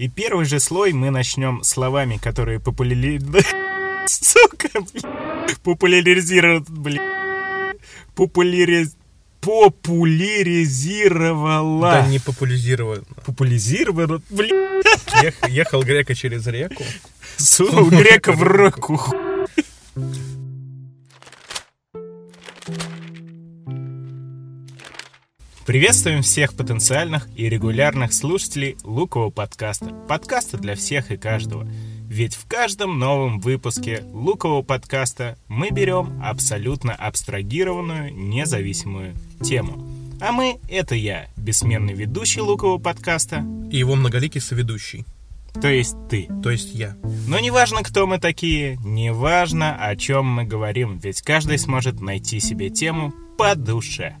И первый же слой мы начнем словами, которые популяри... Сука. Популяризируют, блин. Популяриз... Популяризировала. Да не популяризировал. Популяризировала, блин. Ех- ехал грека через реку. Сунул грека в руку. Приветствуем всех потенциальных и регулярных слушателей Лукового подкаста. Подкаста для всех и каждого. Ведь в каждом новом выпуске Лукового подкаста мы берем абсолютно абстрагированную, независимую тему. А мы — это я, бессменный ведущий Лукового подкаста, И его многоликий соведущий. то есть ты. То есть я. Но неважно, кто мы такие, неважно, о чем мы говорим, ведь каждый сможет найти себе тему по душе.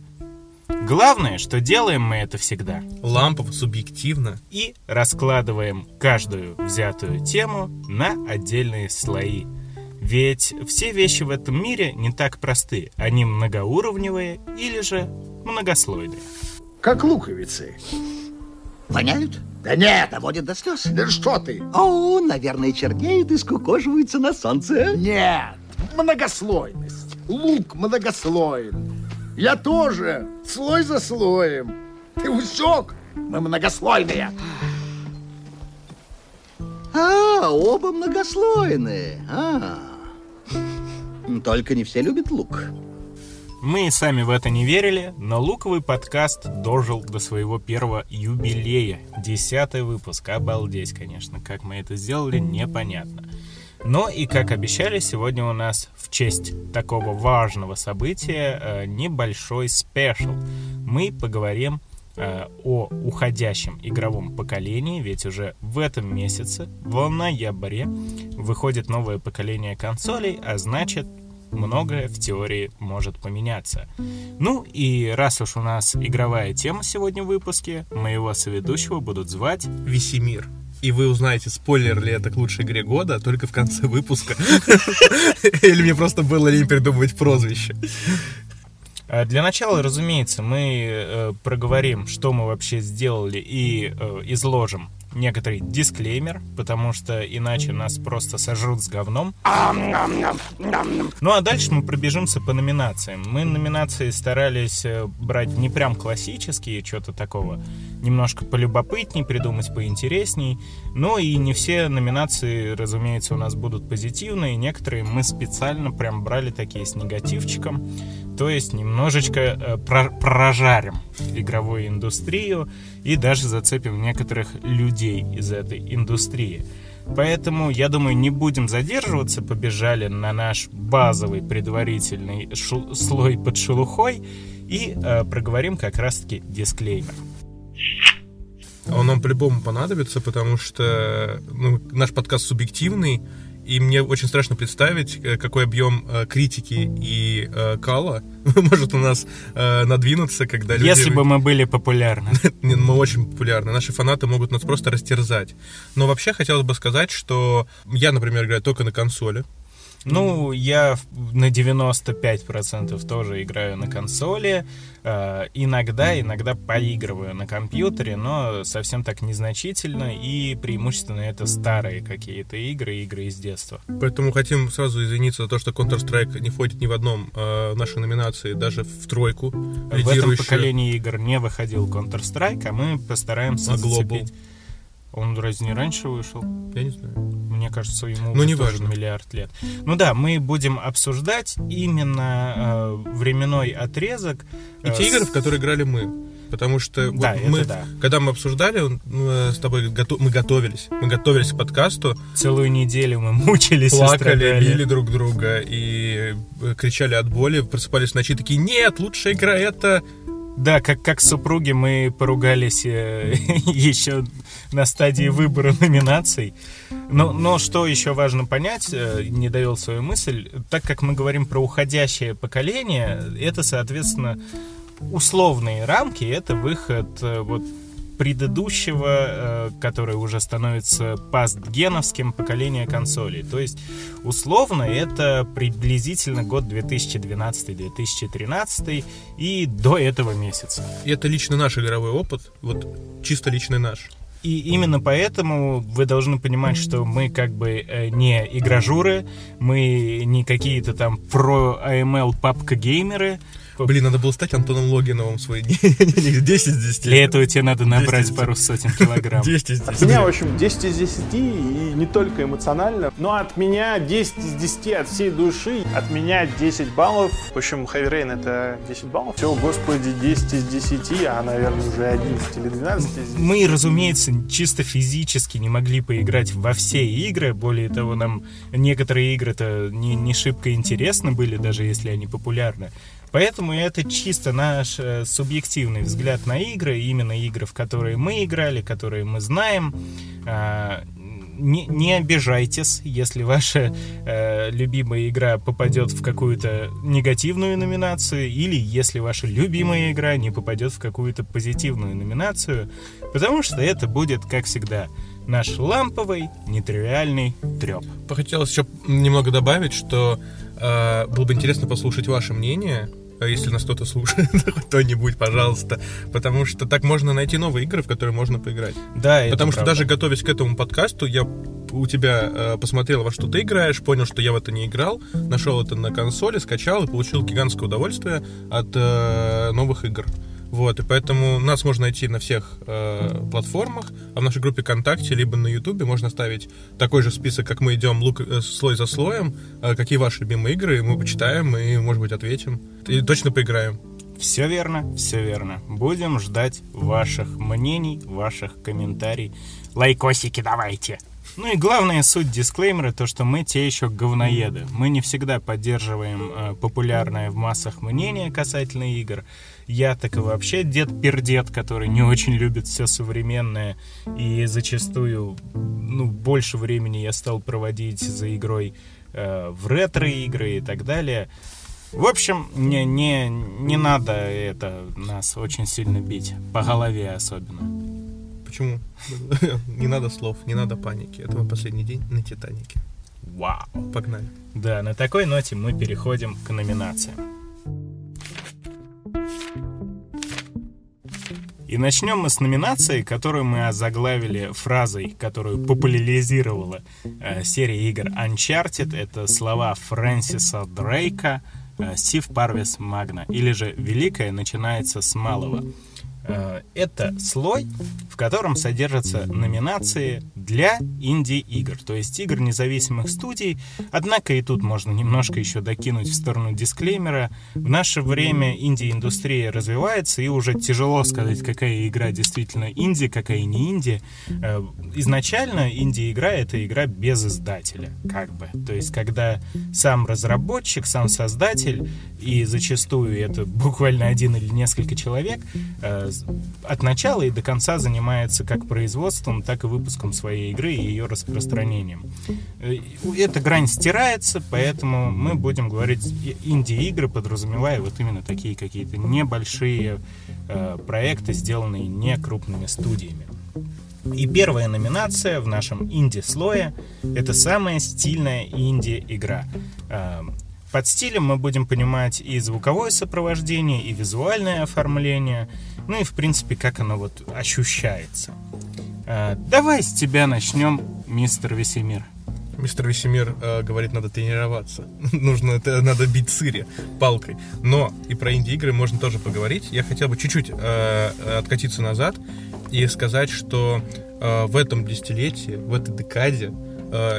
Главное, что делаем мы это всегда. Лампов субъективно. И раскладываем каждую взятую тему на отдельные слои. Ведь все вещи в этом мире не так просты. Они многоуровневые или же многослойные. Как луковицы. Воняют? Да нет, Доводят до слез? да что ты? О, наверное, чернеют и скукоживаются на солнце. Нет, многослойность. Лук многослоен. Я тоже, слой за слоем. Ты усек? Мы многослойные. А, оба многослойные. А. Только не все любят лук. Мы и сами в это не верили, но луковый подкаст дожил до своего первого юбилея. Десятый выпуск. Обалдеть, конечно. Как мы это сделали, непонятно. Но и как обещали, сегодня у нас в честь такого важного события э, небольшой спешл. Мы поговорим э, о уходящем игровом поколении, ведь уже в этом месяце, в ноябре, выходит новое поколение консолей, а значит многое в теории может поменяться. Ну и раз уж у нас игровая тема сегодня в выпуске, моего соведущего будут звать Весемир. И вы узнаете, спойлер ли это к лучшей игре года, только в конце выпуска. Или мне просто было лень придумывать прозвище. А Для начала, разумеется, мы э, проговорим, что мы вообще сделали и э, изложим некоторый дисклеймер, потому что иначе нас просто сожрут с говном. Ну а дальше мы пробежимся по номинациям. Мы номинации старались э, брать не прям классические, что-то такого, немножко полюбопытней, придумать поинтересней. Ну и не все номинации, разумеется, у нас будут позитивные. Некоторые мы специально прям брали такие с негативчиком. То есть немножечко э, про- прожарим игровую индустрию и даже зацепим некоторых людей из этой индустрии. Поэтому, я думаю, не будем задерживаться, побежали на наш базовый предварительный шу- слой под шелухой и э, проговорим как раз-таки дисклеймер. Он нам по-любому понадобится, потому что ну, наш подкаст субъективный, и мне очень страшно представить, э, какой объем э, критики и э, кала может у нас надвинуться, когда люди... Если бы мы были популярны. Не, Мы очень популярны. Наши фанаты могут нас просто растерзать. Но вообще хотелось бы сказать, что я, например, играю только на консоли. Ну, я на 95% тоже играю на консоли. Э, иногда, иногда поигрываю на компьютере, но совсем так незначительно. И преимущественно это старые какие-то игры, игры из детства. Поэтому хотим сразу извиниться за то, что Counter-Strike не входит ни в одном э, нашей номинации, даже в тройку. В этом поколении игр не выходил Counter-Strike, а мы постараемся А Global? Он разве не раньше вышел? Я не знаю. Мне кажется, ему Ну, не тоже важно. миллиард лет. Ну да, мы будем обсуждать именно э, временной отрезок. И э, те с- игры, в которые играли мы. Потому что вот Да, это мы, да. когда мы обсуждали, э, с тобой гото- мы готовились. Мы готовились к подкасту, Целую неделю мы мучились и плакали, били друг друга и э, кричали от боли, просыпались ночи такие, нет, лучшая игра это... Да, как, как супруги мы поругались э, еще на стадии выбора номинаций. Но, но что еще важно понять, э, не довел свою мысль, так как мы говорим про уходящее поколение, это, соответственно, условные рамки, это выход э, вот предыдущего, э, который уже становится пастгеновским поколения консолей. То есть, условно, это приблизительно год 2012-2013 и до этого месяца. И это лично наш игровой опыт, вот чисто личный наш. И именно поэтому вы должны понимать, что мы как бы э, не игражуры, мы не какие-то там про AML папка геймеры. Блин, надо было стать Антоном Логиновым свой. 10 из 10. Для этого тебе надо 10 набрать пару сотен килограмм. 10 из От 10. меня, в общем, 10 из 10, и не только эмоционально, но от меня 10 из 10 от всей души. От меня 10 баллов. В общем, Rain это 10 баллов. Все, господи, 10 из 10, а, наверное, уже 11 или 12 из 10. Мы, разумеется, чисто физически не могли поиграть во все игры. Более того, нам некоторые игры-то не, не шибко интересны были, даже если они популярны. Поэтому это чисто наш э, субъективный взгляд на игры, именно игры, в которые мы играли, которые мы знаем. А, не, не обижайтесь, если ваша э, любимая игра попадет в какую-то негативную номинацию, или если ваша любимая игра не попадет в какую-то позитивную номинацию, потому что это будет, как всегда, наш ламповый, нетривиальный треп. Хотелось еще немного добавить, что э, было бы интересно послушать ваше мнение, если нас кто-то слушает, кто-нибудь, пожалуйста. Потому что так можно найти новые игры, в которые можно поиграть. Да, Потому что правда. даже готовясь к этому подкасту, я у тебя э, посмотрел, во что ты играешь, понял, что я в это не играл, нашел это на консоли, скачал и получил гигантское удовольствие от э, новых игр. Вот, и поэтому нас можно найти на всех э, платформах, а в нашей группе ВКонтакте, либо на Ютубе можно ставить такой же список, как мы идем лук, э, слой за слоем, э, какие ваши любимые игры, мы почитаем и, может быть, ответим. И точно поиграем. Все верно, все верно. Будем ждать ваших мнений, ваших комментариев. Лайкосики давайте. Ну и главная суть дисклеймера, то что мы те еще говноеды. Мы не всегда поддерживаем э, популярное в массах мнение касательно игр. Я так и вообще дед-пердед, который не очень любит все современное. И зачастую, ну, больше времени я стал проводить за игрой э, в ретро-игры и так далее. В общем, не, не, не надо это нас очень сильно бить. По голове особенно. Почему? не надо слов, не надо паники. Это мой последний день на Титанике. Вау. Погнали. Да, на такой ноте мы переходим к номинациям. И начнем мы с номинации, которую мы озаглавили фразой, которую популяризировала э, серия игр Uncharted. Это слова Фрэнсиса Дрейка э, «Сив Парвис Магна» или же «Великое начинается с малого». Э, Это слой, в котором содержатся номинации для инди-игр, то есть игр независимых студий. Однако и тут можно немножко еще докинуть в сторону дисклеймера. В наше время инди-индустрия развивается, и уже тяжело сказать, какая игра действительно инди, какая не инди. Э, Изначально инди-игра — это игра без издателя, как бы. То есть когда сам разработчик, сам создатель, и зачастую это буквально один или несколько человек, э, от начала и до конца занимается как производством, так и выпуском своей игры и ее распространением. Э, Эта грань стирается, поэтому мы будем говорить инди-игры, подразумевая вот именно такие какие-то небольшие э, проекты, сделанные не крупными студиями. И первая номинация в нашем инди-слое — это самая стильная инди-игра. Под стилем мы будем понимать и звуковое сопровождение, и визуальное оформление, ну и, в принципе, как оно вот ощущается. Э, Давай с тебя начнем, мистер Весемир. Мистер Весемир э, говорит, надо тренироваться. Нужно это надо бить сыре палкой. Но и про инди-игры можно тоже поговорить. Я хотел бы чуть-чуть э, откатиться назад и сказать, что э, в этом десятилетии, в этой декаде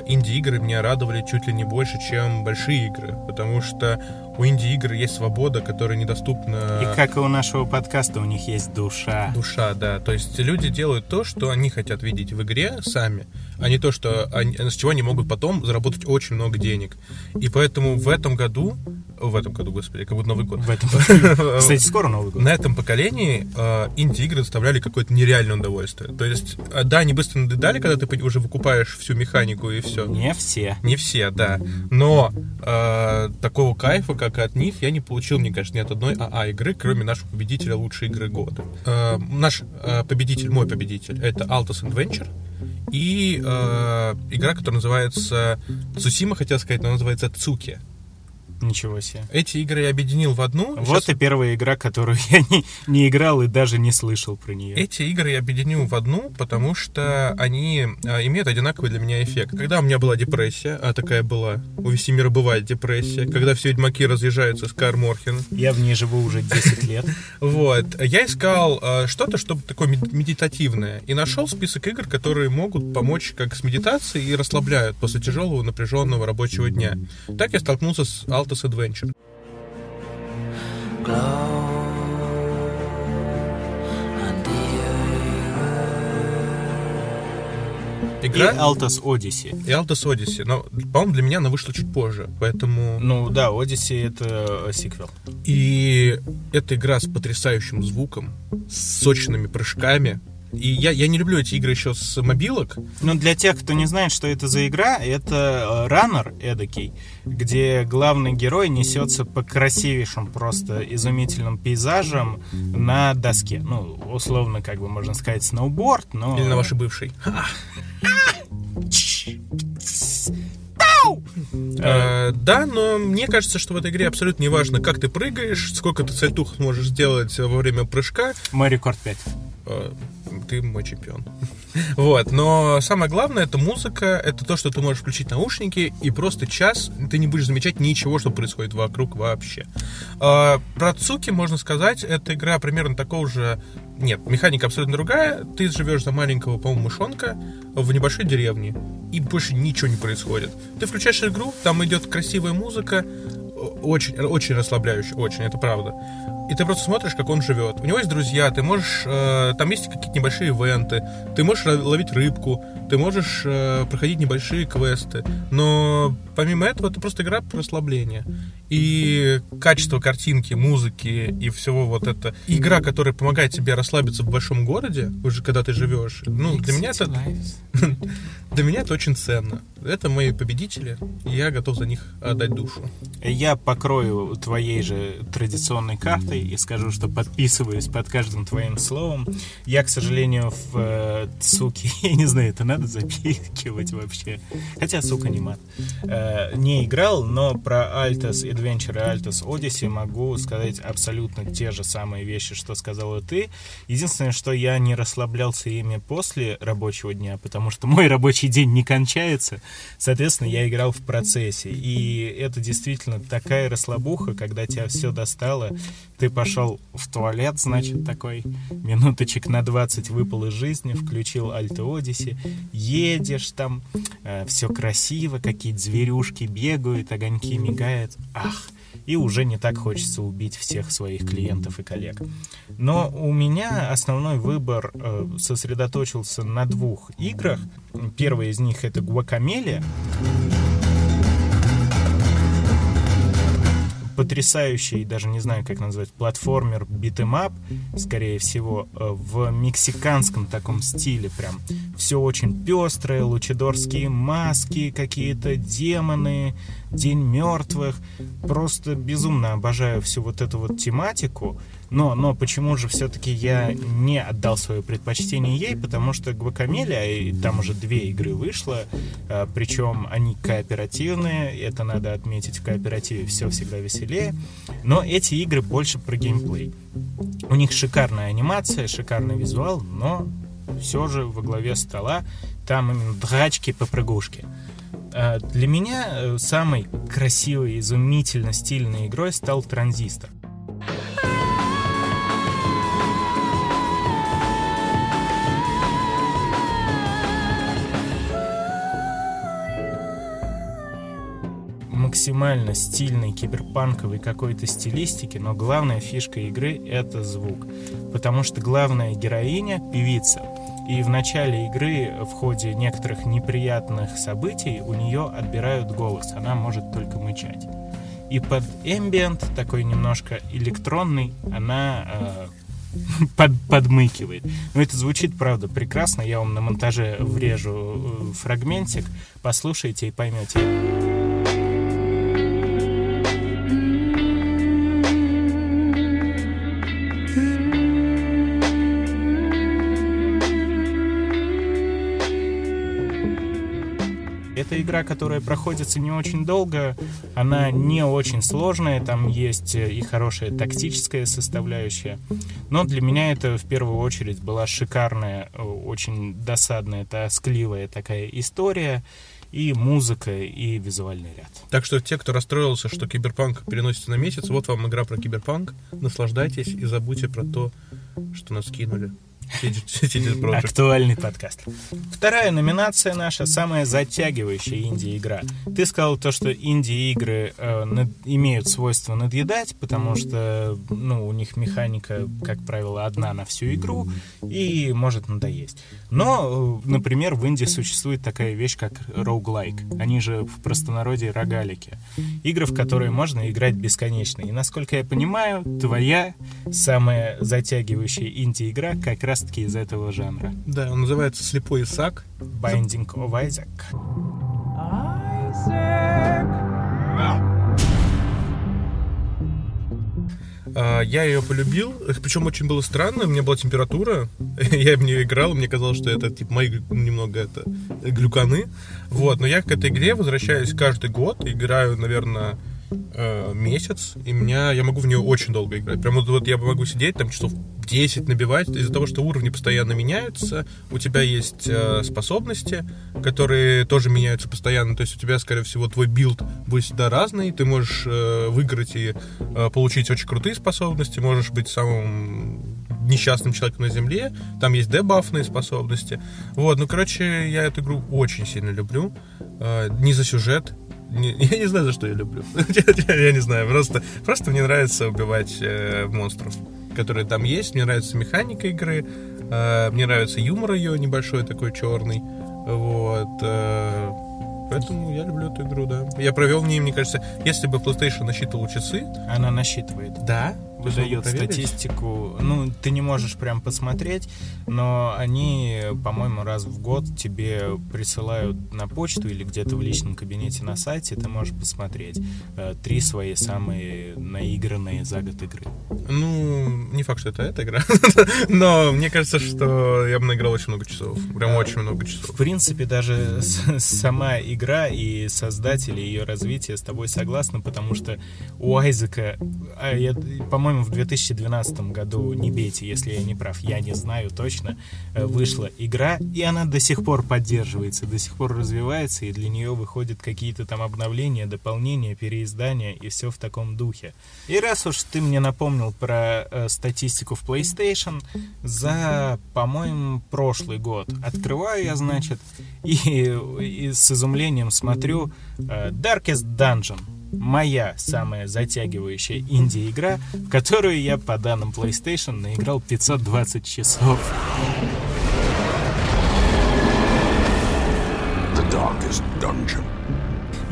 инди-игры меня радовали чуть ли не больше, чем большие игры. Потому что у инди-игр есть свобода, которая недоступна... И как и у нашего подкаста, у них есть душа. Душа, да. То есть люди делают то, что они хотят видеть в игре сами, а не то, что они, с чего они могут потом заработать очень много денег. И поэтому в этом году, в этом году, господи, как будто Новый год. В этом. Кстати, скоро Новый год. На этом поколении э, инди-игры доставляли какое-то нереальное удовольствие. То есть, э, да, они быстро надоедали, когда ты уже выкупаешь всю механику и все. Не все. Не все, да. Но э, такого кайфа, как от них, я не получил, мне кажется, ни от одной АА игры, кроме нашего победителя лучшей игры года. Э, наш э, победитель, мой победитель, это Altos Adventure. И э, игра, которая называется Цусима, хотел сказать, но она называется Цуки. Ничего себе. Эти игры я объединил в одну. Вот Щас- и первая игра, которую я не, не играл и даже не слышал про нее. Эти игры я объединил в одну, потому что они а, имеют одинаковый для меня эффект. Когда у меня была депрессия, а такая была, у Весемира бывает депрессия, когда все ведьмаки разъезжаются с Кар Морхен, Я в ней живу уже 10 лет. вот, я искал а, что-то, чтобы такое мед- медитативное, и нашел список игр, которые могут помочь как с медитацией и расслабляют после тяжелого напряженного рабочего дня. Так я столкнулся с Altus Adventure. И Игра Altus Odyssey. и Altus Odyssey, но, по-моему, для меня она вышла чуть позже, поэтому... Ну да, Odyssey это э, сиквел. И эта игра с потрясающим звуком, с сочными прыжками. И я, я не люблю эти игры еще с мобилок. Ну, для тех, кто не знает, что это за игра, это э, раннер эдакий, где главный герой несется по красивейшим, просто изумительным пейзажам на доске. Ну, условно, как бы можно сказать, сноуборд, но... Или на вашей бывшей. Э, да, но мне кажется, что в этой игре абсолютно не важно, как ты прыгаешь, сколько ты сальтух можешь сделать во время прыжка. Мой рекорд 5. Э, Ты мой чемпион. Вот, но самое главное это музыка, это то, что ты можешь включить наушники, и просто час ты не будешь замечать ничего, что происходит вокруг вообще. А, Про Цуки можно сказать, это игра примерно такого же... Нет, механика абсолютно другая. Ты живешь за маленького, по-моему, мышонка в небольшой деревне, и больше ничего не происходит. Ты включаешь игру, там идет красивая музыка, очень, очень расслабляющая, очень, это правда. И ты просто смотришь, как он живет. У него есть друзья, ты можешь... э, там есть какие-то небольшие ивенты, ты можешь ловить рыбку, ты можешь э, проходить небольшие квесты. Но помимо этого, это просто игра по расслаблению. И качество картинки, музыки и всего вот это. Игра, которая помогает тебе расслабиться в большом городе, уже когда ты живешь. Ну, для меня это... Для меня это очень ценно. Это мои победители, и я готов за них отдать душу. Я покрою твоей же традиционной картой и скажу, что подписываюсь под каждым твоим словом. Я, к сожалению, в э, Цуки, я не знаю, это надо запихивать вообще. Хотя, сука, не мат. Э, не играл, но про Altus Adventure и Altus Odyssey могу сказать абсолютно те же самые вещи, что сказала ты. Единственное, что я не расслаблялся ими после рабочего дня, потому что мой рабочий день не кончается. Соответственно, я играл в процессе. И это действительно такая расслабуха, когда тебя все достало. Ты пошел в туалет, значит, такой минуточек на 20 выпал из жизни, включил Альто Одиссе, едешь там, все красиво, какие-то зверюшки бегают, огоньки мигают. Ах, и уже не так хочется убить всех своих клиентов и коллег. Но у меня основной выбор э, сосредоточился на двух играх. Первая из них это Guacamelee. Потрясающий, даже не знаю, как назвать, платформер beat 'em up, скорее всего, э, в мексиканском таком стиле прям. Все очень пестрое, лучадорские маски, какие-то демоны, День мертвых. Просто безумно обожаю всю вот эту вот тематику. Но, но почему же все-таки я не отдал свое предпочтение ей? Потому что Guacamelee, и там уже две игры вышло, а, причем они кооперативные, это надо отметить, в кооперативе все всегда веселее. Но эти игры больше про геймплей. У них шикарная анимация, шикарный визуал, но все же во главе стола там именно драчки по прыгушке. А, Для меня э, самой красивой, изумительно стильной игрой стал Транзистор. Максимально стильной, киберпанковой какой-то стилистики, но главная фишка игры — это звук. Потому что главная героиня — певица. И в начале игры, в ходе некоторых неприятных событий, у нее отбирают голос. Она может только мычать. И под эмбиент, такой немножко электронный, она э, под, подмыкивает. Но это звучит, правда, прекрасно. Я вам на монтаже врежу э, фрагментик. Послушайте и поймете. Которая проходится не очень долго, она не очень сложная, там есть и хорошая тактическая составляющая. Но для меня это в первую очередь была шикарная, очень досадная, тоскливая такая история и музыка, и визуальный ряд. Так что те, кто расстроился, что киберпанк переносится на месяц, вот вам игра про киберпанк. Наслаждайтесь и забудьте про то, что нас кинули. Актуальный подкаст. Вторая номинация наша самая затягивающая инди-игра. Ты сказал то, что инди-игры э, над, имеют свойство надъедать, потому что ну, у них механика, как правило, одна на всю игру и может надоесть. Но, э, например, в Индии существует такая вещь, как roguelike. Они же в простонародье рогалики. Игры, в которые можно играть бесконечно. И, насколько я понимаю, твоя самая затягивающая инди-игра как раз раз-таки из этого жанра. Да, он называется «Слепой Исаак». Binding of Isaac. А, я ее полюбил, причем очень было странно, у меня была температура, я в нее играл, мне казалось, что это типа мои немного это глюканы, вот, но я к этой игре возвращаюсь каждый год, играю, наверное, э, месяц, и меня, я могу в нее очень долго играть. Прям вот, вот я могу сидеть там часов 10 набивать, из-за того, что уровни постоянно меняются, у тебя есть э, способности, которые тоже меняются постоянно, то есть у тебя, скорее всего, твой билд будет всегда разный, ты можешь э, выиграть и э, получить очень крутые способности, можешь быть самым несчастным человеком на земле, там есть дебафные способности. Вот, ну, короче, я эту игру очень сильно люблю. Э, не за сюжет, не, я не знаю, за что я люблю. я не знаю, просто, просто мне нравится убивать э, монстров, которые там есть. Мне нравится механика игры, э, мне нравится юмор ее небольшой такой черный. Вот. Э, поэтому я люблю эту игру, да. Я провел в ней, мне кажется, если бы PlayStation насчитывал часы. Она насчитывает. Да, выдает статистику. Ну, ты не можешь прям посмотреть, но они, по-моему, раз в год тебе присылают на почту или где-то в личном кабинете на сайте, ты можешь посмотреть э, три свои самые наигранные за год игры. Ну, не факт, что это эта игра, но мне кажется, что я бы наиграл очень много часов. Прям очень много часов. В принципе, даже сама игра и создатели ее развития с тобой согласны, потому что у Айзека, а по-моему, по-моему, в 2012 году, не бейте, если я не прав, я не знаю точно, э, вышла игра, и она до сих пор поддерживается, до сих пор развивается, и для нее выходят какие-то там обновления, дополнения, переиздания, и все в таком духе. И раз уж ты мне напомнил про э, статистику в PlayStation, за, по-моему, прошлый год открываю я, значит, и, и с изумлением смотрю э, Darkest Dungeon моя самая затягивающая инди-игра, в которую я, по данным PlayStation, наиграл 520 часов. The darkest dungeon.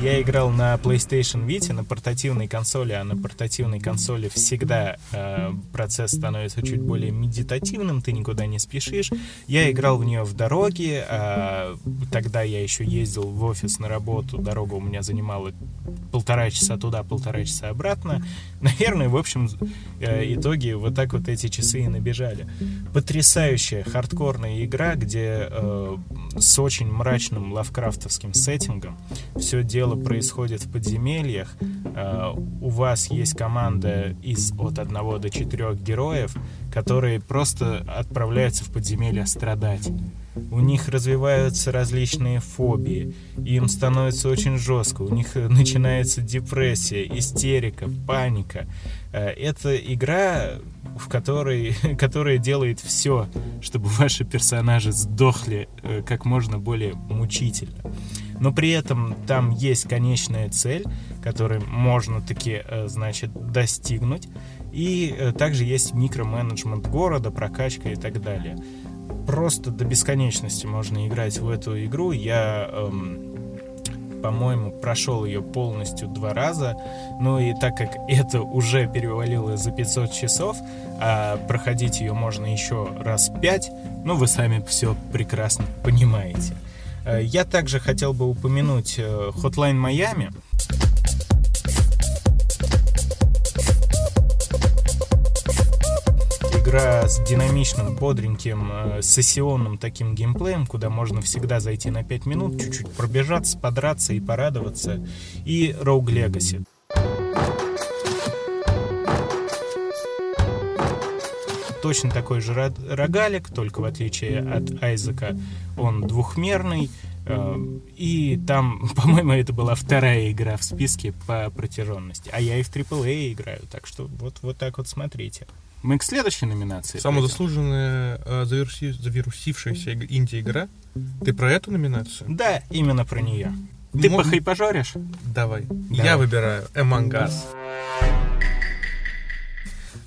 Я играл на PlayStation Vita, на портативной консоли, а на портативной консоли всегда э, процесс становится чуть более медитативным, ты никуда не спешишь. Я играл в нее в дороге, э, тогда я еще ездил в офис на работу, дорога у меня занимала полтора часа туда, полтора часа обратно. Наверное, в общем, э, итоге вот так вот эти часы и набежали. Потрясающая хардкорная игра, где э, с очень мрачным лавкрафтовским сеттингом все дело дело происходит в подземельях, э, у вас есть команда из от одного до четырех героев, которые просто отправляются в подземелья страдать. У них развиваются различные фобии, им становится очень жестко, у них начинается депрессия, истерика, паника. Э, это игра, в которой, которая делает все, чтобы ваши персонажи сдохли э, как можно более мучительно но при этом там есть конечная цель, которую можно таки, э, значит, достигнуть, и э, также есть микроменеджмент города, прокачка и так далее. Просто до бесконечности можно играть в эту игру. Я эм, по-моему, прошел ее полностью два раза. Ну и так как это уже перевалило за 500 часов, а проходить ее можно еще раз 5, ну вы сами все прекрасно понимаете. Э, я также хотел бы упомянуть э, Hotline Miami. игра с динамичным, бодреньким, э, сессионным таким геймплеем, куда можно всегда зайти на 5 минут, чуть-чуть пробежаться, подраться и порадоваться. И Rogue Legacy. Точно такой же рогалик, только в отличие от Айзека он двухмерный. Э, и там, по-моему, это была вторая игра в списке по протяженности. А я и в AAA играю, так что вот, вот так вот смотрите. Мы к следующей номинации. Самая заслуженная э, завируси... завирусившаяся инди-игра. Ты про эту номинацию? Да, именно про нее. Ты Мог... пожаришь? Давай. Давай. Я выбираю Among Us.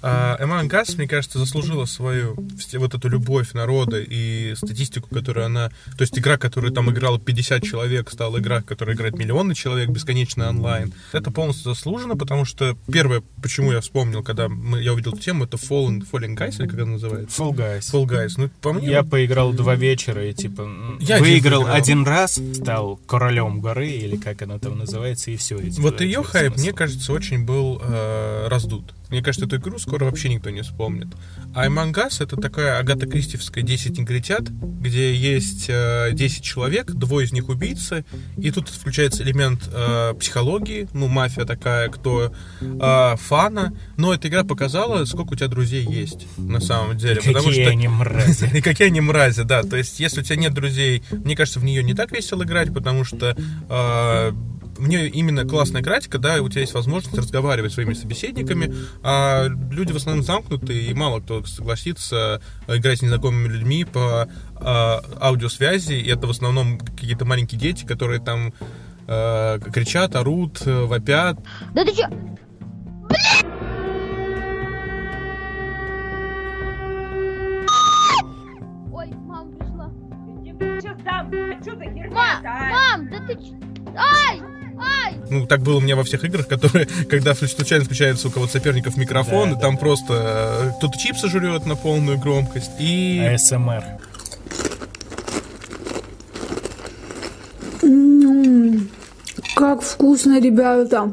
А Us, мне кажется, заслужила свою вот эту любовь народа и статистику, которую она... То есть игра, которую там играла 50 человек, стала игра, которая играет миллионы человек, бесконечно онлайн. Это полностью заслужено, потому что первое, почему я вспомнил, когда мы, я увидел эту тему, это Fallen, Falling Guys, или как она называется? Fall Guys. Fall Guys. Ну, по мне... Я поиграл два вечера и, типа, я выиграл один раз, стал королем горы, или как она там называется, и все. Вот ее хайп, мне кажется, очень был э, раздут. Мне кажется, эту игру скоро вообще никто не вспомнит. А Among Us — это такая Агата Кристевская 10 негритят, где есть э, 10 человек, двое из них убийцы, и тут включается элемент э, психологии, ну, мафия такая, кто э, фана, но эта игра показала, сколько у тебя друзей есть на самом деле. Какие потому что... они мрази. И какие они мрази, да. То есть, если у тебя нет друзей, мне кажется, в нее не так весело играть, потому что э, мне именно классно играть, когда у тебя есть возможность разговаривать с своими собеседниками, а люди в основном замкнуты, и мало кто согласится играть с незнакомыми людьми по а, аудиосвязи, и это в основном какие-то маленькие дети, которые там а, кричат, орут, вопят. Да ты чё? Ой, мама пришла. Мам, мам, да ты чё? Ай! Ну, так было у меня во всех играх, которые, когда случайно включается у кого-то соперников микрофон, да, и там да. просто э, кто-то чипсы жрет на полную громкость. И... АСМР. Как вкусно, ребята.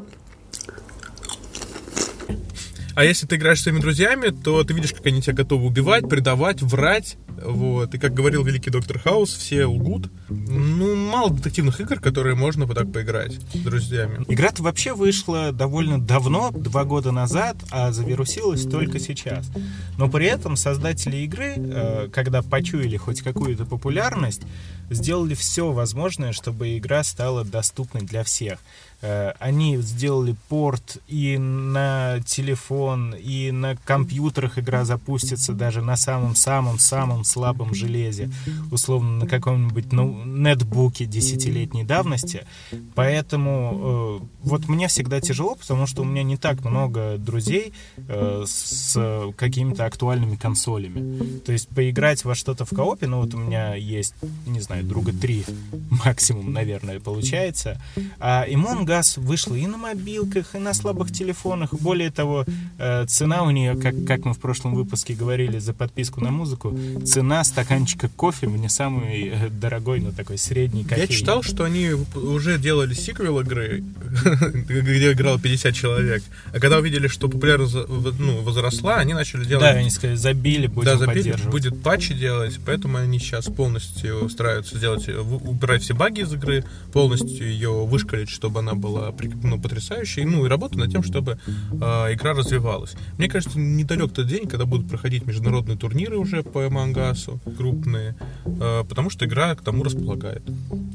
А если ты играешь с своими друзьями, то ты видишь, как они тебя готовы убивать, предавать, врать. Вот. И как говорил великий доктор Хаус, все лгут. Ну, мало детективных игр, которые можно вот так поиграть с друзьями. Игра-то вообще вышла довольно давно, два года назад, а завирусилась только сейчас. Но при этом создатели игры, э, когда почуяли хоть какую-то популярность, сделали все возможное, чтобы игра стала доступной для всех. Э, они сделали порт и на телефон, и на компьютерах игра запустится даже на самом-самом-самом слабом железе, условно на каком-нибудь ну, нетбуке десятилетней давности. Поэтому э, вот мне всегда тяжело, потому что у меня не так много друзей э, с какими-то актуальными консолями. То есть поиграть во что-то в коопе, ну вот у меня есть, не знаю, друга три максимум, наверное, получается. А Among Us вышла и на мобилках, и на слабых телефонах. Более того, э, цена у нее, как, как мы в прошлом выпуске говорили за подписку на музыку, цена стаканчика кофе мне самый э, дорогой, но такой средний кофейный. Я читал, что они уже делали сиквел игры, где играло 50 человек. А когда увидели, что популярность ну, возросла, они начали делать... Да, они сказали, забили, будем да, забили, будет патчи делать, поэтому они сейчас полностью стараются сделать, убрать все баги из игры, полностью ее вышкалить, чтобы она была ну, потрясающей, ну и работать над тем, чтобы э, игра развивалась. Мне кажется, недалек тот день, когда будут проходить международные турниры уже по Амангасу, крупные, э, потому что игра к тому располагает.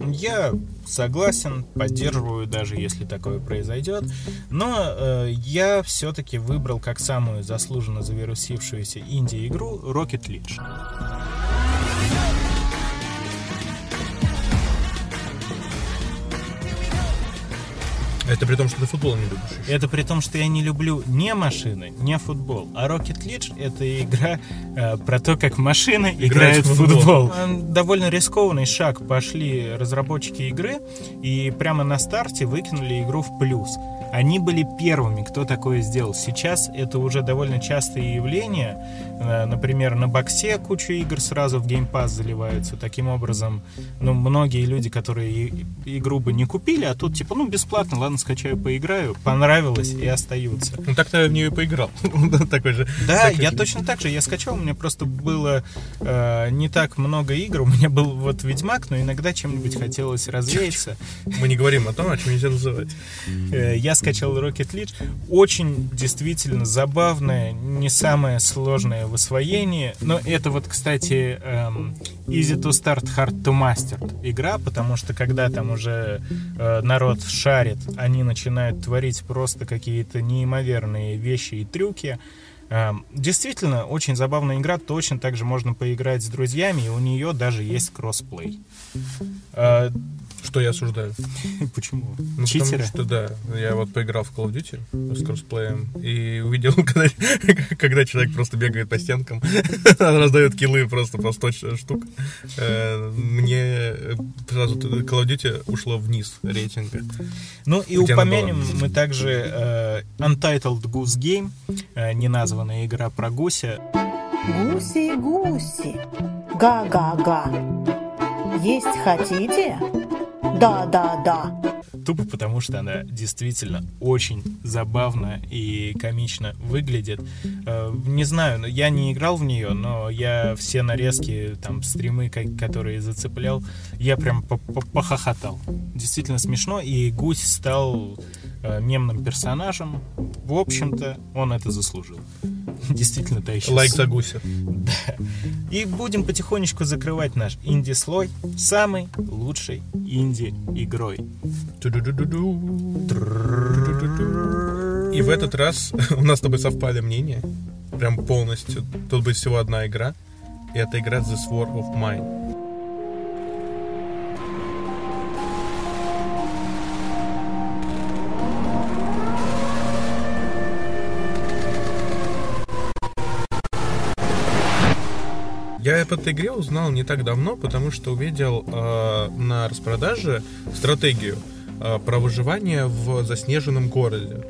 Я согласен, поддерживаю, даже если такое произойдет, но э, я все-таки выбрал как самую заслуженно завирусившуюся инди-игру Rocket League. Это при том, что ты футбол не любишь. Еще. Это при том, что я не люблю не машины, не футбол. А Rocket League — это игра э, про то, как машины играют, играют в футбол. футбол. Довольно рискованный шаг пошли разработчики игры и прямо на старте выкинули игру в плюс. Они были первыми, кто такое сделал. Сейчас это уже довольно частое явление. Э, например, на боксе куча игр сразу в Game Pass заливаются. Таким образом, ну, многие люди, которые игру бы не купили, а тут типа, ну, бесплатно, ладно, скачаю, поиграю, понравилось и остаются. Ну так-то я в нее и поиграл. Такой же. Да, я точно так же. Я скачал, у меня просто было э, не так много игр. У меня был вот Ведьмак, но иногда чем-нибудь хотелось развеяться. Мы не говорим о том, о чем нельзя называть. Э, Я скачал Rocket League. Очень действительно забавное, не самое сложное в освоении. Но это вот, кстати, эм, Easy to Start, Hard to Master игра, потому что когда там уже э, народ шарит, они начинают творить просто какие-то неимоверные вещи и трюки. Эм, Действительно, очень забавная игра, точно так же можно поиграть с друзьями, и у нее даже есть кроссплей. Что я осуждаю. Почему? Ну, Читеры? Потому что, да, я вот поиграл в Call of Duty с кроссплеем и увидел, когда, когда человек просто бегает по стенкам, раздает киллы просто по 100 штук. Э, Мне сразу Call of Duty ушло вниз рейтинга. Ну и упомянем была? мы также э, Untitled Goose Game, э, неназванная игра про гуся. Гуси, гуси, га-га-га. Есть хотите? Да-да-да. Тупо потому, что она действительно очень забавно и комично выглядит. Э, Не знаю, но я не играл в нее, но я все нарезки, там, стримы, ко- которые зацеплял, я прям по- по- похохотал. Действительно смешно, и Гусь стал мемным персонажем. В общем-то, он это заслужил. Действительно, та еще Лайк за гуся. Да. И будем потихонечку закрывать наш инди-слой самой лучшей инди-игрой. И в этот раз у нас с тобой совпали мнения. Прям полностью. Тут будет всего одна игра. И это игра The Sword of Mine. Об этой игре узнал не так давно, потому что увидел э, на распродаже стратегию э, про выживание в заснеженном городе,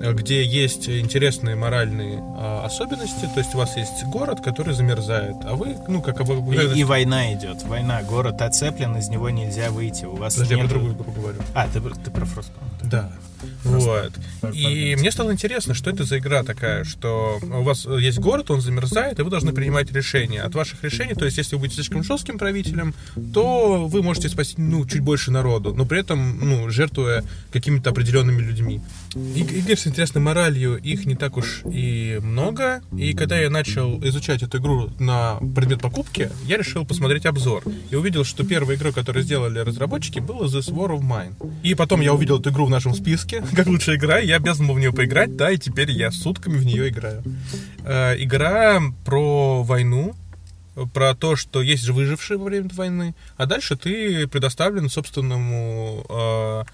э, где есть интересные моральные э, особенности. То есть у вас есть город, который замерзает, а вы, ну, как обо- И, и война идет. Война. Город оцеплен, из него нельзя выйти. У вас Подожди, я нет... про другую игру говорю. А, ты, ты про Frostpunk. Да. Вот. И мне стало интересно, что это за игра такая, что у вас есть город, он замерзает, и вы должны принимать решения. От ваших решений, то есть если вы будете слишком жестким правителем, то вы можете спасти ну, чуть больше народу, но при этом ну, жертвуя какими-то определенными людьми. Игр с интересной моралью, их не так уж и много. И когда я начал изучать эту игру на предмет покупки, я решил посмотреть обзор. И увидел, что первая игра, которую сделали разработчики, была This War of Mine. И потом я увидел эту игру в нашем списке, как лучшая игра, я обязан был в нее поиграть, да, и теперь я сутками в нее играю. Э, игра про войну, про то, что есть выжившие во время войны, а дальше ты предоставлен собственному э,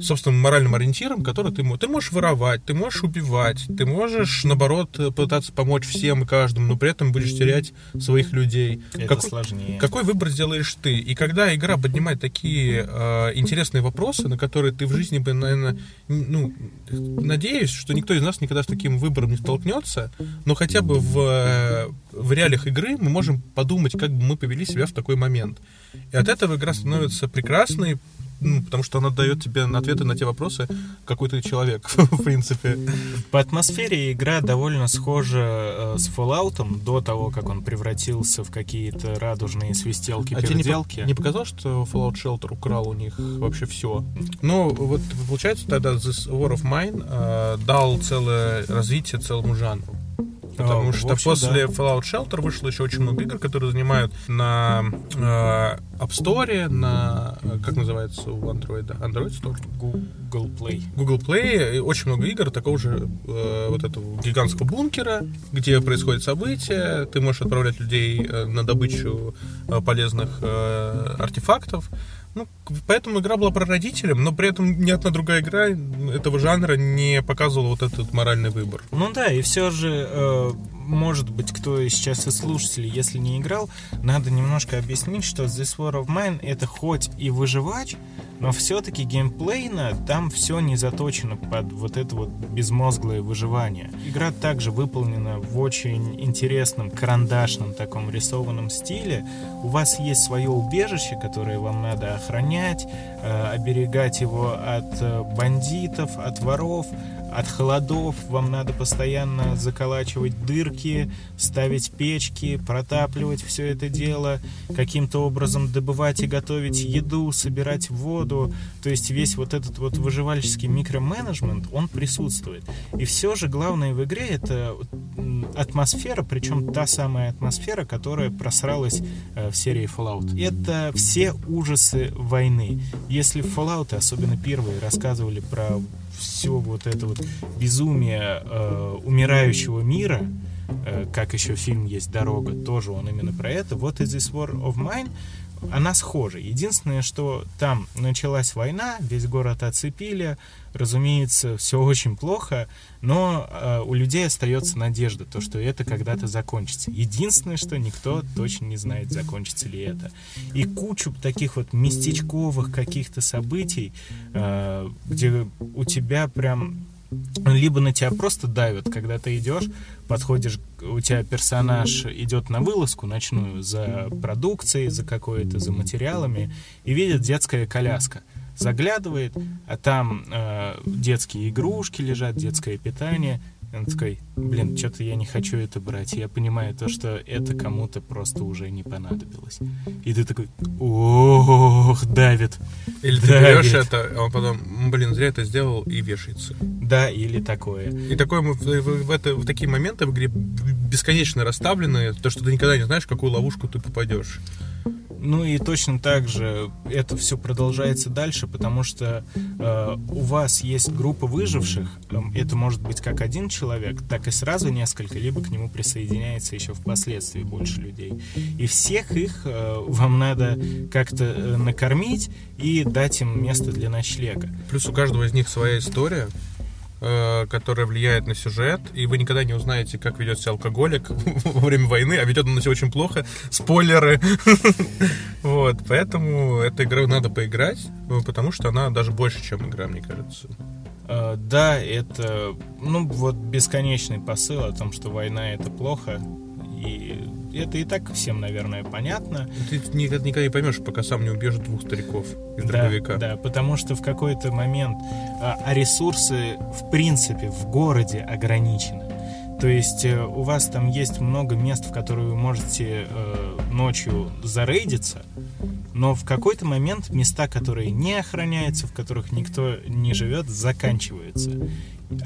собственным моральным ориентиром, который ты, ты можешь воровать, ты можешь убивать, ты можешь, наоборот, э, пытаться помочь всем и каждому, но при этом будешь терять своих людей. Это Какой- сложнее. какой выбор сделаешь ты? И когда игра поднимает такие э, интересные вопросы, на которые ты в жизни бы, наверное, ну, надеюсь, что никто из нас никогда с таким выбором не столкнется, но хотя бы в, э, в реалиях игры мы можем подумать, как бы мы повели себя в такой момент. И от этого игра становится прекрасной, ну, потому что она дает тебе ответы на те вопросы, какой ты человек, в принципе. По атмосфере игра довольно схожа э, с Fallout до того, как он превратился в какие-то радужные А тебе не, свистелки-переделки. по- не показалось, что Fallout Shelter украл у них вообще все? Ну, вот получается, тогда This War of Mine э, дал целое развитие целому жанру. Потому А, что общем, после да. Fallout Shelter вышло еще очень много игр, которые занимают на э, App Store, на, как называется у Android, Android Store? Google Play. Google Play, и очень много игр такого же э, вот этого гигантского бункера, где происходят события, ты можешь отправлять людей э, на добычу э, полезных э, артефактов. Ну, поэтому игра была про родителям, но при этом ни одна другая игра этого жанра не показывала вот этот моральный выбор. Ну да, и все же э, может быть, кто сейчас из слушателей, если не играл, надо немножко объяснить, что This War of Mine это хоть и выживач, но все-таки геймплейно там все не заточено под вот это вот безмозглое выживание. Игра также выполнена в очень интересном, карандашном таком рисованном стиле. У вас есть свое убежище, которое вам надо охранять, э, оберегать его от э, бандитов, от воров, от холодов вам надо постоянно заколачивать дырки, ставить печки, протапливать все это дело, каким-то образом добывать и готовить еду, собирать воду. То есть весь вот этот вот выживальческий микроменеджмент, он присутствует. И все же главное в игре это атмосфера, причем та самая атмосфера, которая просралась э, в серии Fallout. Это все ужасы войны. Если Fallout, особенно первые, рассказывали про все вот это вот безумие э, умирающего мира, э, как еще фильм есть «Дорога», тоже он именно про это. Вот из This War of Mine она схожа. Единственное, что там началась война, весь город оцепили, разумеется, все очень плохо, но э, у людей остается надежда, то, что это когда-то закончится. Единственное, что никто точно не знает, закончится ли это. И кучу таких вот местечковых каких-то событий, э, где у тебя прям либо на тебя просто давят, когда ты идешь, подходишь, у тебя персонаж идет на вылазку ночную за продукцией, за какой-то, за материалами, и видит детская коляска. Заглядывает, а там э, детские игрушки лежат, детское питание, он такой, блин, что-то я не хочу это брать. Я понимаю то, что это кому-то просто уже не понадобилось. И ты такой, ох, давит. Или ты давит. берешь это, а он потом, блин, зря это сделал и вешается. Да, или такое. И такое в, в, в, это, в такие моменты в игре бесконечно расставлены, то, что ты никогда не знаешь, в какую ловушку ты попадешь. Ну и точно так же это все продолжается дальше, потому что э, у вас есть группа выживших, э, это может быть как один человек, так и сразу несколько, либо к нему присоединяется еще впоследствии больше людей. И всех их э, вам надо как-то э, накормить и дать им место для ночлега. Плюс у каждого из них своя история, которая влияет на сюжет, и вы никогда не узнаете, как ведет себя алкоголик во время войны, а ведет он себя очень плохо. Спойлеры. Вот, поэтому эту игру надо поиграть, э, потому что она даже больше, чем игра, мне кажется. Э, Да, это, ну, вот бесконечный посыл о том, что война это плохо, и это и так всем, наверное, понятно. Ты никогда, никогда не поймешь, пока сам не убьешь двух стариков из Да, дробовика. да, потому что в какой-то момент а, а ресурсы в принципе в городе ограничены. То есть э, у вас там есть много мест, в которые вы можете э, ночью зарейдиться, но в какой-то момент места, которые не охраняются, в которых никто не живет, заканчиваются.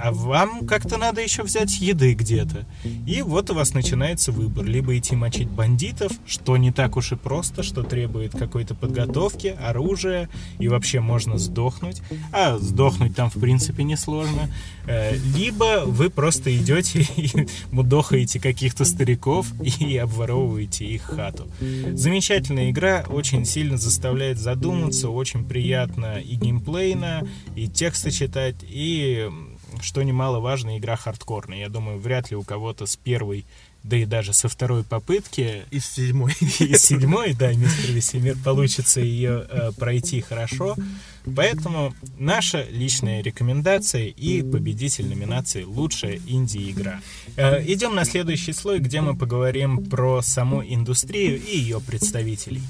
А вам как-то надо еще взять еды где-то. И вот у вас начинается выбор. Либо идти мочить бандитов, что не так уж и просто, что требует какой-то подготовки, оружия, и вообще можно сдохнуть. А сдохнуть там, в принципе, несложно. Э, Либо вы просто идете и мудохаете каких-то стариков и обворовываете их хату. Замечательная игра, очень сильно заставляет задуматься, очень приятно и геймплейно, и тексты читать, и что немаловажно, игра хардкорная. Я думаю, вряд ли у кого-то с первой, да и даже со второй попытки, Из седьмой. из седьмой, да, мистер Весемир, получится ее э, пройти хорошо. Поэтому наша личная рекомендация и победитель номинации «Лучшая инди-игра». Э, идем на следующий слой, где мы поговорим про саму индустрию и ее представителей.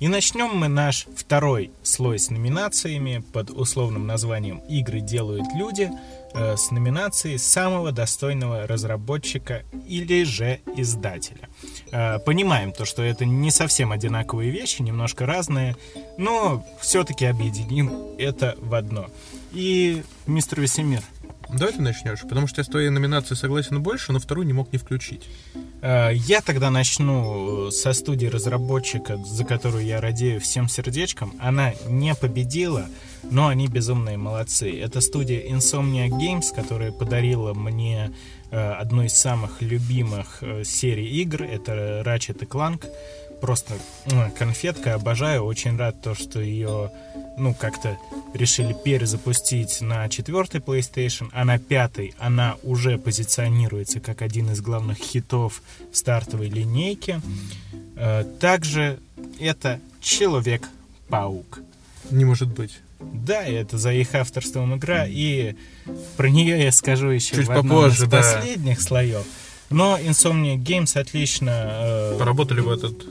И начнем мы наш второй слой с номинациями под условным названием «Игры делают люди» э, с номинацией самого достойного разработчика или же издателя. Э, Понимаем то, что это не совсем одинаковые вещи, немножко разные, но все-таки объединим это в одно. И мистер Весемир, Давай ты начнешь, потому что я с твоей номинацией согласен больше, но вторую не мог не включить. Э, Я тогда начну э, со студии разработчика, за которую я радею всем сердечком. Она не победила, но они безумные молодцы. Это студия Insomnia Games, которая подарила мне э, одну из самых любимых серий игр. Это Ratchet Clank. Просто э, конфетка, обожаю. Очень рад то, что ее, ну, как-то решили перезапустить на четвертый PlayStation, а на пятый она уже позиционируется как один из главных хитов стартовой линейки. Э, также это Человек-паук. Не может быть. Да, это за их авторством игра, и про нее я скажу еще Чуть в одном попозже, из да. последних слоев. Но Insomnia Games отлично э, Поработали в этот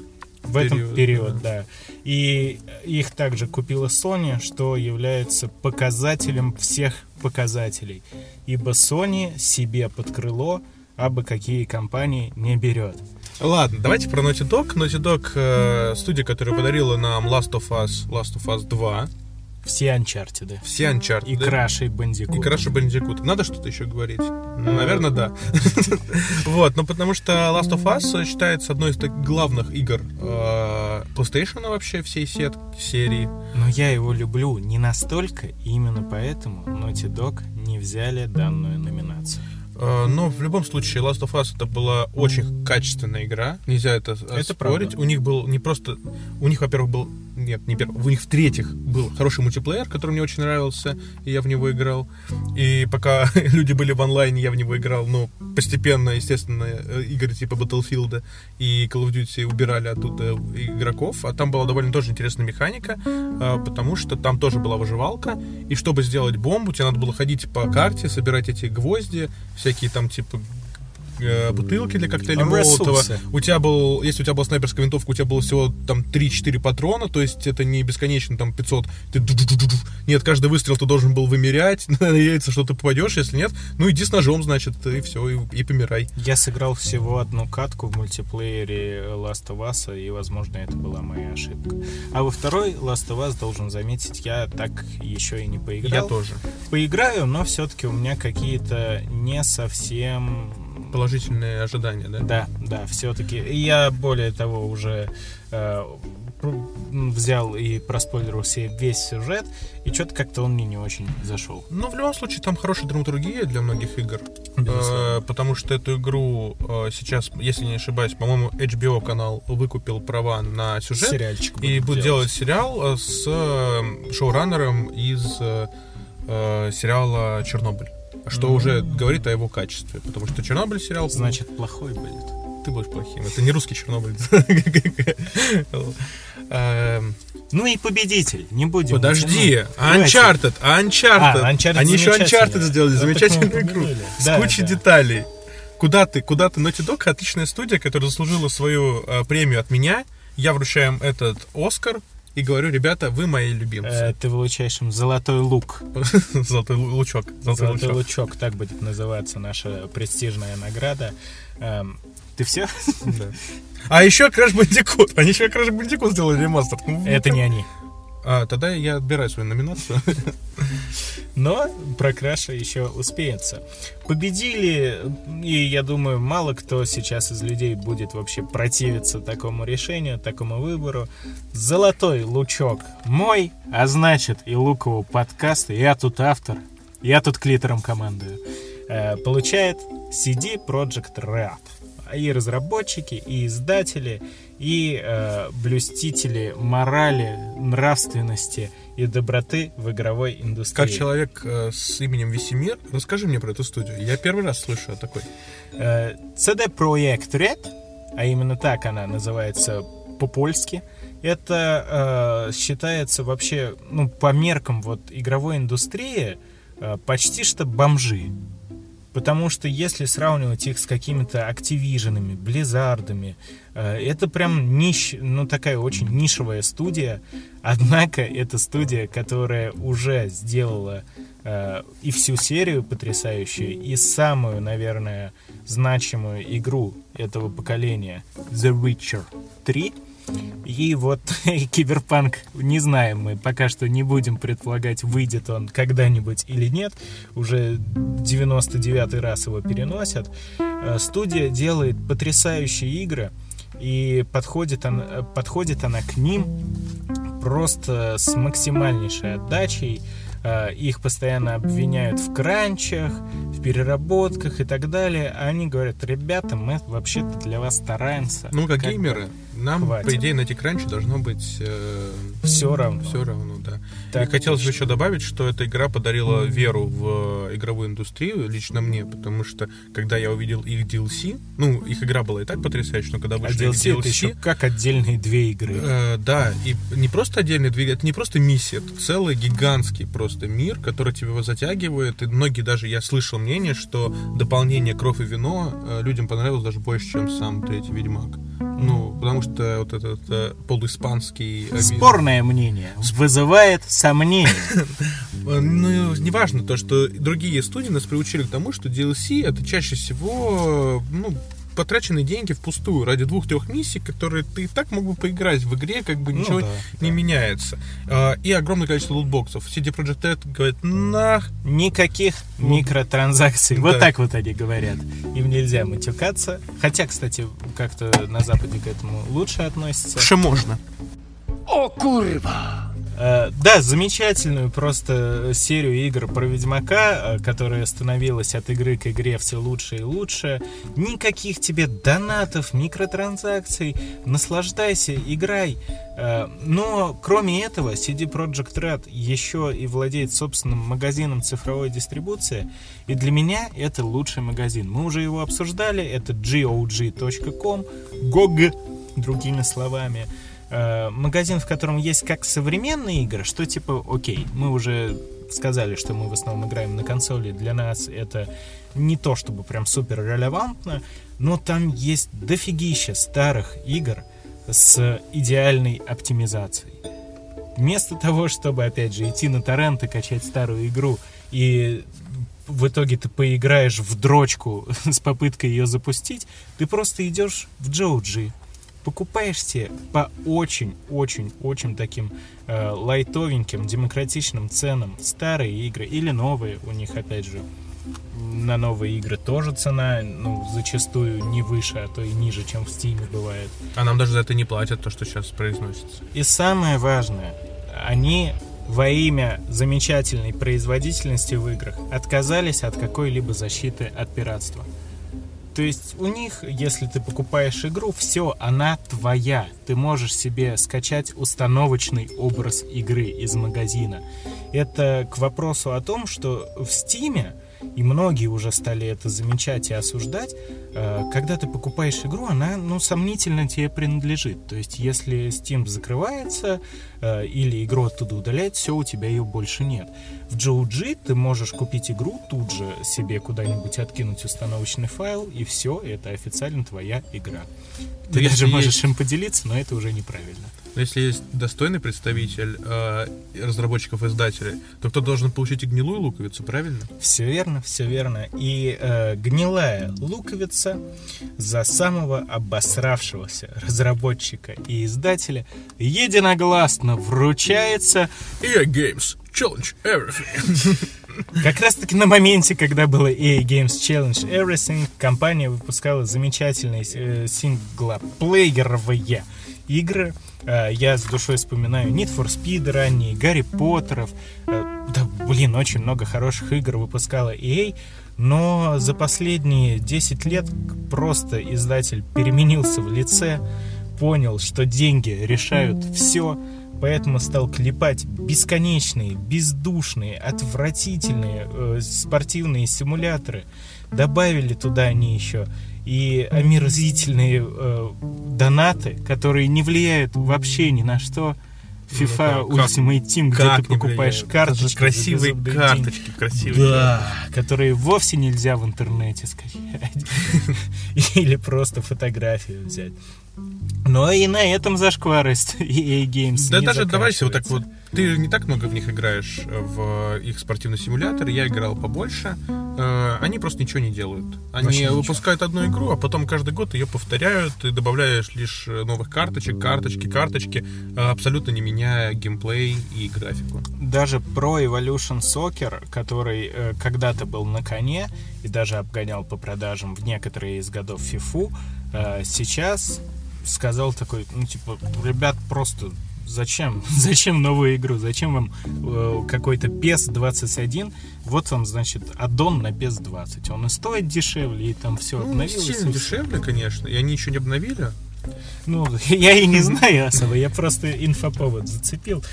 в этом период, период, да. И их также купила Sony, что является показателем всех показателей. Ибо Sony себе под крыло абы какие компании не берет. Ладно, давайте про Naughty Dog. Naughty Dog э, студия, которая подарила нам Last of Us, Last of Us 2, Все Uncharted. все Uncharted. И Crash, и Bandicoot. И Crash Bandicoot. Надо что-то еще говорить? Наверное, да. Вот, ну потому что Last of Us считается одной из главных игр э, PlayStation вообще всей сет серии. Но я его люблю не настолько, и именно поэтому Naughty Dog не взяли данную номинацию. Э, Но в любом случае Last of Us это была очень качественная игра. Нельзя это, Это спорить. правда. У них был не просто... У них, во-первых, был... Нет, не первый. У них в-третьих был хороший мультиплеер, который мне очень нравился, и я в него играл. И пока люди были в онлайне, я в него играл. Но постепенно, естественно, э, игры типа Battlefield и Call of Duty убирали оттуда игроков. А там была довольно тоже интересная механика, э, потому что там тоже была выживалка. И чтобы сделать бомбу, тебе надо было ходить по карте, собирать эти гвозди, всякие там типа э, бутылки для коктейля Молотова. У тебя был, если у тебя была снайперская винтовка, у тебя было всего там 3-4 патрона, то есть это не бесконечно там 500. Ты. Нет, каждый выстрел ты должен был вымерять, надеяться, что ты попадешь, если нет, ну иди с ножом, значит, и все, и, и помирай. Я сыграл всего одну катку в мультиплеере Last of Us, и, возможно, это была моя ошибка. А во второй Last of Us, должен заметить, я так еще и не поиграл. Я тоже. Поиграю, но все-таки у меня какие-то не совсем... Положительные ожидания, да? Да, да, все-таки. Я, более того, уже э, взял и проспойлерил себе весь сюжет, и что-то как-то он мне не очень зашел. Но в любом случае там хорошая драматургия для многих игр. Э, потому что эту игру э, сейчас, если не ошибаюсь, по-моему, HBO канал выкупил права на сюжет. Сериальчик И будет делать. делать сериал э, с э, шоураннером из э, э, сериала Чернобыль. Что уже говорит о его качестве. Потому что Чернобыль сериал. Значит, плохой будет. ты будешь плохим. Это не русский Чернобыль. Эм, Ну и победитель, не будем. Подожди. Давайте. Uncharted, Uncharted. А, Uncharted Они еще. Uncharted сделали, замечательную игру. С кучей деталей. Куда ты, куда ты? Naughty Dog отличная студия, которая заслужила свою э, премию от меня. Я вручаю им этот Оскар и говорю, ребята, вы мои Э, любимцы. ты вручаешь им золотой лук. Золотой лу- лучок. Золотой Золотой лучок. лучок, так будет называться наша престижная награда. Эм, ты все? Да. А еще Crash Bandicoot. Они еще Crash Bandicoot сделали ремастер. Это не они. А, тогда я отбираю свою номинацию. Но про Краша еще успеется. Победили, и я думаю, мало кто сейчас из людей будет вообще противиться такому решению, такому выбору. Золотой лучок мой, а значит и лукового подкаста, я тут автор, я тут клитором командую, э, получает CD Project Red. И разработчики, и издатели, и э, блюстители морали, нравственности и доброты в игровой индустрии. Как человек э, с именем Весемир, расскажи мне про эту студию. Я первый раз слышу о такой. Э, CD Projekt Red, а именно так она называется по-польски, это э, считается вообще, ну, по меркам вот игровой индустрии, э, почти что бомжи. Потому что если сравнивать их с какими-то Activision'ами, Blizzard'ами, э, это прям нищ, ну такая очень нишевая студия. Однако это студия, которая уже сделала э, и всю серию потрясающую, и самую, наверное, значимую игру этого поколения The Witcher 3. И вот Киберпанк, не знаем мы, пока что не будем предполагать, выйдет он когда-нибудь или нет. Уже 99 раз его переносят. Э, Студия делает потрясающие игры, и подходит, она, подходит она к ним просто с максимальнейшей отдачей. Э, их постоянно обвиняют в кранчах, в переработках и так далее. А они говорят, ребята, мы вообще-то для вас стараемся. Ну, как, как геймеры, нам, хватит. по идее, на кранчи должно быть... Э, все равно. Все равно, да. Так и хотелось бы еще добавить, что эта игра подарила веру в игровую индустрию, лично мне, потому что, когда я увидел их DLC, ну, их игра была и так потрясающая, но когда А вышли их DLC, это еще как отдельные две игры. Э, да, и не просто отдельный двигатель, это не просто миссия, это целый гигантский просто мир, который тебя затягивает. И многие даже, я слышал мнение, что дополнение «Кровь и вино» э, людям понравилось даже больше, чем сам третий «Ведьмак». Ну, потому что вот этот э, полуиспанский... э, Спорное мнение вызывает сомнения. Ну, неважно то, что другие студии нас приучили к тому, что DLC это чаще всего, ну, потраченные деньги впустую ради двух-трех миссий, которые ты и так мог бы поиграть в игре, как бы Ну ничего да, не меняется. А, И огромное количество лутбоксов. CD Projekt Red говорит, на... Никаких микротранзакций. Вот Да. так вот они говорят. Им нельзя матюкаться. Хотя, кстати, как-то на Западе к этому лучше относятся. Что можно? О, курва! Э, Да, замечательную просто серию игр про Ведьмака, э, которая становилась от игры к игре все лучше и лучше. Никаких тебе донатов, микротранзакций. Наслаждайся, играй. Э, Но, кроме этого, CD Projekt Red еще и владеет собственным магазином цифровой дистрибуции. И для меня это лучший магазин. Мы уже его обсуждали. Это gog.com. GOG, другими словами. Э, магазин, в котором есть как современные игры, что типа, окей, мы уже сказали, что мы в основном играем на консоли, для нас это не то чтобы прям супер релевантно, но там есть дофигища старых игр с идеальной оптимизацией. Вместо того, чтобы, опять же, идти на торрент и качать старую игру, и в итоге ты поиграешь в дрочку с попыткой ее запустить, ты просто идешь в Джоуджи, покупаешь себе по очень-очень-очень таким э, лайтовеньким, демократичным ценам старые игры или новые, у них опять же на новые игры тоже цена, ну, зачастую не выше, а то и ниже, чем в Steam бывает. А нам даже за это не платят, то, что сейчас произносится. И самое важное, они во имя замечательной производительности в играх отказались от какой-либо защиты от пиратства. То есть у них, если ты покупаешь игру, все, она твоя. Ты можешь себе скачать установочный образ игры из магазина. Это к вопросу о том, что в Стиме, и многие уже стали это замечать и осуждать, э, когда ты покупаешь игру, она, ну, сомнительно тебе принадлежит. То есть, если Steam закрывается э, или игру оттуда удаляют, все, у тебя ее больше нет. В GOG ты можешь купить игру, тут же себе куда-нибудь откинуть установочный файл, и все, это официально твоя игра. Ты Если даже можешь есть- им поделиться, но это уже неправильно. Но если есть достойный представитель э, разработчиков-издателей, то кто должен получить и гнилую луковицу, правильно? Все верно, все верно. И э, гнилая луковица за самого обосравшегося разработчика и издателя единогласно вручается EA Games Challenge Everything. как раз таки на моменте, когда было EA Games Challenge Everything, компания выпускала замечательные э, синглоплееровые игры. Э, я с душой вспоминаю Need for Speed ранние, Гарри Поттеров. Э, да, блин, очень много хороших игр выпускала EA. Но за последние 10 лет просто издатель переменился в лице, понял, что деньги решают все, поэтому стал клепать бесконечные, бездушные, отвратительные э, спортивные симуляторы. Добавили туда они еще и омерзительные э, донаты, которые не влияют вообще ни на что. FIFA Ну, Ultimate Team, где ты покупаешь влияет? карточки. Красивые карточки, красивые. да, которые вовсе нельзя в интернете скачать. Или просто фотографию взять. Но и на этом зашквар из EA Games Да даже давайте вот так вот. Ты не так много в них играешь э, в их спортивный симулятор. Я играл побольше. Э, Они просто ничего не делают. Они Вообще ничего. выпускают одну игру, а потом каждый год ее повторяют. Ты добавляешь лишь э, новых карточек, карточки, карточки, абсолютно не меняя геймплей и графику. Даже Pro Evolution Soccer, который э, когда-то был на коне и даже обгонял по продажам в некоторые из годов FIFA, э, сейчас сказал такой, ну типа, ребят, просто зачем? Зачем новую игру? Зачем вам э, какой-то PES 21? Вот вам, значит, аддон на PES 20. Он и стоит дешевле, и там все Ну, обновилось. сильно дешевле, конечно. И они еще не обновили. Ну, я и не знаю особо, я просто инфоповод зацепил.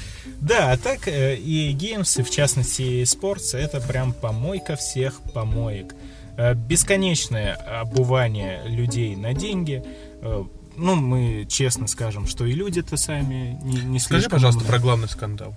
Да, а так э, и Games, и в частности и Sports, это прям помойка всех помоек. Э, Бесконечное обувание людей на деньги. Ну, мы честно скажем, что и люди-то сами не, не Скажи, слишком пожалуйста, умные. про главный скандал.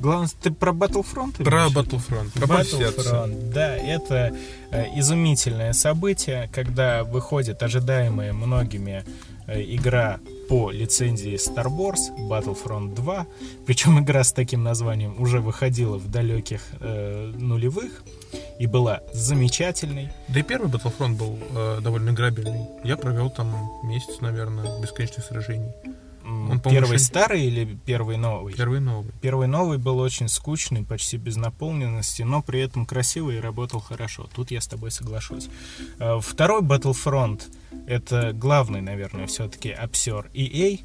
Главное, ты про Battlefront? Про в виду? Battlefront, про. Battlefront, да, это э, изумительное событие, когда выходит ожидаемая многими э, игра по лицензии Star Wars Battlefront 2, причем игра с таким названием уже выходила в далеких э, нулевых и была замечательной. Да и первый Battlefront был э, довольно играбельный. Я провел там месяц, наверное, бесконечных сражений. Он, первый еще- старый или первый новый? Первый новый. Первый новый был очень скучный, почти без наполненности, но при этом красивый и работал хорошо. Тут я с тобой соглашусь. Э, Второй Battlefront — это главный, наверное, все-таки обсер EA,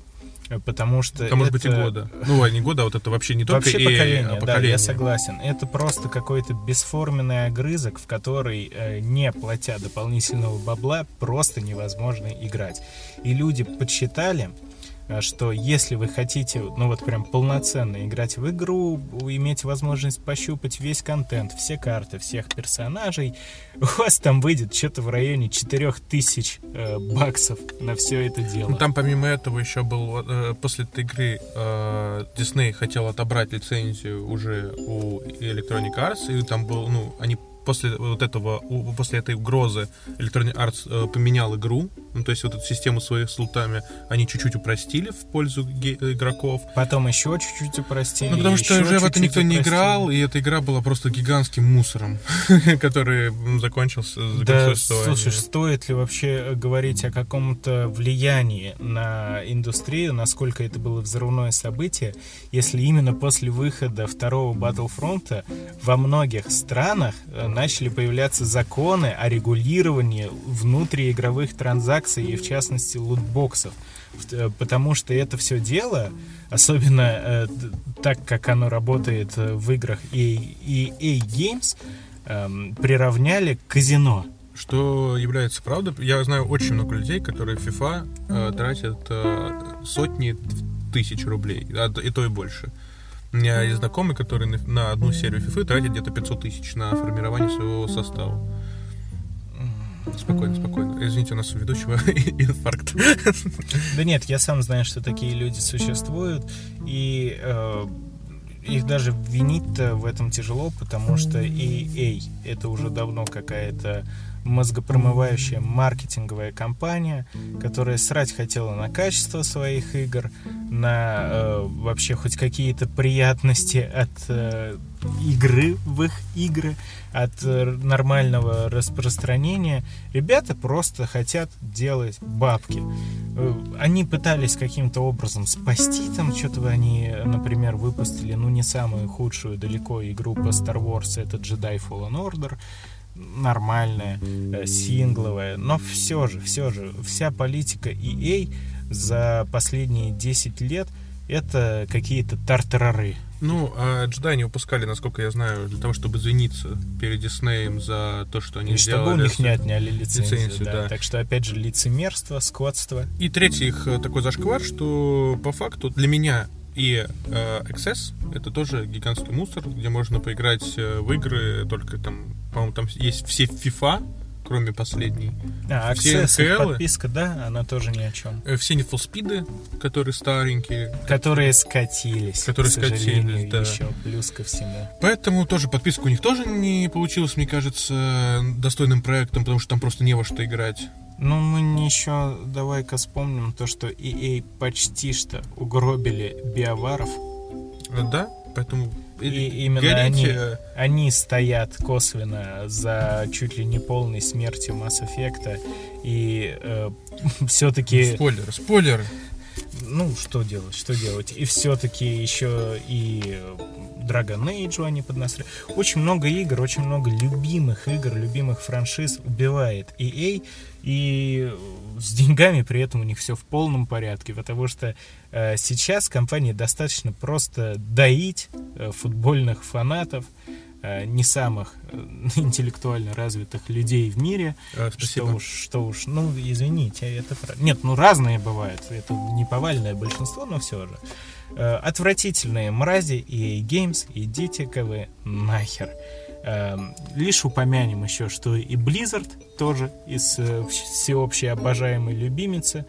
потому что Это может быть и это года. Ну, а не года, а вот это вообще не только Вообще EA, поколение, а да, поколение. я согласен. Это просто какой-то бесформенный огрызок, в который, э, не платя дополнительного бабла, просто невозможно играть. И люди подсчитали, что если вы хотите, ну вот прям полноценно играть в игру, иметь возможность пощупать весь контент, все карты, всех персонажей, у вас там выйдет что-то в районе 4000 э, баксов на все это дело. Ну, там помимо этого еще был, э, после этой игры э, Disney хотел отобрать лицензию уже у Electronic Arts, и там был, ну, они после вот этого, после этой угрозы Electronic Arts э, поменял игру, ну, то есть вот эту систему своих с лутами они чуть-чуть упростили в пользу ге- игроков, Потом еще чуть-чуть упростили. ну, потому что уже в это никто не упростили. играл, и эта игра была просто гигантским мусором, который закончился Да, слушай, стоит ли вообще говорить о каком-то влиянии на индустрию, насколько это было взрывное событие, если именно после выхода второго Battlefront во многих странах э, начали появляться законы о регулировании внутриигровых транзакций и, в частности, лутбоксов. Э, Потому что это все дело, особенно э, так, как оно работает э, в играх и EA Games, эм, приравняли к казино. Что является правдой. Я знаю очень много людей, которые в FIFA э, тратят э, сотни тысяч рублей, а и то и больше. У меня есть знакомый, который на, на одну серию FIFA тратит где-то 500 тысяч на формирование своего состава. Спокойно, спокойно. Извините, у нас у ведущего инфаркт. Да нет, я сам знаю, что такие люди существуют, и э, их даже винить-то в этом тяжело, потому что EA это уже давно какая-то мозгопромывающая маркетинговая компания, которая срать хотела на качество своих игр, на э, вообще хоть какие-то приятности от э, игры в их игры, от э, нормального распространения. Ребята просто хотят делать бабки. Э, Они пытались каким-то образом спасти там что-то они, например, выпустили, ну, не самую худшую далеко игру по Star Wars, это Jedi Fallen Order, нормальная, э, сингловая, но все же, все же, вся политика EA за последние 10 лет это какие-то тартарары. Ну, а джедаи не выпускали, насколько я знаю, для того, чтобы извиниться перед Диснеем за то, что они И чтобы сделали. у них не отняли лицензию, лицензию, да. да. Так что, опять же, лицемерство, скотство. И третий их э, такой зашквар, что по факту для меня и э, Access это тоже гигантский мусор, где можно поиграть э, в игры, только там, по-моему, там есть все FIFA, кроме последней. А, Все Access, подписка, да, она тоже ни о чем. Э, Все for Speed, которые старенькие. Которые скатились. Которые скатились, да. Еще плюс ко всему. Поэтому тоже подписка у них тоже не получилась, мне кажется, достойным проектом, потому что там просто не во что играть. Ну, мы еще давай-ка вспомним то, что EA почти что угробили биоваров. Э, Да, поэтому И именно горите, они, э, они стоят косвенно за чуть ли не полной смертью Mass Effect. И все-таки... Спойлер, спойлер. Ну, что делать, что делать? И все-таки еще и Dragon Age они поднасрали. Очень много игр, очень много любимых игр, любимых франшиз убивает EA, и с деньгами при этом у них все в полном порядке, потому что э, сейчас компании достаточно просто доить э, футбольных фанатов, э, не самых э, интеллектуально развитых людей в мире. А, спасибо. Что уж, что уж, ну, извините, это... Нет, ну, разные бывают, это не повальное большинство, но все же. Э, отвратительные мрази и Games, идите-ка вы нахер. Эм, Лишь упомянем еще, что и Blizzard тоже из э, вс- всеобщей обожаемой любимицы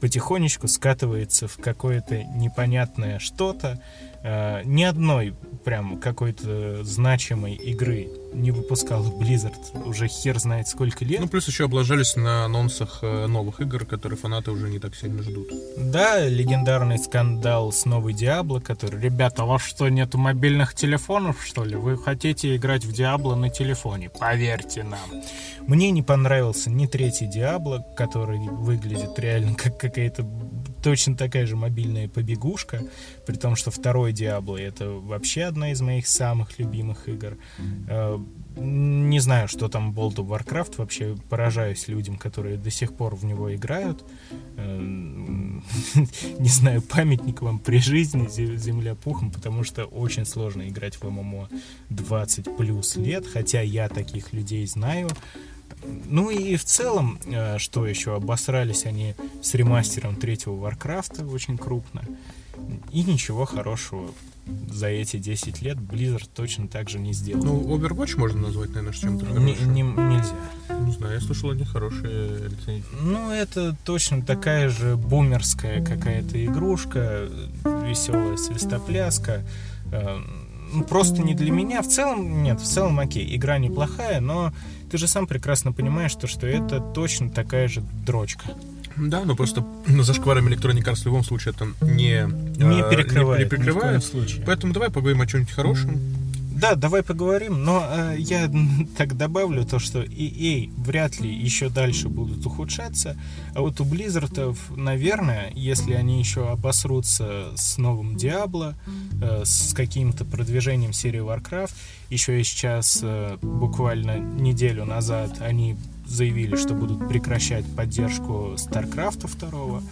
потихонечку скатывается в какое-то непонятное что-то. Э, Ни одной прям какой-то значимой игры не выпускал Blizzard уже хер знает сколько лет. Ну, плюс еще облажались на анонсах э, новых игр, которые фанаты уже не так сильно ждут. Да, легендарный скандал с новой Диабло, который, ребята, у вас что, нету мобильных телефонов, что ли? Вы хотите играть в Диабло на телефоне? Поверьте нам. Мне не понравился ни третий Диабло, который выглядит реально как какая-то точно такая же мобильная побегушка, при том, что второй Диабло это вообще одна из моих самых любимых игр. Э, Не знаю, что там World of Warcraft, вообще поражаюсь людям, которые до сих пор в него играют. Э, Не знаю, памятник вам при жизни, зе- земля пухом, потому что очень сложно играть в MMO 20 плюс лет, хотя я таких людей знаю. Ну и в целом, э, что еще, обосрались они с ремастером третьего Варкрафта очень крупно. И ничего хорошего за эти 10 лет Blizzard точно так же не сделал. Ну, Overwatch можно назвать, наверное, чем-то Не- хорошим. не- нельзя. Не знаю, я слышал, они хорошие лицензии. Ну, это точно такая же бумерская какая-то игрушка, веселая свистопляска. Э, ну, Просто не для меня. В целом, нет, в целом окей, игра неплохая, но ты же сам прекрасно понимаешь, то, что это точно такая же дрочка. Да, но просто ну, зашкварами Electronic Arts в любом случае это не, Не перекрывает, не ни в коем перекрывает. случае. Поэтому давай поговорим о чем-нибудь хорошем. Да, давай поговорим, но э, я так добавлю то, что EA вряд ли еще дальше будут ухудшаться, а вот у Blizzard, наверное, если они еще обосрутся с новым Diablo, э, с каким-то продвижением серии Warcraft, еще и сейчас, э, буквально неделю назад, они заявили, что будут прекращать поддержку StarCraft 2,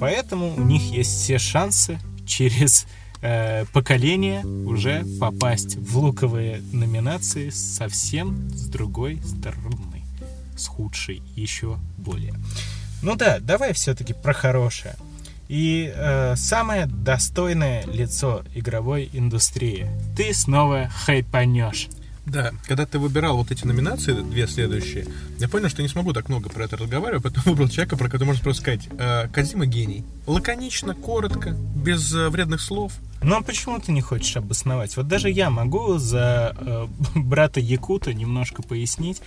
поэтому у них есть все шансы через э, поколение уже попасть в луковые номинации совсем с другой стороны, с худшей еще более. Ну да, давай все-таки про хорошее. И э, самое достойное лицо игровой индустрии. Ты снова хайпанешь. Да, когда ты выбирал вот эти номинации, две следующие, я понял, что не смогу так много про это разговаривать, поэтому выбрал человека, про которого можно просто сказать. Э, Кодзима гений. Лаконично, коротко, без э, вредных слов. Ну а почему ты не хочешь обосновать? Вот даже я могу за э, брата Якута немножко пояснить.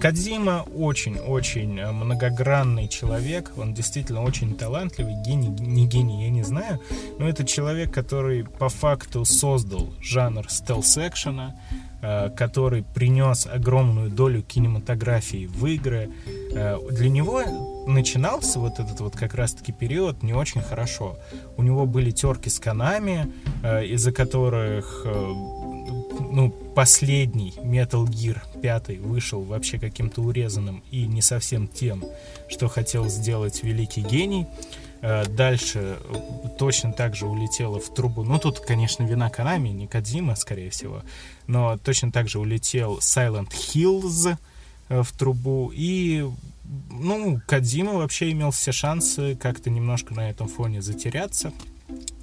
Кадзима очень-очень э, многогранный человек. Он действительно очень талантливый. Гений, не гений, я не знаю. Но это человек, который по факту создал жанр стелс-экшена, который принес огромную долю кинематографии в игры. Э, Для него начинался вот этот вот как раз-таки период не очень хорошо. У него были терки с Канами, э, из-за которых э, ну, последний Metal Gear 5 вышел вообще каким-то урезанным и не совсем тем, что хотел сделать великий гений. Э, Дальше э, точно так же улетело в трубу. Ну, тут, конечно, вина Канами, не Кадзима, скорее всего. Но точно так же улетел Silent Hills э, в трубу. И, ну, Кадзима вообще имел все шансы как-то немножко на этом фоне затеряться.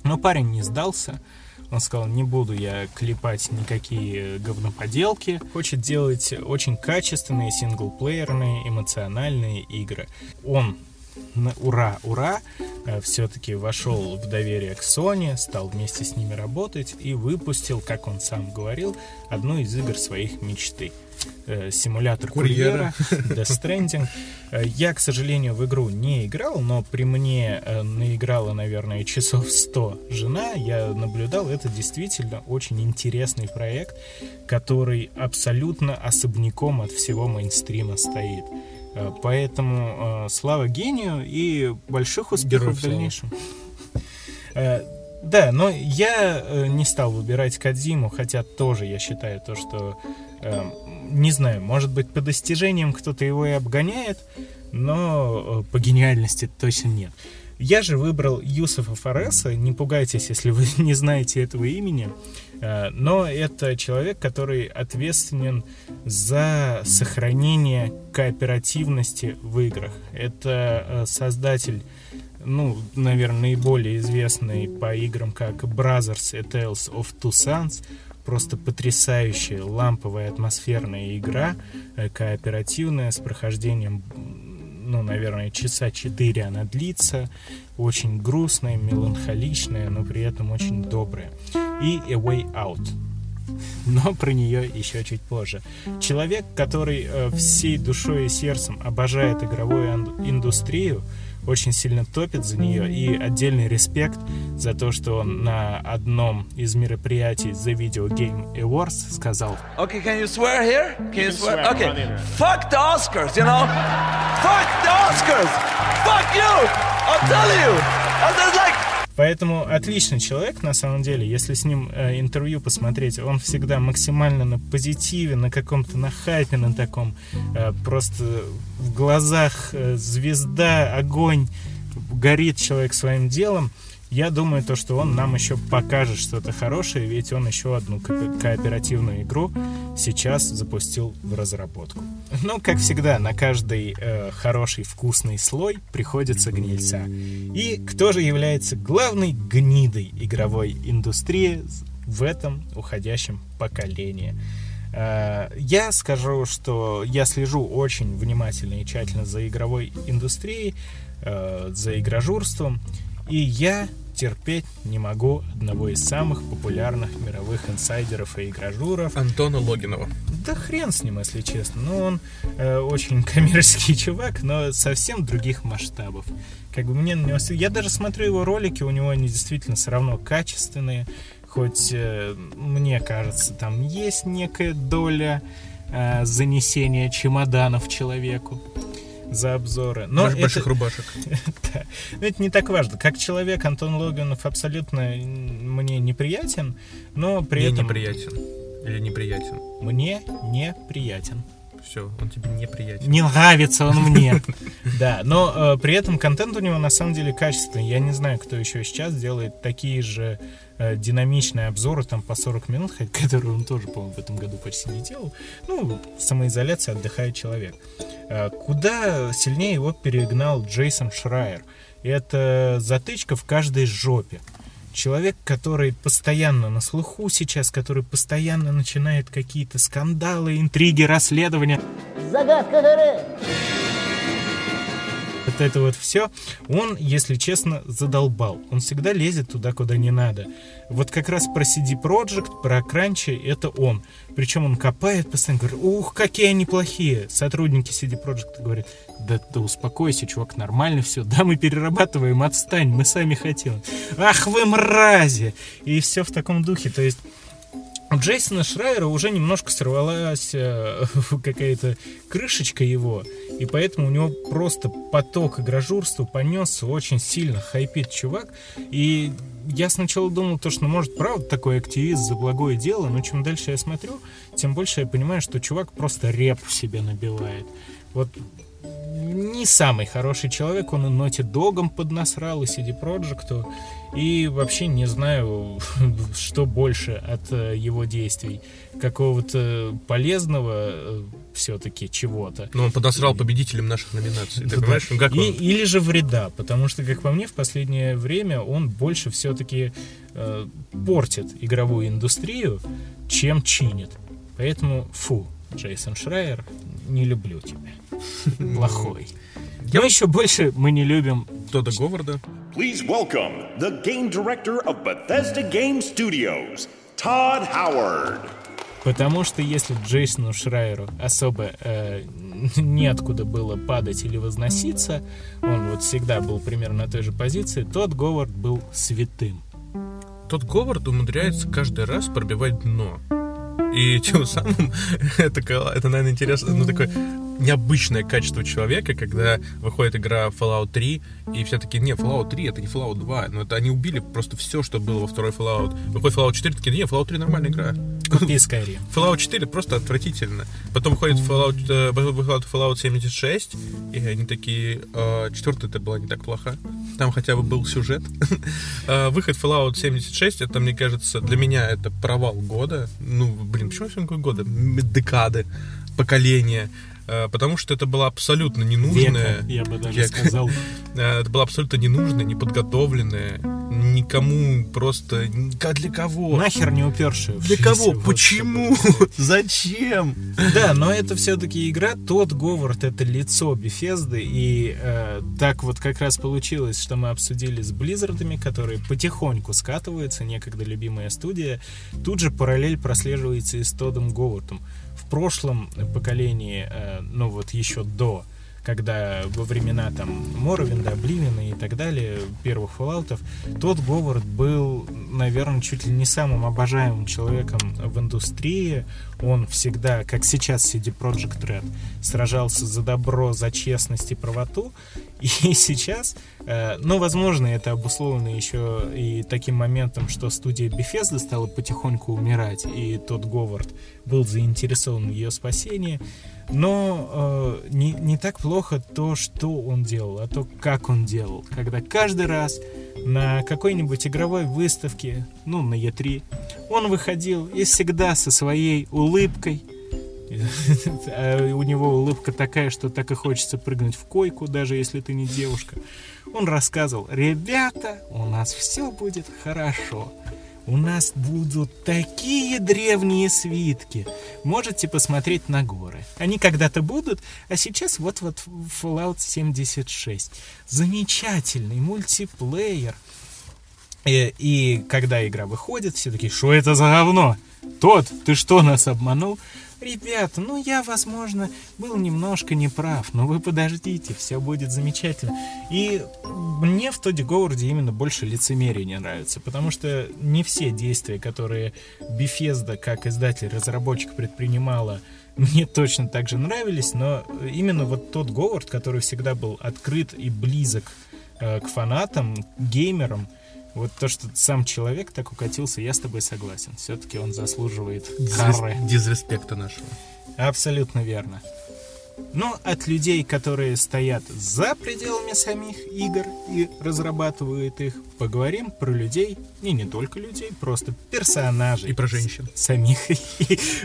Но парень не сдался. Он сказал, не буду я клепать никакие говноподелки. Хочет делать очень качественные синглплеерные эмоциональные игры. Он на ура, ура, все-таки вошел в доверие к Sony, стал вместе с ними работать и выпустил, как он сам говорил, одну из игр своих мечты. Э, Симулятор Курьера. курьера, Death Stranding. Э, Я, к сожалению, в игру не играл, но при мне э, наиграла, наверное, часов 100 жена. Я наблюдал, это действительно очень интересный проект, который абсолютно особняком от всего мейнстрима стоит. Э, Поэтому э, слава гению и больших успехов Героев в дальнейшем. Э, Да, но я не стал выбирать Кадзиму, хотя тоже я считаю то, что, э, не знаю, может быть, по достижениям кто-то его и обгоняет, но по гениальности точно нет. Я же выбрал Юсуфа Фареса, не пугайтесь, если вы не знаете этого имени, э, но это человек, который ответственен за сохранение кооперативности в играх. Это э, создатель ну, наверное, наиболее известный по играм как Brothers A Tales of Two Sons, просто потрясающая ламповая атмосферная игра, э, кооперативная, с прохождением, ну, наверное, часа четыре она длится, очень грустная, меланхоличная, но при этом очень добрая. И A Way Out, но про нее еще чуть позже. Человек, который э, всей душой и сердцем обожает игровую индустрию, очень сильно топит за нее, и отдельный респект за то, что он на одном из мероприятий The Video Game Awards сказал Okay, can you swear here? Can you swear? Okay. Fuck the Oscars, you know? Fuck the Oscars! Fuck you! I'll tell you! And there's like Поэтому отличный человек, на самом деле. Если с ним э, интервью посмотреть, он всегда максимально на позитиве, на каком-то на хайпе, на таком. Э, просто в глазах э, звезда, огонь, горит человек своим делом. Я думаю, то, что он нам еще покажет что-то хорошее, ведь он еще одну ко- кооперативную игру сейчас запустил в разработку. Ну, как всегда, на каждый э, хороший вкусный слой приходится гнильца. И кто же является главной гнидой игровой индустрии в этом уходящем поколении? Э, Я скажу, что я слежу очень внимательно и тщательно за игровой индустрией, э, за игражурством, и я терпеть не могу одного из самых популярных мировых инсайдеров и игражуров. Антона Логинова. Да хрен с ним, если честно. Ну, он э, очень коммерческий чувак, но совсем других масштабов. Как бы мне на него... Я даже смотрю его ролики, у него они действительно все равно качественные. Хоть, э, мне кажется, там есть некая доля э, занесения чемоданов человеку за обзоры. Но Больш- это- больших рубашек. Да. Но это не так важно. Как человек Антон Логинов абсолютно мне неприятен, но при Мне этом неприятен. Или неприятен. мне неприятен. Все, он тебе неприятен. Не нравится он мне. Да, но э, при этом контент у него на самом деле качественный. Я не знаю, кто еще сейчас делает такие же э, динамичные обзоры там по 40 минут, которые он тоже, по-моему, в этом году почти не делал. Ну, в самоизоляции отдыхает человек. Э, Куда сильнее его перегнал Джейсон Шрайер. Это затычка в каждой жопе. Человек, который постоянно на слуху сейчас, который постоянно начинает какие-то скандалы, интриги, расследования. Загадка дыры. Это вот все, он, если честно, задолбал. Он всегда лезет туда, куда не надо. Вот как раз про CD Projekt, про Кранчи, это он. Причем он копает постоянно, говорит, ух, какие они плохие. Сотрудники CD Projekt говорят, да ты успокойся, чувак, нормально все. Да, мы перерабатываем, отстань, мы сами хотим. Ах вы мрази! И все в таком духе. То есть у Джейсона Шрайера уже немножко сорвалась э, какая-то крышечка его, и поэтому у него просто поток игражурства понесся очень сильно, хайпит чувак, и я сначала думал, то, что, ну, может, правда такой активист за благое дело, но чем дальше я смотрю, тем больше я понимаю, что чувак просто реп себе набивает. Вот не самый хороший человек, он и Naughty Dog'ом поднасрал, и CD Projekt, и вообще не знаю, что больше от э, его действий. Какого-то полезного все-таки чего-то. Но он подосрал победителем наших номинаций. Ты Да, понимаешь, да. как И- он? или же вреда, потому что, как по мне, в последнее время он больше все-таки э, портит игровую индустрию, чем чинит. Поэтому, фу, Джейсон Шрайер, не люблю тебя. Плохой. Но еще больше мы не любим Тода Говарда. Please welcome the game director of Bethesda Game Studios, Todd Howard. Потому что если Джейсону Шрайеру особо э, неоткуда было падать или возноситься, он вот всегда был примерно на той же позиции, тот Говард был святым. Тот Говард умудряется каждый раз пробивать дно. И тем самым это, это, наверное, интересно. Ну, такой необычное качество человека, когда выходит игра Fallout 3, и все таки не, Fallout 3 это не Fallout 2, но это они убили просто все, что было во второй Fallout. Выходит Fallout 4, такие, не, Fallout 3 нормальная игра. Купи Skyrim. Fallout 4 просто отвратительно. Потом выходит Fallout, э, выходит Fallout 76, и они такие, э, четвертая это была не так плоха. Там хотя бы был сюжет. Э, Выход Fallout 76, это, мне кажется, для меня это провал года. Ну, блин, почему всем года? Декады, поколения. Э, Потому что это было абсолютно ненужное. Века, я бы даже Века. сказал. Э, Это было абсолютно ненужное, неподготовленное. Никому просто... Для кого? Нахер не упершие. Для кого? Почему? Зачем? Да, но это все-таки игра. Тот Говард это лицо Бефезды. И э, так вот как раз получилось, что мы обсудили с Близзардами, которые потихоньку скатываются, некогда любимая студия. Тут же параллель прослеживается и с Тодом Говардом. В прошлом поколении, э, ну вот еще до когда во времена там Моровинда, Обливина и так далее, первых фоллаутов, тот Говард был, наверное, чуть ли не самым обожаемым человеком в индустрии. Он всегда, как сейчас CD Projekt Red, сражался за добро, за честность и правоту. И сейчас, э, ну, возможно, это обусловлено еще и таким моментом, что студия Bethesda стала потихоньку умирать, и тот Говард был заинтересован в ее спасении. Но э, не, не так плохо то, что он делал, а то, как он делал. Когда каждый раз на какой-нибудь игровой выставке, ну, на E3, он выходил и всегда со своей улыбкой. А У него улыбка такая, что так и хочется прыгнуть в койку, даже если ты не девушка. Он рассказывал, ребята, у нас все будет хорошо. У нас будут такие древние свитки. Можете посмотреть на горы. Они когда-то будут, а сейчас вот-вот Fallout 76. Замечательный мультиплеер. И, и когда игра выходит, все такие, что это за говно? Тот, ты что, нас обманул? Ребята, ну я, возможно, был немножко неправ, но вы подождите, все будет замечательно. И мне в Тоди Говарде именно больше лицемерия не нравится, потому что не все действия, которые Bethesda как издатель-разработчик предпринимала, мне точно так же нравились, но именно вот тот Говард, который всегда был открыт и близок э, к фанатам, геймерам, вот то, что сам человек так укатился, я с тобой согласен. Все-таки он заслуживает кары. Дизреспекта нашего. Абсолютно верно. Но от людей, которые стоят за пределами самих игр и разрабатывают их, поговорим про людей, и не только людей, просто персонажей. И про женщин. Самих.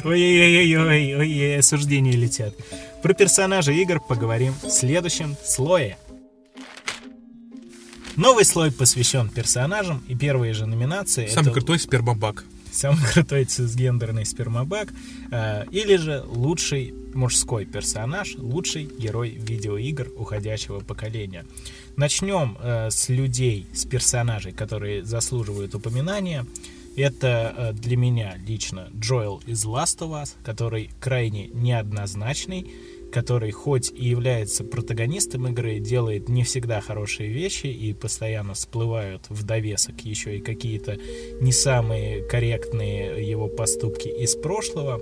Ой-ой-ой, ой, осуждения летят. Про персонажей игр поговорим в следующем слое. Новый слой посвящен персонажам, и первые же номинации... Самый это крутой спермобак. Самый крутой цисгендерный спермобак, э, или же лучший мужской персонаж, лучший герой видеоигр уходящего поколения. Начнем э, с людей, с персонажей, которые заслуживают упоминания. Это э, для меня лично Джоэл из Last of Us, который крайне неоднозначный, который хоть и является протагонистом игры, делает не всегда хорошие вещи и постоянно всплывают в довесок еще и какие-то не самые корректные его поступки из прошлого.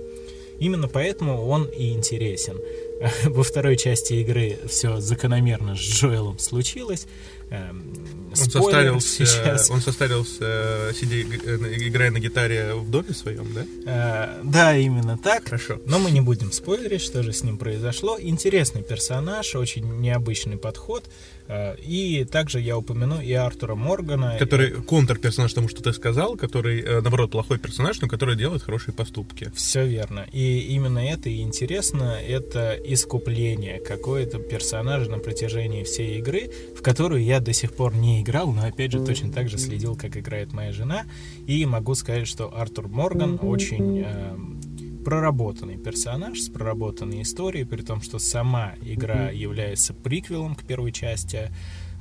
Именно поэтому он и интересен. Во второй части игры все закономерно с Джоэлом случилось. Эм, Он состарился, сейчас. он состарился, сидя, э, играя на гитаре в доме своем, да? Э, Да, именно так. Хорошо. Но мы не будем спойлерить, что же с ним произошло. Интересный персонаж, очень необычный подход. Э, И также я упомяну и Артура Моргана. Который контрперсонаж тому, что ты сказал, который, э, наоборот, плохой персонаж, но который делает хорошие поступки. Все верно. И именно это и интересно. Это искупление какое-то персонажа на протяжении всей игры, в которую я до сих пор не играл, но опять же точно так же следил, как играет моя жена. И могу сказать, что Артур Морган очень э, проработанный персонаж с проработанной историей, при том, что сама игра является приквелом к первой части.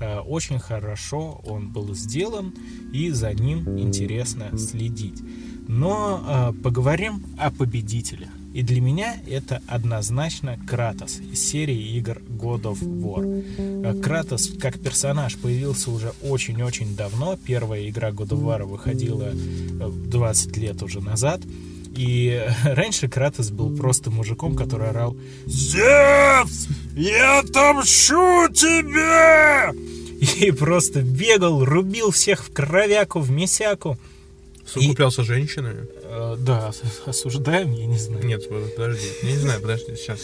Э, Очень хорошо он был сделан, и за ним интересно следить. Но э, поговорим о победителях. И для меня это однозначно Кратос из серии игр God of War. Э, Кратос как персонаж появился уже очень-очень давно. Первая игра God of War выходила э, 20 лет уже назад. И раньше Кратос был просто мужиком, который орал «Зевс, я отомщу тебе!» И просто бегал, рубил всех в кровяку, в месяку. Совокуплялся и... женщинами? Э, да, осуждаем, я не знаю. Нет, подожди, я не знаю, подожди, сейчас.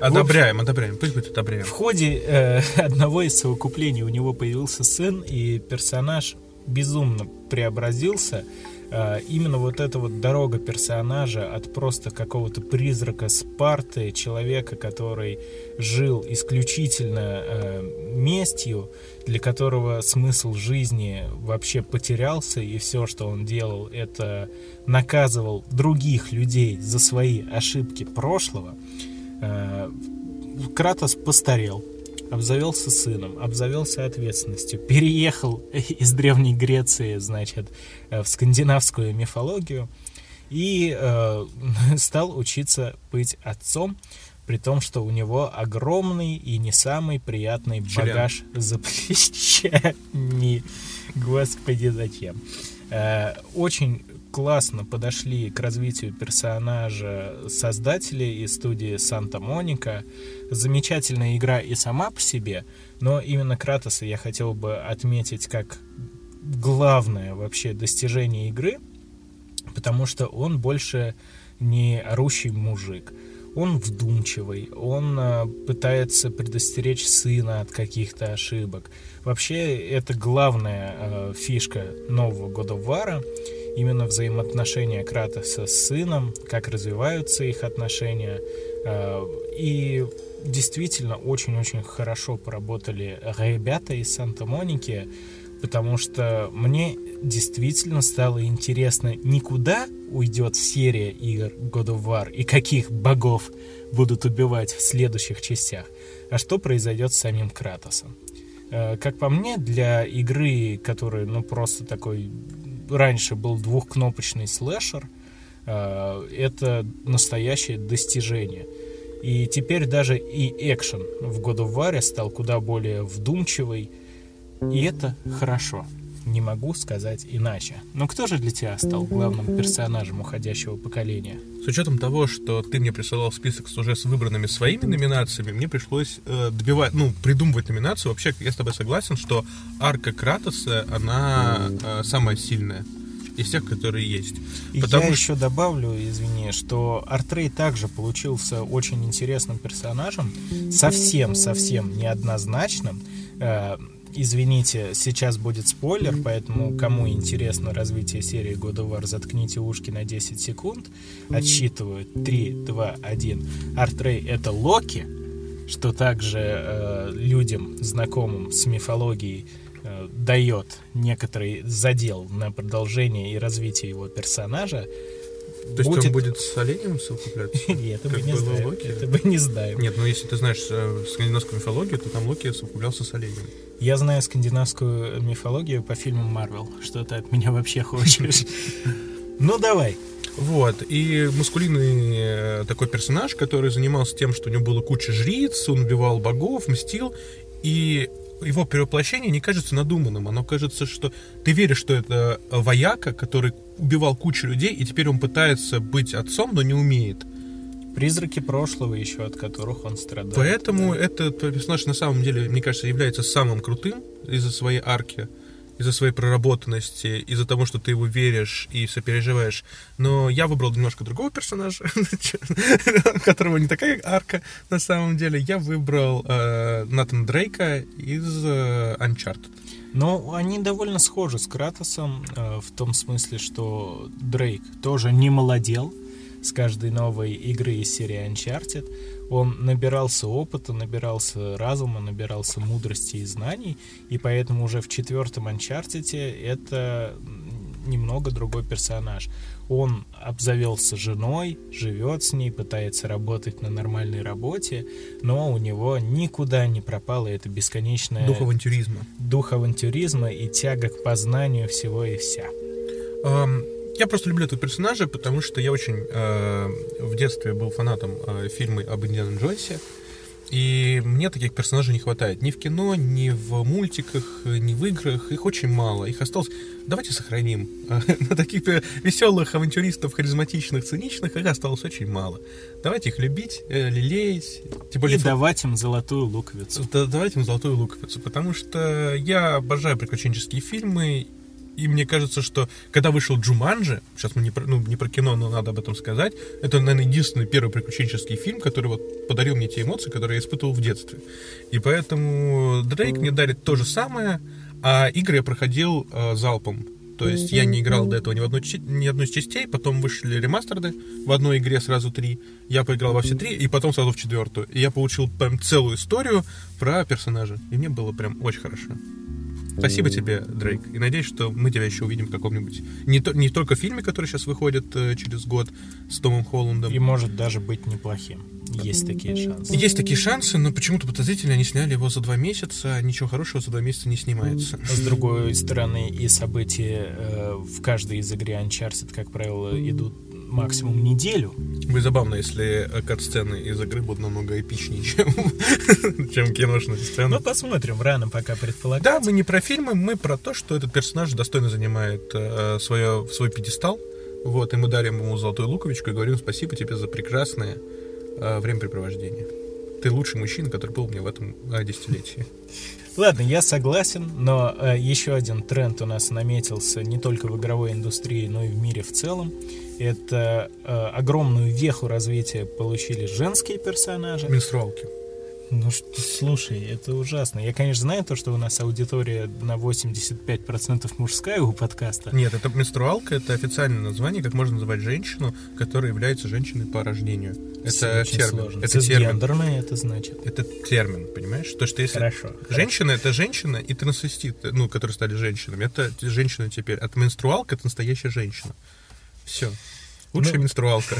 Одобряем, общем, одобряем, пусть будет одобряем. В ходе э, одного из совокуплений у него появился сын, и персонаж безумно преобразился. Э, именно вот эта вот дорога персонажа от просто какого-то призрака Спарты, человека, который жил исключительно э, местью, для которого смысл жизни вообще потерялся, и все, что он делал, это наказывал других людей за свои ошибки прошлого, э, Кратос постарел, обзавелся сыном, обзавелся ответственностью, переехал из Древней Греции, значит, э, в скандинавскую мифологию и э, стал учиться быть отцом, при том, что у него огромный и не самый приятный Член. багаж за плечами. Господи, зачем? Э, очень классно подошли к развитию персонажа создатели из студии Санта-Моника. Замечательная игра и сама по себе, но именно Кратоса я хотел бы отметить как главное вообще достижение игры, потому что он больше не орущий мужик. Он вдумчивый, он э, пытается предостеречь сына от каких-то ошибок. Вообще, это главная э, фишка нового года Вара именно взаимоотношения Кратоса с сыном, как развиваются их отношения. Э, и действительно очень-очень хорошо поработали ребята из Санта-Моники, потому что мне действительно стало интересно, никуда уйдет серия игр God of War и каких богов будут убивать в следующих частях, а что произойдет с самим Кратосом. Э, как по мне, для игры, которая, ну, просто такой раньше был двухкнопочный слэшер, э, это настоящее достижение. И теперь даже и экшен в God of War стал куда более вдумчивый, и это хорошо. Не могу сказать иначе. Но кто же для тебя стал главным персонажем уходящего поколения? С учетом того, что ты мне присылал список с уже с выбранными своими номинациями, мне пришлось э, добивать, ну, придумывать номинацию. Вообще, я с тобой согласен, что арка Кратоса, она э, самая сильная из тех, которые есть. Потому... Я еще добавлю, извини, что Артрей также получился очень интересным персонажем, совсем-совсем неоднозначным. Э, извините, сейчас будет спойлер, поэтому кому интересно развитие серии God of War, заткните ушки на 10 секунд. Отсчитываю 3, 2, 1. Артрей — это Локи, что также э, людям, знакомым с мифологией, э, дает некоторый задел на продолжение и развитие его персонажа. То есть будет... он будет с оленем совокупляться? Нет, это мы не знаем. Локи? Это мы не знаем. Нет, ну если ты знаешь э, скандинавскую мифологию, то там Локи совокуплялся с оленем. Я знаю скандинавскую мифологию по фильму Марвел. Что ты от меня вообще хочешь? Ну давай. Вот, и мускулинный э, такой персонаж, который занимался тем, что у него было куча жриц, он убивал богов, мстил, и его перевоплощение не кажется надуманным. Оно кажется, что ты веришь, что это вояка, который убивал кучу людей, и теперь он пытается быть отцом, но не умеет. Призраки прошлого еще, от которых он страдает. Поэтому да. этот персонаж на самом деле, мне кажется, является самым крутым из-за своей арки из-за своей проработанности, из-за того, что ты его веришь и сопереживаешь. Но я выбрал немножко другого персонажа, у которого не такая арка на самом деле. Я выбрал э, Натан Дрейка из э, Uncharted. Но они довольно схожи с Кратосом э, в том смысле, что Дрейк тоже не молодел с каждой новой игры из серии Uncharted он набирался опыта, набирался разума, набирался мудрости и знаний, и поэтому уже в четвертом Uncharted это немного другой персонаж. Он обзавелся женой, живет с ней, пытается работать на нормальной работе, но у него никуда не пропало это бесконечное... Дух авантюризма. Дух авантюризма и тяга к познанию всего и вся. Um, я просто люблю этого персонажа, потому что я очень э, в детстве был фанатом э, фильма об Индианом Джонсе. И мне таких персонажей не хватает ни в кино, ни в мультиках, ни в играх. Их очень мало. Их осталось... Давайте сохраним. На таких веселых авантюристов, харизматичных, циничных, их осталось очень мало. Давайте их любить, э, лелеять. Тем более, И давать им золотую луковицу. Да, давайте им золотую луковицу. Потому что я обожаю приключенческие фильмы, и мне кажется, что когда вышел Джуманджи, сейчас мы не про, ну, не про кино, но надо об этом сказать, это, наверное, единственный первый приключенческий фильм, который вот подарил мне те эмоции, которые я испытывал в детстве. И поэтому Дрейк мне дарит то же самое, а игры я проходил э, залпом. То есть я не играл до этого ни в одной, ни одной из частей, потом вышли ремастерды, в одной игре сразу три, я поиграл во все три, и потом сразу в четвертую. И я получил прям целую историю про персонажа. И мне было прям очень хорошо. Спасибо тебе, Дрейк. И надеюсь, что мы тебя еще увидим в каком-нибудь... Не, то, не только фильме, который сейчас выходит э, через год с Томом Холландом. И может даже быть неплохим. Есть такие шансы. Есть такие шансы, но почему-то подозрительно они сняли его за два месяца, а ничего хорошего за два месяца не снимается. С другой стороны, и события э, в каждой из игры Uncharted, как правило, идут максимум неделю. Будет забавно, если кат-сцены из игры будут намного эпичнее, чем, чем киношные сцены. Ну, посмотрим, рано пока предполагать. Да, мы не про фильмы, мы про то, что этот персонаж достойно занимает э, свое, свой пьедестал. Вот, и мы дарим ему золотую луковичку и говорим спасибо тебе за прекрасное э, времяпрепровождение. Ты лучший мужчина, который был у меня в этом э, десятилетии. Ладно, я согласен, но э, еще один тренд у нас наметился не только в игровой индустрии, но и в мире в целом. Это э, огромную веху развития получили женские персонажи. Менструалки. Ну, что, слушай, это ужасно. Я, конечно, знаю то, что у нас аудитория на 85% мужская у подкаста. Нет, это менструалка, это официальное название, как можно называть женщину, которая является женщиной по рождению. Это Очень термин. Сложно. Это термин. это значит. Это термин, понимаешь? То, что если хорошо, женщина это женщина, и трансвестит, ну, которые стали женщинами, это женщина теперь. От менструалка это настоящая женщина. Все. Лучшая ну, менструалка.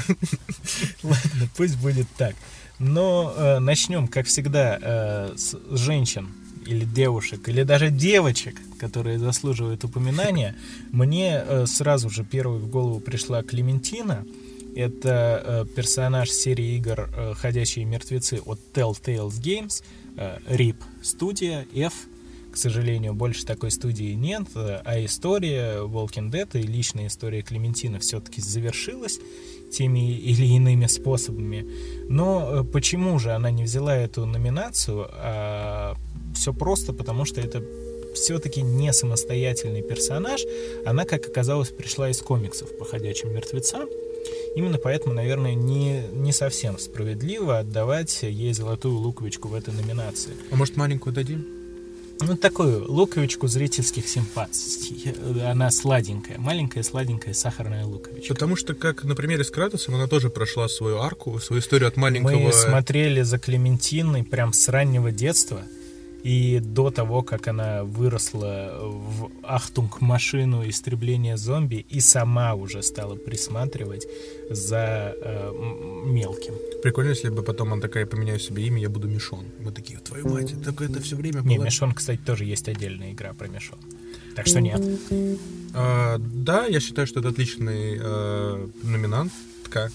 Ладно, пусть будет так. Но э, начнем, как всегда, э, с женщин или девушек, или даже девочек, которые заслуживают упоминания. Мне э, сразу же первой в голову пришла Клементина. Это э, персонаж серии игр э, «Ходячие мертвецы» от Telltale Games, э, RIP студия, F к сожалению, больше такой студии нет, а история Walking Dead и личная история Клементина все-таки завершилась теми или иными способами. Но э, почему же она не взяла эту номинацию? А все просто потому, что это все-таки не самостоятельный персонаж. Она, как оказалось, пришла из комиксов по ходячим мертвецам. Именно поэтому, наверное, не, не совсем справедливо отдавать ей золотую луковичку в этой номинации. А может, маленькую дадим? Ну, такую луковичку зрительских симпатий. Она сладенькая, маленькая сладенькая сахарная луковичка. Потому что, как на примере с Кратосом, она тоже прошла свою арку, свою историю от маленького... Мы смотрели за Клементиной прям с раннего детства. И до того, как она выросла в Ахтунг машину истребления зомби и сама уже стала присматривать за э, мелким. Прикольно, если бы потом она такая, поменяю себе имя, я буду Мишон. Мы такие, твою мать, так это все время было... Не, Мишон, кстати, тоже есть отдельная игра про Мишон. Так что нет. А, да, я считаю, что это отличный э, номинантка.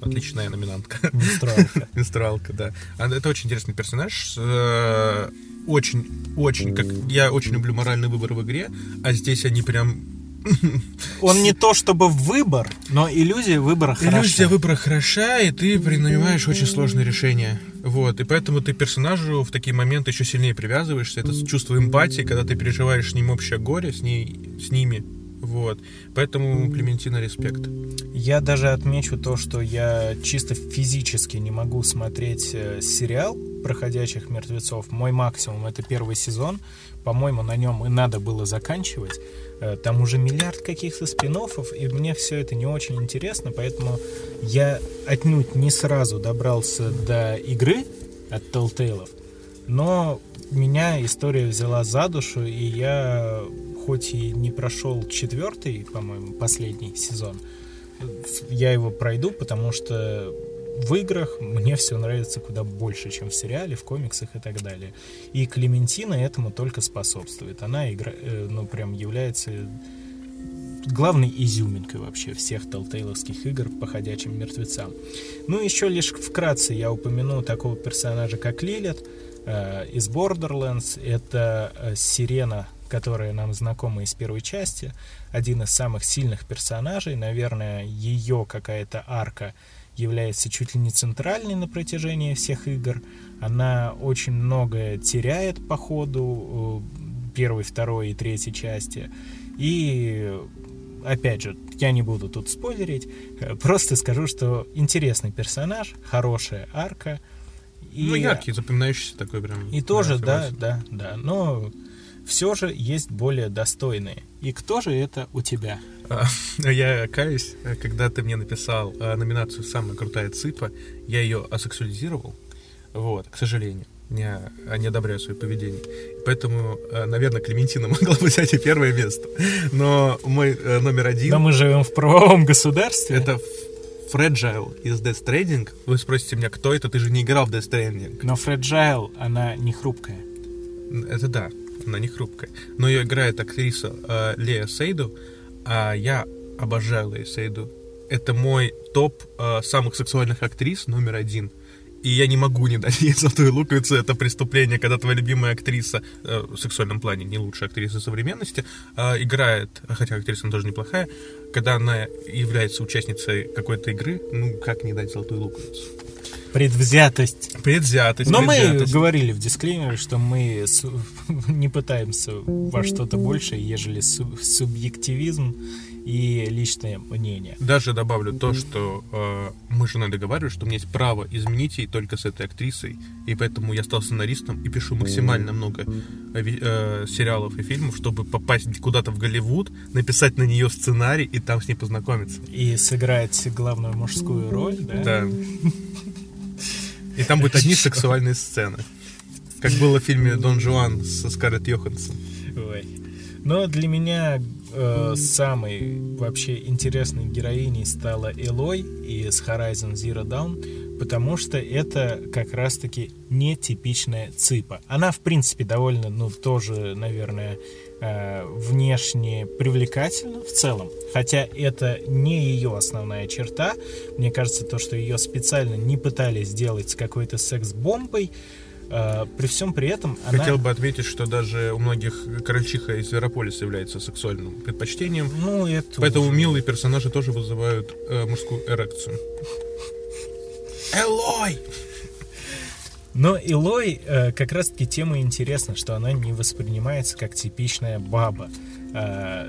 Отличная номинантка. Менструалка. Менструалка, да. Это очень интересный персонаж. Э, очень, очень, как я очень люблю моральный выбор в игре, а здесь они прям он не то чтобы выбор, но иллюзия выбора хороша. Иллюзия выбора хороша, и ты принимаешь очень сложные решения. Вот, и поэтому ты персонажу в такие моменты еще сильнее привязываешься. Это чувство эмпатии, когда ты переживаешь с ним общее горе, с, ней, с ними. Вот. Поэтому Клементина респект. Я даже отмечу то, что я чисто физически не могу смотреть э, сериал проходящих мертвецов. Мой максимум это первый сезон. По-моему, на нем и надо было заканчивать. Э, там уже миллиард каких-то спин и мне все это не очень интересно, поэтому я отнюдь не сразу добрался до игры от Telltale, но меня история взяла за душу, и я хоть и не прошел четвертый, по-моему, последний сезон, я его пройду, потому что в играх мне все нравится куда больше, чем в сериале, в комиксах и так далее. И Клементина этому только способствует. Она игра, э, ну, прям является главной изюминкой вообще всех толтейловских игр по ходячим мертвецам. Ну, еще лишь вкратце я упомяну такого персонажа, как Лилит э, из Borderlands. Это э, сирена, которая нам знакома из первой части. Один из самых сильных персонажей. Наверное, ее какая-то арка является чуть ли не центральной на протяжении всех игр. Она очень многое теряет по ходу э, первой, второй и третьей части. И опять же, я не буду тут спойлерить, э, просто скажу, что интересный персонаж, хорошая арка. И, ну, яркий, запоминающийся такой прям. И тоже, да, да, да. Но все же есть более достойные. И кто же это у тебя? А, я каюсь, когда ты мне написал а, номинацию «Самая крутая цыпа», я ее асексуализировал, вот, к сожалению не, не одобряю свое поведение. Поэтому, наверное, Клементина могла бы взять и первое место. Но мой номер один... Но мы живем в правовом государстве. Это Fragile из Death Stranding. Вы спросите меня, кто это? Ты же не играл в Death Stranding. Но Fragile, она не хрупкая. Это да, она не хрупкая. Но ее играет актриса э, Лея Сейду, а я обожаю Лея Сейду. Это мой топ э, самых сексуальных актрис номер один — и я не могу не дать ей золотую луковицу. Это преступление, когда твоя любимая актриса, э, в сексуальном плане не лучшая актриса современности, э, играет, хотя актриса тоже неплохая, когда она является участницей какой-то игры, ну, как не дать золотую луковицу? Предвзятость. Предвзятость. Но предвзятость. мы говорили в дисклеймере, что мы не пытаемся во что-то большее, ежели субъективизм и личное мнение. Даже добавлю то, что э, мы с женой договаривались, что у меня есть право изменить ей только с этой актрисой, и поэтому я стал сценаристом и пишу максимально много э, э, сериалов и фильмов, чтобы попасть куда-то в Голливуд, написать на нее сценарий и там с ней познакомиться. И сыграть главную мужскую роль, да? Да. И там будут одни сексуальные сцены. Как было в фильме «Дон Жуан» со Скарлетт Йоханссон. Ой. Но для меня э, самой вообще интересной героиней стала Элой из Horizon Zero Dawn, потому что это как раз-таки нетипичная ципа. Она, в принципе, довольно, ну, тоже, наверное, э, внешне привлекательна в целом, хотя это не ее основная черта. Мне кажется, то, что ее специально не пытались сделать какой-то секс-бомбой, Uh, при всем при этом Хотел она... бы отметить, что даже у многих крольчиха из Зверополиса является сексуальным предпочтением. Ну, это Поэтому уже... милые персонажи тоже вызывают э, мужскую эрекцию. Элой! Но Илой э, как раз-таки тема интересна, что она не воспринимается как типичная баба. Э,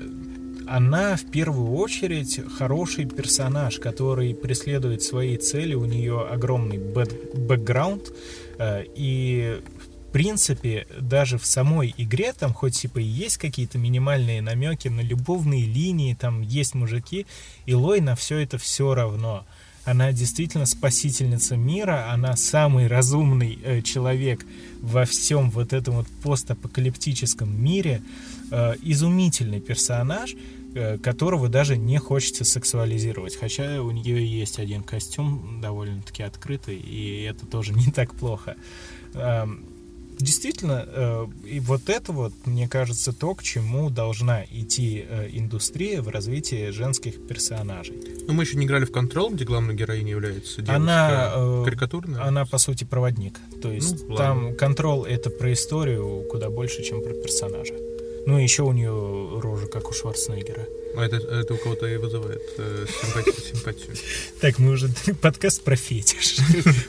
она в первую очередь хороший персонаж, который преследует свои цели, у нее огромный бэк бэкграунд, Э, и в принципе, даже в самой игре, там хоть типа и есть какие-то минимальные намеки на любовные линии, там есть мужики, и Лой на все это все равно. Она действительно спасительница мира, она самый разумный э, человек во всем вот этом вот постапокалиптическом мире, э, изумительный персонаж, Э, которого даже не хочется сексуализировать. Хотя у нее есть один костюм довольно-таки открытый, и это тоже не так плохо. Эм, действительно, э, и вот это вот, мне кажется, то, к чему должна идти э, индустрия в развитии женских персонажей. Но мы еще не играли в Control, где главной героиней является девушка она, карикатурная. Она, по сути, проводник. То есть ну, там Control — это про историю куда больше, чем про персонажа. Ну, еще у нее рожа, как у Шварценеггера. А это, это у кого-то и вызывает э, симпатию, симпатию. Так, мы уже подкаст про фетиш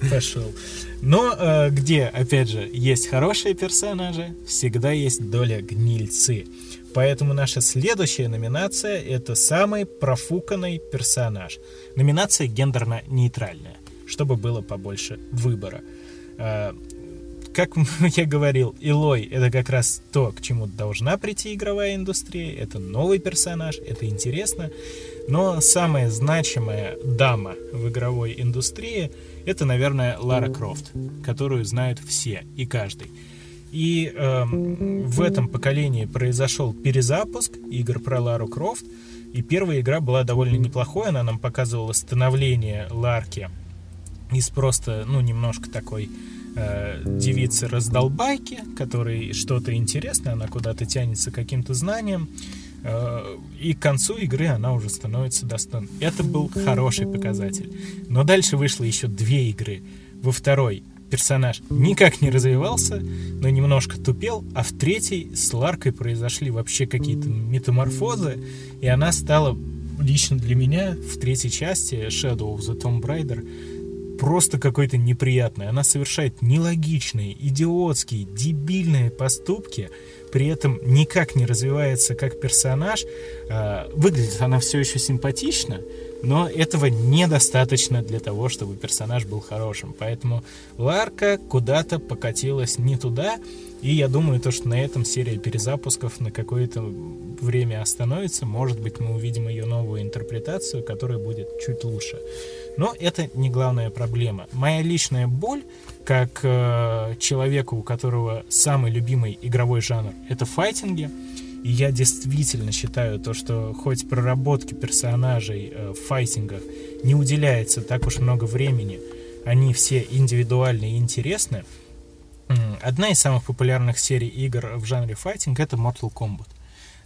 пошел. Но э, где, опять же, есть хорошие персонажи, всегда есть доля гнильцы. Поэтому наша следующая номинация — это самый профуканный персонаж. Номинация гендерно-нейтральная, чтобы было побольше выбора. Э, как я говорил, Илой — это как раз то, к чему должна прийти игровая индустрия. Это новый персонаж, это интересно. Но самая значимая дама в игровой индустрии — это, наверное, Лара Крофт, которую знают все и каждый. И э, в этом поколении произошел перезапуск игр про Лару Крофт, и первая игра была довольно неплохой, она нам показывала становление Ларки из просто, ну, немножко такой э, девицы-раздолбайки, которой что-то интересное, она куда-то тянется каким-то знанием, Э, и к концу игры она уже становится достойной. Это был хороший показатель. Но дальше вышло еще две игры. Во второй персонаж никак не развивался, но немножко тупел, а в третьей с Ларкой произошли вообще какие-то метаморфозы, и она стала лично для меня в третьей части Shadow of the Tomb Raider просто какой-то неприятной. Она совершает нелогичные, идиотские, дебильные поступки, при этом никак не развивается как персонаж. А, выглядит она все еще симпатично, но этого недостаточно для того, чтобы персонаж был хорошим. Поэтому Ларка куда-то покатилась не туда, и я думаю, то, что на этом серия перезапусков на какое-то время остановится. Может быть, мы увидим ее новую интерпретацию, которая будет чуть лучше. Но это не главная проблема. Моя личная боль, как э, человека, у которого самый любимый игровой жанр — это файтинги, и я действительно считаю то, что хоть проработки персонажей э, в файтингах не уделяется так уж много времени, они все индивидуальны и интересны. Одна из самых популярных серий игр в жанре файтинг это Mortal Kombat.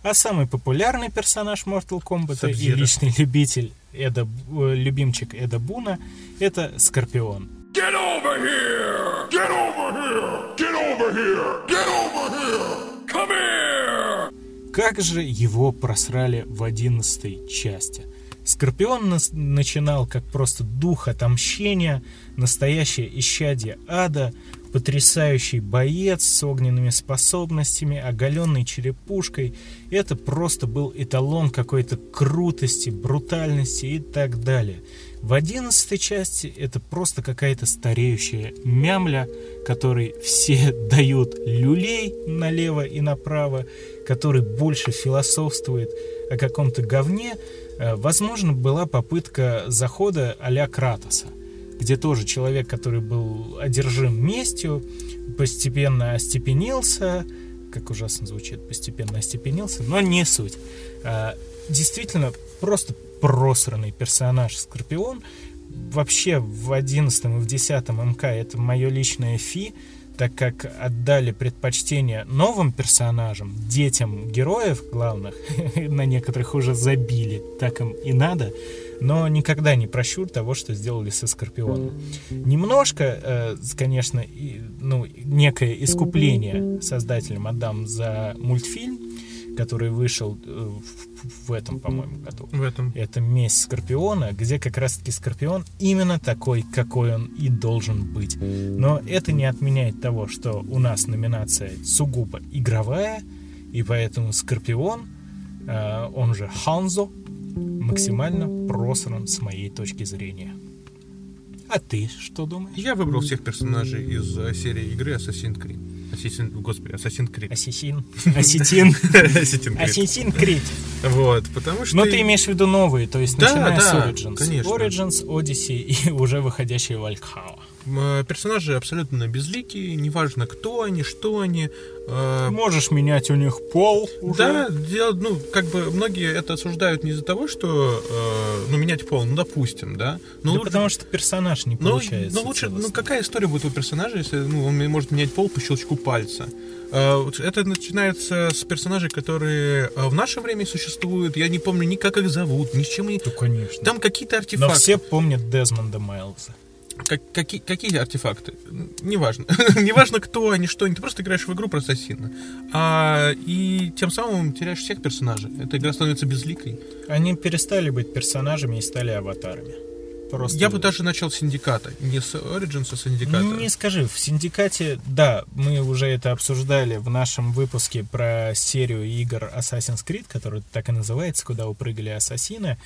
А самый популярный персонаж Mortal Kombat и личный любитель Эда, э, любимчик Эда Буна это Скорпион. Get over here! Get over here! Get over here! Get over here! Come here! Как же его просрали в одиннадцатой части? Скорпион нас начинал как просто дух отомщения, настоящее исчадие ада, потрясающий боец с огненными способностями, оголенной черепушкой. Это просто был эталон какой-то крутости, брутальности и так далее. В одиннадцатой части это просто какая-то стареющая мямля, которой все дают люлей налево и направо, который больше философствует о каком-то говне. Э, возможно, была попытка захода а-ля Кратоса где тоже человек, который был одержим местью, постепенно остепенился, как ужасно звучит, постепенно остепенился, но не суть. А, действительно, просто просранный персонаж Скорпион. Вообще в 11 и в 10 МК это мое личное фи, так как отдали предпочтение новым персонажам, детям героев главных, на некоторых уже забили, так им и надо, но никогда не прощу того, что сделали со Скорпионом. Немножко, э, конечно, ну, некое искупление создателям отдам за мультфильм, который вышел э, в этом, по-моему, году. В этом. Это «Месть Скорпиона», где как раз-таки Скорпион именно такой, какой он и должен быть. Но это не отменяет того, что у нас номинация сугубо игровая, и поэтому Скорпион, э, он же Ханзо, максимально просран с моей точки зрения. А ты что думаешь? Я выбрал всех персонажей из э, серии игры Assassin's Creed. Ассасин, господи, Assassin's Creed. Ассасин. Ассасин. Ассасин Creed. Вот, потому что... Но ты имеешь в виду новые, то есть да, начиная да, с Origins. Конечно. Origins, Odyssey и уже выходящие Valhalla. Э, персонажи абсолютно безликие, неважно кто они, что они. Э, Можешь менять у них пол уже. Да, дело, ну, как бы многие это осуждают не из-за того, что, э, ну, менять пол, ну, допустим, да. Но да лучше, потому что персонаж не ну, получается. Ну, лучше, целостно. ну, какая история будет у персонажа, если, ну, он может менять пол по щелчку пальца? Это начинается с персонажей, которые в наше время существуют. Я не помню ни как их зовут, ни с чем они... Ну, конечно. Там какие-то артефакты. Но все помнят Дезмонда Майлза. Как, какие, какие артефакты? Неважно. Неважно, кто они, что они. Ты просто играешь в игру про ассасина. А, и тем самым теряешь всех персонажей. Эта игра становится безликой. Они перестали быть персонажами и стали аватарами. Просто... Я бы даже начал с Синдиката, не с Origins, а с Синдиката. Не скажи, в Синдикате, да, мы уже это обсуждали в нашем выпуске про серию игр Assassin's Creed, которая так и называется, куда упрыгали ассасины.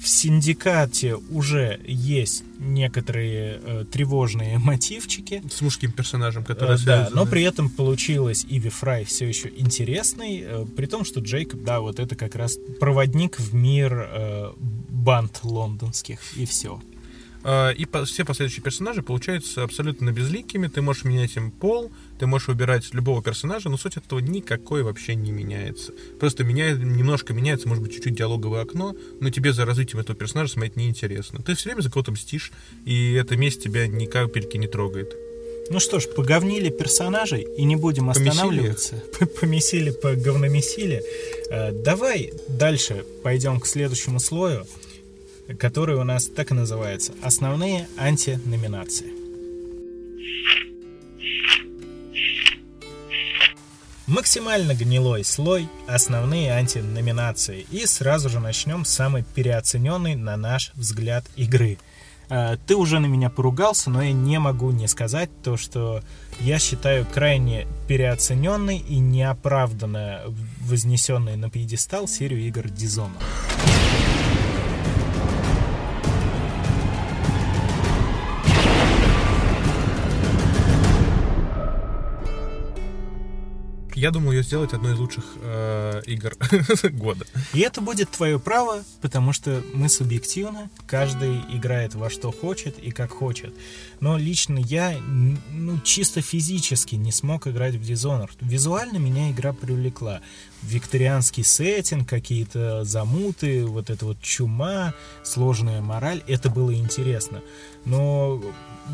В Синдикате уже есть некоторые э, тревожные мотивчики. С мужским персонажем, который э, Да, но при этом получилось Иви Фрай все еще интересный, э, при том, что Джейкоб, да, вот это как раз проводник в мир э, банд лондонских, и все. А, и все последующие персонажи получаются абсолютно безликими. Ты можешь менять им пол, ты можешь выбирать любого персонажа, но суть этого никакой вообще не меняется. Просто меняет, немножко меняется, может быть, чуть-чуть диалоговое окно, но тебе за развитием этого персонажа смотреть неинтересно. Ты все время за кого-то мстишь, и эта месть тебя ни капельки не трогает. Ну что ж, поговнили персонажей и не будем останавливаться. Помесили, поговномесили. Э, Давай дальше пойдем к следующему слою, который у нас так и называется. Основные антиноминации. Максимально гнилой слой, основные антиноминации. И сразу же начнем с самой переоцененной, на наш взгляд, игры. А, Ты уже на меня поругался, но я не могу не сказать то, что я считаю крайне переоцененной и неоправданно вознесенной на пьедестал серию игр Dishonored. Я думаю ее сделать одной из лучших э, игр года. И это будет твое право, потому что мы субъективно, каждый играет во что хочет и как хочет. Но лично я, ну, чисто физически не смог играть в Dishonored. Визуально меня игра привлекла. Викторианский сеттинг, какие-то замуты, вот эта вот чума, сложная мораль, это было интересно. Но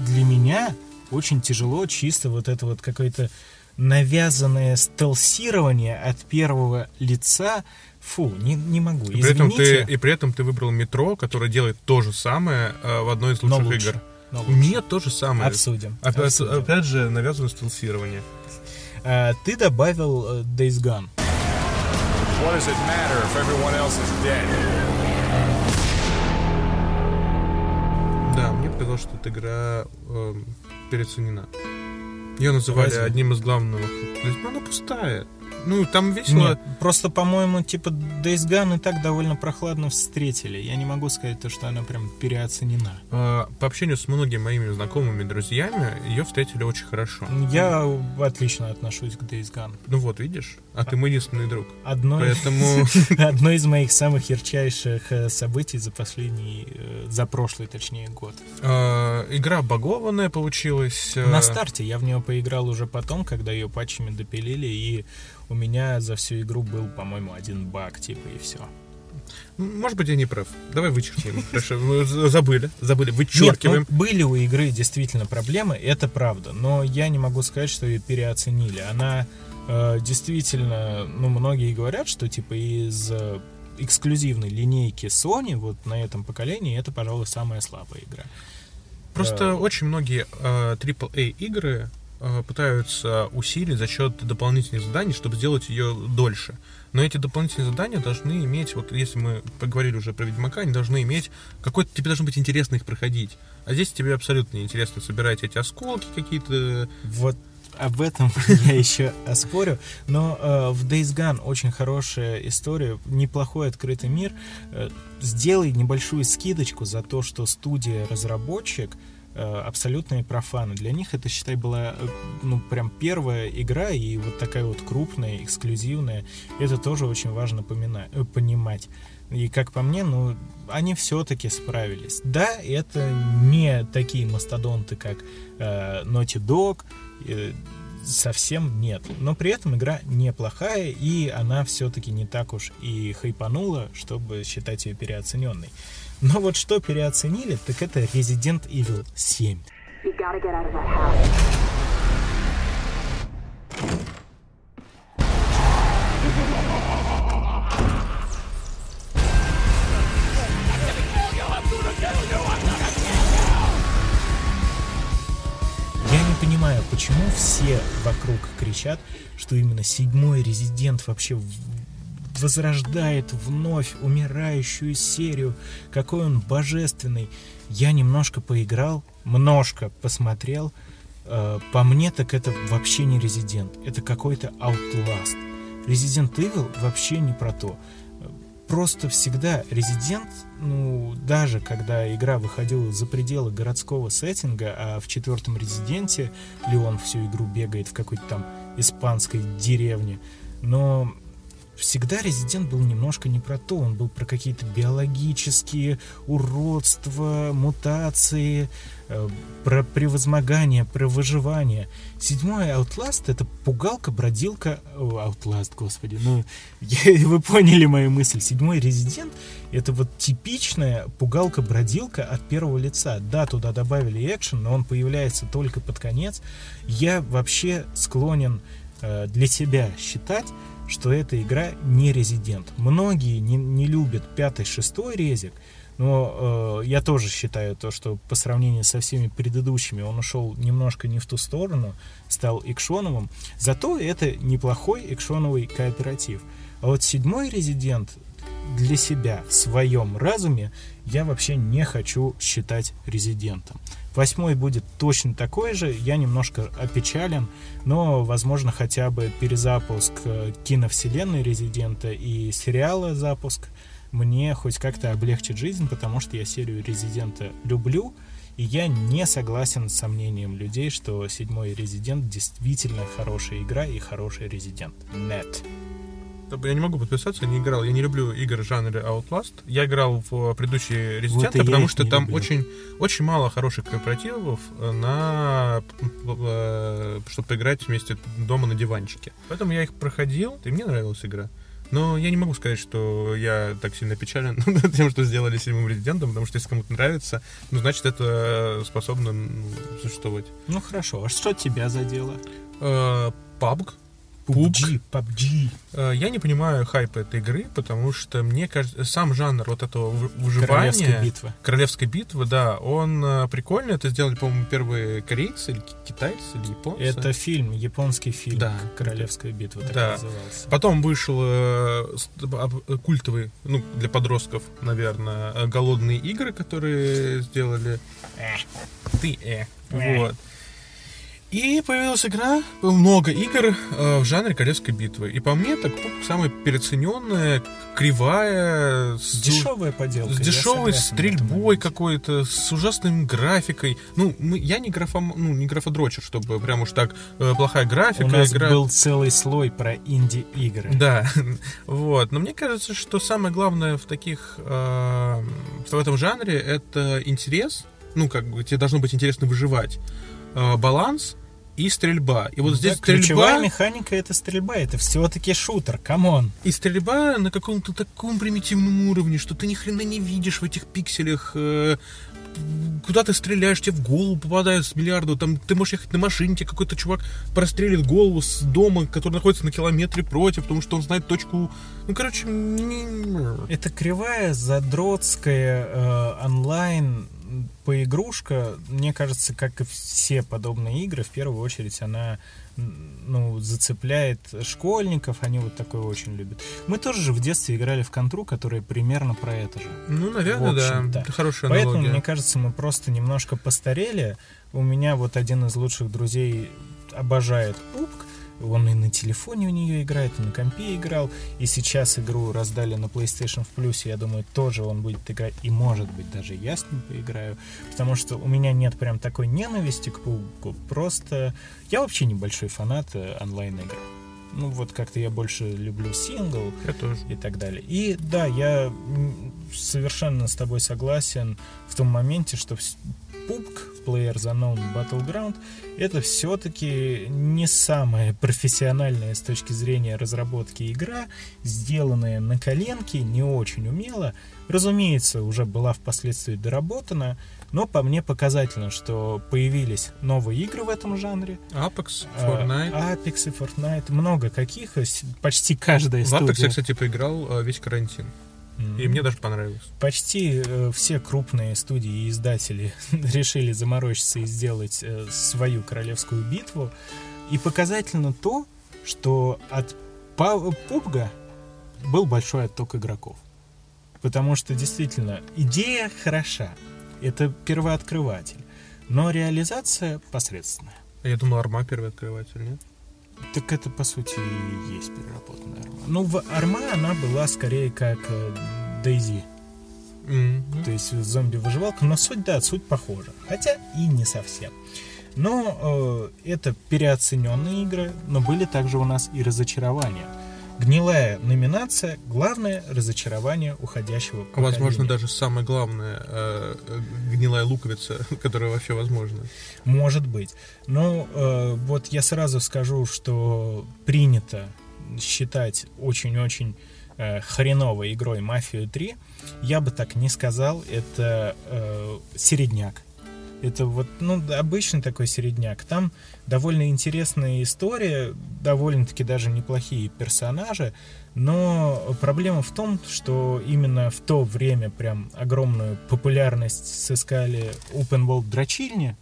для меня очень тяжело чисто вот это вот какое-то навязанное стелсирование от первого лица. Фу, не, не могу. И при, этом ты, и при этом ты выбрал метро, которое делает то же самое э, в одной из Но лучших лучше. игр. Но лучше. Нет, то же самое. Обсудим. Опять, Обсудим. опять же, навязанное стелсирование. А, ты добавил э, Days Gone. What does it matter if everyone else is dead? Да, мне показалось, что эта игра эм, переоценена. Ее называли Разве? одним из главных. Есть, ну, она пустая. Ну, там весело. Нет, просто, по-моему, типа Days Gone и так довольно прохладно встретили. Я не могу сказать то, что она прям переоценена. Э, По общению с многими моими знакомыми друзьями ее встретили очень хорошо. Я отлично отношусь к Days Gone. Ну вот, видишь? А ты мой единственный друг. Одно, Поэтому... одно из моих самых ярчайших э, событий за последний, э, за прошлый, точнее, год. э, Игра багованная получилась. э, На старте я в нее поиграл уже потом, когда ее патчами допилили, и у меня за всю игру был, по-моему, один баг, типа, и все. Может быть, я не прав. Давай вычеркнем. Хорошо, мы з- забыли. Забыли. Нет, Вычеркиваем. ну, были у игры действительно проблемы, это правда, но я не могу сказать, что ее переоценили. Она э, действительно, ну, многие говорят, что типа из э, эксклюзивной линейки Sony вот на этом поколении это, пожалуй, самая слабая игра. Просто Э, очень многие э, AAA игры пытаются усилить за счет дополнительных заданий, чтобы сделать ее дольше. Но эти дополнительные задания должны иметь, вот если мы поговорили уже про Ведьмака, они должны иметь какой-то, тебе должно быть интересно их проходить. А здесь тебе абсолютно неинтересно собирать эти осколки какие-то. Вот об этом я еще оспорю. Но э, в Days Gone очень хорошая история, неплохой открытый мир. Э, сделай небольшую скидочку за то, что студия-разработчик э, абсолютные профаны. Для них это, считай, была э, ну прям первая игра и вот такая вот крупная, эксклюзивная. Это тоже очень важно помина- э, понимать. И как по мне, ну, они все-таки справились. Да, это не такие мастодонты, как э, Naughty Dog, э, совсем нет. Но при этом игра неплохая, и она все-таки не так уж и хайпанула, чтобы считать ее переоцененной. Но вот что переоценили, так это Resident Evil 7. You gotta get out of that house. Я не понимаю, почему все вокруг кричат, что именно седьмой резидент вообще возрождает вновь умирающую серию, какой он божественный. Я немножко поиграл, немножко посмотрел. Э, по мне, так это вообще не резидент. Это какой-то Outlast. Resident Evil вообще не про то. Просто всегда резидент, ну, даже когда игра выходила за пределы городского сеттинга, а в четвертом резиденте Леон всю игру бегает в какой-то там испанской деревне, но всегда Резидент был немножко не про то, он был про какие-то биологические уродства, мутации, э, про превозмогание, про выживание. Седьмой Outlast это пугалка-бродилка... Outlast, господи, ну, вы поняли мою мысль. Седьмой Резидент это вот типичная пугалка-бродилка от первого лица. Да, туда добавили экшен, но он появляется только под конец. Я вообще склонен э, для себя считать, что эта игра не резидент. Многие не, не любят пятый, шестой резик, но э, я тоже считаю то, что по сравнению со всеми предыдущими он ушел немножко не в ту сторону, стал экшоновым. Зато это неплохой экшоновый кооператив. А вот седьмой резидент для себя в своем разуме я вообще не хочу считать резидентом. Восьмой будет точно такой же, я немножко опечален, но, возможно, хотя бы перезапуск э, киновселенной Резидента и сериала запуск мне хоть как-то облегчит жизнь, потому что я серию Резидента люблю, и я не согласен с сомнением людей, что седьмой Резидент действительно хорошая игра и хороший Резидент. Нет. Я не могу подписаться, не играл. Я не люблю игр жанра Outlast. Я играл в предыдущие Резиденты, вот потому что там очень, очень мало хороших кооперативов на э, чтобы поиграть вместе дома на диванчике. Поэтому я их проходил, и мне нравилась игра. Но я не могу сказать, что я так сильно печален тем, что сделали седьмым резидентом, потому что если кому-то нравится, ну, значит, это способно ну, существовать. Ну, хорошо. А что тебя задело? PUBG PUBG, PUBG. Э, я не понимаю хайпа этой игры, потому что мне кажется, сам жанр вот этого выживания... Королевской битвы. Королевской битвы, да, он э, прикольный. Это сделали, по-моему, первые корейцы или китайцы или японцы. Это фильм, японский фильм. Да. Королевская битва так да. назывался. Потом вышел э, культовый, ну, для подростков, наверное, голодные игры, которые сделали... Ты э. Вот. И появилась игра, много игр э, в жанре королевской битвы. И по мне, так самая переоцененная, кривая, с дешевая поделка. С дешевой стрельбой какой-то, с ужасной графикой. Ну, мы, я не графом, ну, не графодрочер, чтобы прям уж так э, плохая графика. У нас игра... был целый слой про инди-игры. Да, вот. Но мне кажется, что самое главное в таких, э, в этом жанре это интерес. Ну, как бы тебе должно быть интересно выживать баланс и стрельба. И вот здесь да, стрельба... Ключевая механика это стрельба, это все-таки шутер, come on. И стрельба на каком-то таком примитивном уровне, что ты ни хрена не видишь в этих пикселях, э, куда ты стреляешь, тебе в голову попадают с миллиарда, там ты можешь ехать на машине, тебе какой-то чувак прострелит голову с дома, который находится на километре против, потому что он знает точку. Ну, короче, это кривая задротская э, онлайн поигрушка, мне кажется, как и все подобные игры, в первую очередь она ну, зацепляет школьников, они вот такое очень любят. Мы тоже же в детстве играли в контру, которая примерно про это же. Ну, наверное, да. Это хорошая Поэтому, аналогия. мне кажется, мы просто немножко постарели. У меня вот один из лучших друзей обожает пупк, он и на телефоне у нее играет, и на компе играл. И сейчас игру раздали на PlayStation в плюсе. Я думаю, тоже он будет играть. И может быть, даже я с ним поиграю. Потому что у меня нет прям такой ненависти к пауку. Просто я вообще небольшой фанат э, онлайн-игр. Ну, вот как-то я больше люблю сингл и так далее. И да, я совершенно с тобой согласен в том моменте, что PUBG, Players Unknown Battleground, это все-таки не самая профессиональная с точки зрения разработки игра, сделанная на коленке, не очень умело. Разумеется, уже была впоследствии доработана, но по мне показательно, что появились новые игры в этом жанре. Apex, Fortnite. Apex и Fortnite, много каких, почти каждая в студия. Apex я, кстати, поиграл э, весь карантин. И мне даже понравилось. Почти э, все крупные студии и издатели решили заморочиться и сделать э, свою королевскую битву. И показательно то, что от PUBG был большой отток игроков. Потому что действительно идея хороша. Это первооткрыватель. Но реализация посредственная. Я думал, Арма первооткрыватель, нет? Так это, по сути, и есть переработанная арма. Ну, в арма она была скорее как Дейзи. Mm-hmm. То есть зомби-выживалка, но суть, да, суть похожа. Хотя и не совсем. Но э, это переоцененные игры, но были также у нас и разочарования. Гнилая номинация «Главное разочарование уходящего поколения». Возможно, даже самое главное э, гнилая луковица, которая вообще возможна. Может быть. Но э, вот я сразу скажу, что принято считать очень-очень э, хреновой игрой «Мафию 3». Я бы так не сказал. Это э, середняк. Это вот, ну, обычный такой середняк. Там довольно интересная история, довольно-таки даже неплохие персонажи, но проблема в том, что именно в то время прям огромную популярность сыскали open world дрочильни,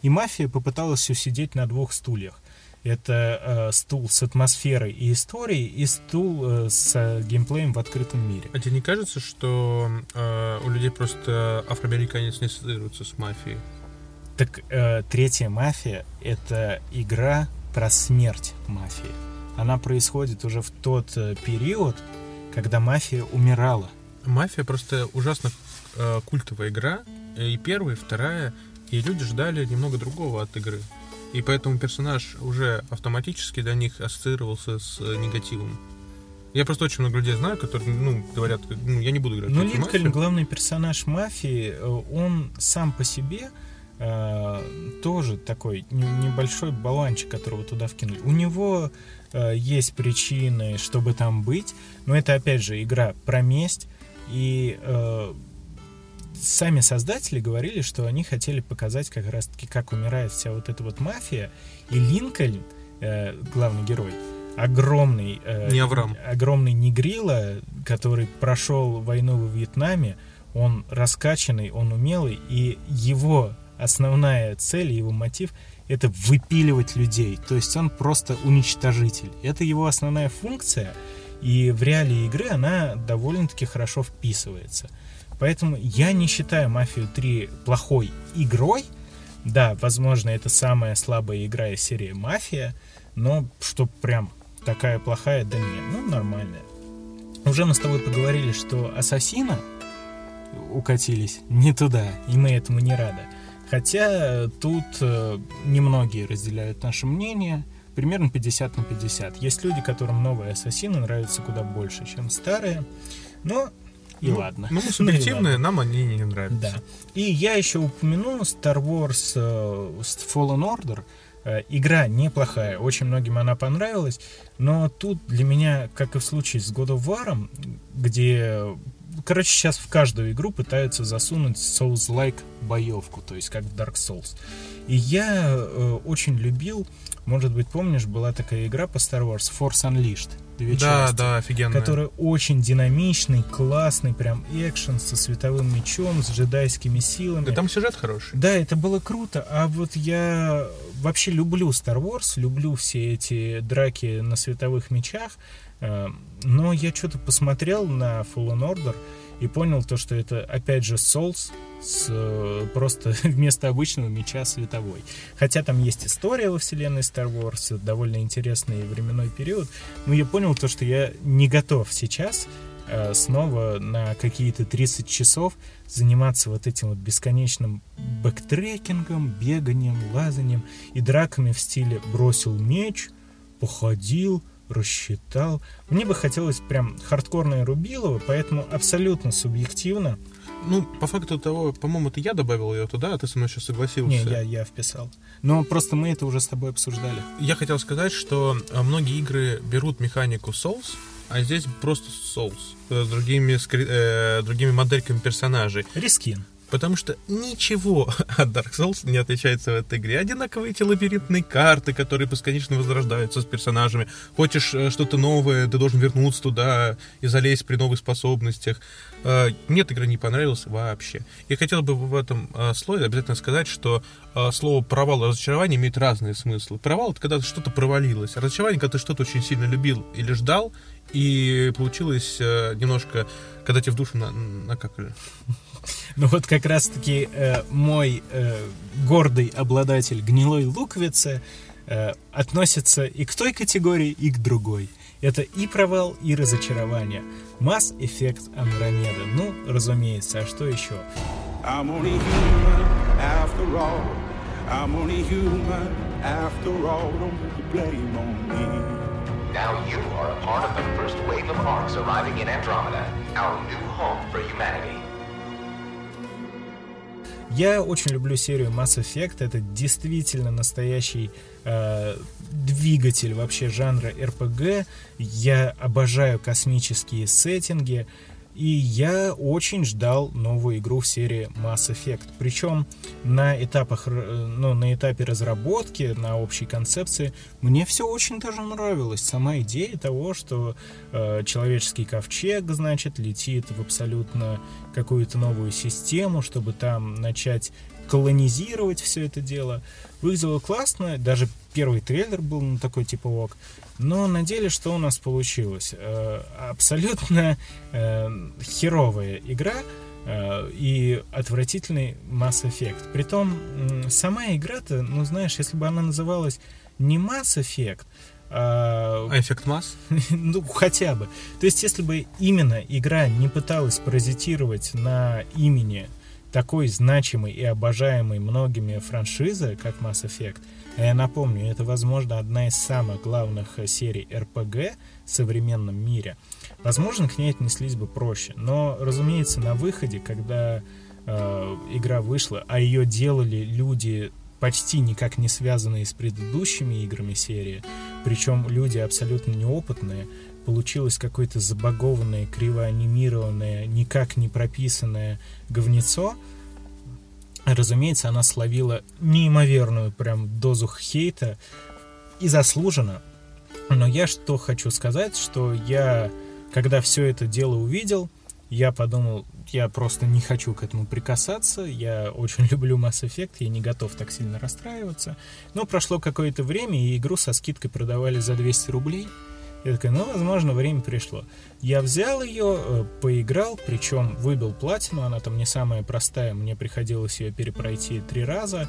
и мафия попыталась усидеть на двух стульях. Это э, стул с атмосферой и историей, и стул э, с э, геймплеем в открытом мире. А тебе не кажется, что э, у людей просто афроамериканец не ассоциируется с мафией? Так э, третья мафия это игра про смерть мафии. Она происходит уже в тот э, период, когда мафия умирала. Мафия просто ужасно э, культовая игра. И первая, и вторая. И люди ждали немного другого от игры. И поэтому персонаж уже автоматически для них ассоциировался с э, негативом. Я просто очень много людей знаю, которые, ну, говорят, ну, я не буду играть Ну, Линкольн, мафию. главный персонаж мафии, э, он сам по себе тоже такой небольшой баланчик, которого туда вкинули. У него э, есть причины, чтобы там быть, но это, опять же, игра про месть, и э, сами создатели говорили, что они хотели показать как раз-таки, как умирает вся вот эта вот мафия, и Линкольн, э, главный герой, огромный... э, Не Авраам. Огромный негрила, который прошел войну во Вьетнаме, он раскачанный, он умелый, и его основная цель, его мотив — это выпиливать людей. То есть он просто уничтожитель. Это его основная функция, и в реалии игры она довольно-таки хорошо вписывается. Поэтому я не считаю «Мафию 3» плохой игрой. Да, возможно, это самая слабая игра из серии «Мафия», но что прям такая плохая, да нет, ну нормальная. Уже мы с тобой поговорили, что «Ассасина» укатились не туда, и мы этому не рады. Хотя тут э, немногие разделяют наше мнение, примерно 50 на 50. Есть люди, которым новые ассасины нравятся куда больше, чем старые, но и Ну, ладно. Ну, Ну субъективные, нам они не нравятся. Да. И я еще упомяну Star Wars э, Fallen Order. Э, Игра неплохая, очень многим она понравилась, но тут для меня, как и в случае с God of War, где, короче, сейчас в каждую игру пытаются засунуть Souls-like боевку, то есть как в Dark Souls. И я э, очень любил, может быть, помнишь, была такая игра по Star Wars Force Unleashed. Две Да, части, да, офигенная. Которая очень динамичный, классный, прям экшен со световым мечом, с джедайскими силами. Да там сюжет хороший. Да, это было круто. А вот я вообще люблю Star Wars, люблю все эти драки на световых мечах. Э, Но я что-то посмотрел на Fallen Order и понял то, что это опять же Souls с э, просто вместо обычного меча световой. Хотя там есть история во вселенной Star Wars, довольно интересный временной период. Но я понял то, что я не готов сейчас э, снова на какие-то 30 часов заниматься вот этим вот бесконечным backtracking'ом, беганием, лазанием и драками в стиле бросил меч, походил, рассчитал. Мне бы хотелось прям хардкорное рубилово, поэтому абсолютно субъективно. Ну, по факту того, по-моему, это я добавил ее туда, а ты со мной сейчас согласился. Не, я, я вписал. Но просто мы это уже с тобой обсуждали. Я хотел сказать, что а, многие игры берут механику Souls, а здесь просто Souls э, с другими, скри- э, другими модельками персонажей. Рискин. Потому что ничего от Dark Souls не отличается в этой игре. Одинаковые эти лабиринтные карты, которые бесконечно возрождаются с персонажами. Хочешь э, что-то новое, ты должен вернуться туда и залезть при новых способностях. Э, Мне эта игра не понравилась вообще. Я хотел бы в этом э, слое обязательно сказать, что слово провал и разочарование имеют разные смыслы. Провал это когда что-то провалилось, разочарование, когда ты что-то очень сильно любил или ждал, и получилось немножко, когда тебе в душу на- Ну вот как раз-таки э, мой э, гордый обладатель гнилой луковицы э, относится и к той категории, и к другой. Это и провал, и разочарование. Mass Effect Andromeda. Ну, разумеется, а что еще? I'm only human after all. I'm only human after all. Don't put the blame on me. Now you are a part of the first wave of arcs arriving in Andromeda, our new home for humanity. Я очень люблю серию Mass Effect. Это действительно настоящий э, двигатель вообще жанра RPG. Я обожаю космические сеттинги. И я очень ждал новую игру в серии Mass Effect. Причем на этапах, ну, на этапе разработки, на общей концепции, мне все очень даже нравилось. Сама идея того, что э, человеческий ковчег, значит, летит в абсолютно какую-то новую систему, чтобы там начать колонизировать все это дело. Выглядело классно, даже первый трейлер был на такой типа ок. Но на деле что у нас получилось? Э, абсолютно э, херовая игра э, и отвратительный Mass Effect. Притом сама игра-то, ну знаешь, если бы она называлась не Mass Effect, а эффект масс? ну, хотя бы. То есть, если бы именно игра не пыталась паразитировать на имени такой значимой и обожаемой многими франшизы, как Mass Effect, а я напомню, это, возможно, одна из самых главных серий RPG в современном мире, возможно, к ней отнеслись бы проще. Но, разумеется, на выходе, когда э, игра вышла, а ее делали люди почти никак не связанные с предыдущими играми серии, причем люди абсолютно неопытные, получилось какое-то забагованное, кривоанимированное, никак не прописанное говнецо, разумеется, она словила неимоверную прям дозу хейта и заслуженно. Но я что хочу сказать, что я, когда все это дело увидел, я подумал, я просто не хочу к этому прикасаться, я очень люблю Mass Effect, я не готов так сильно расстраиваться. Но прошло какое-то время, и игру со скидкой продавали за 200 рублей. Я такой, ну, возможно, время пришло. Я взял ее, э, поиграл, причем выбил платину, она там не самая простая, мне приходилось ее перепройти три раза.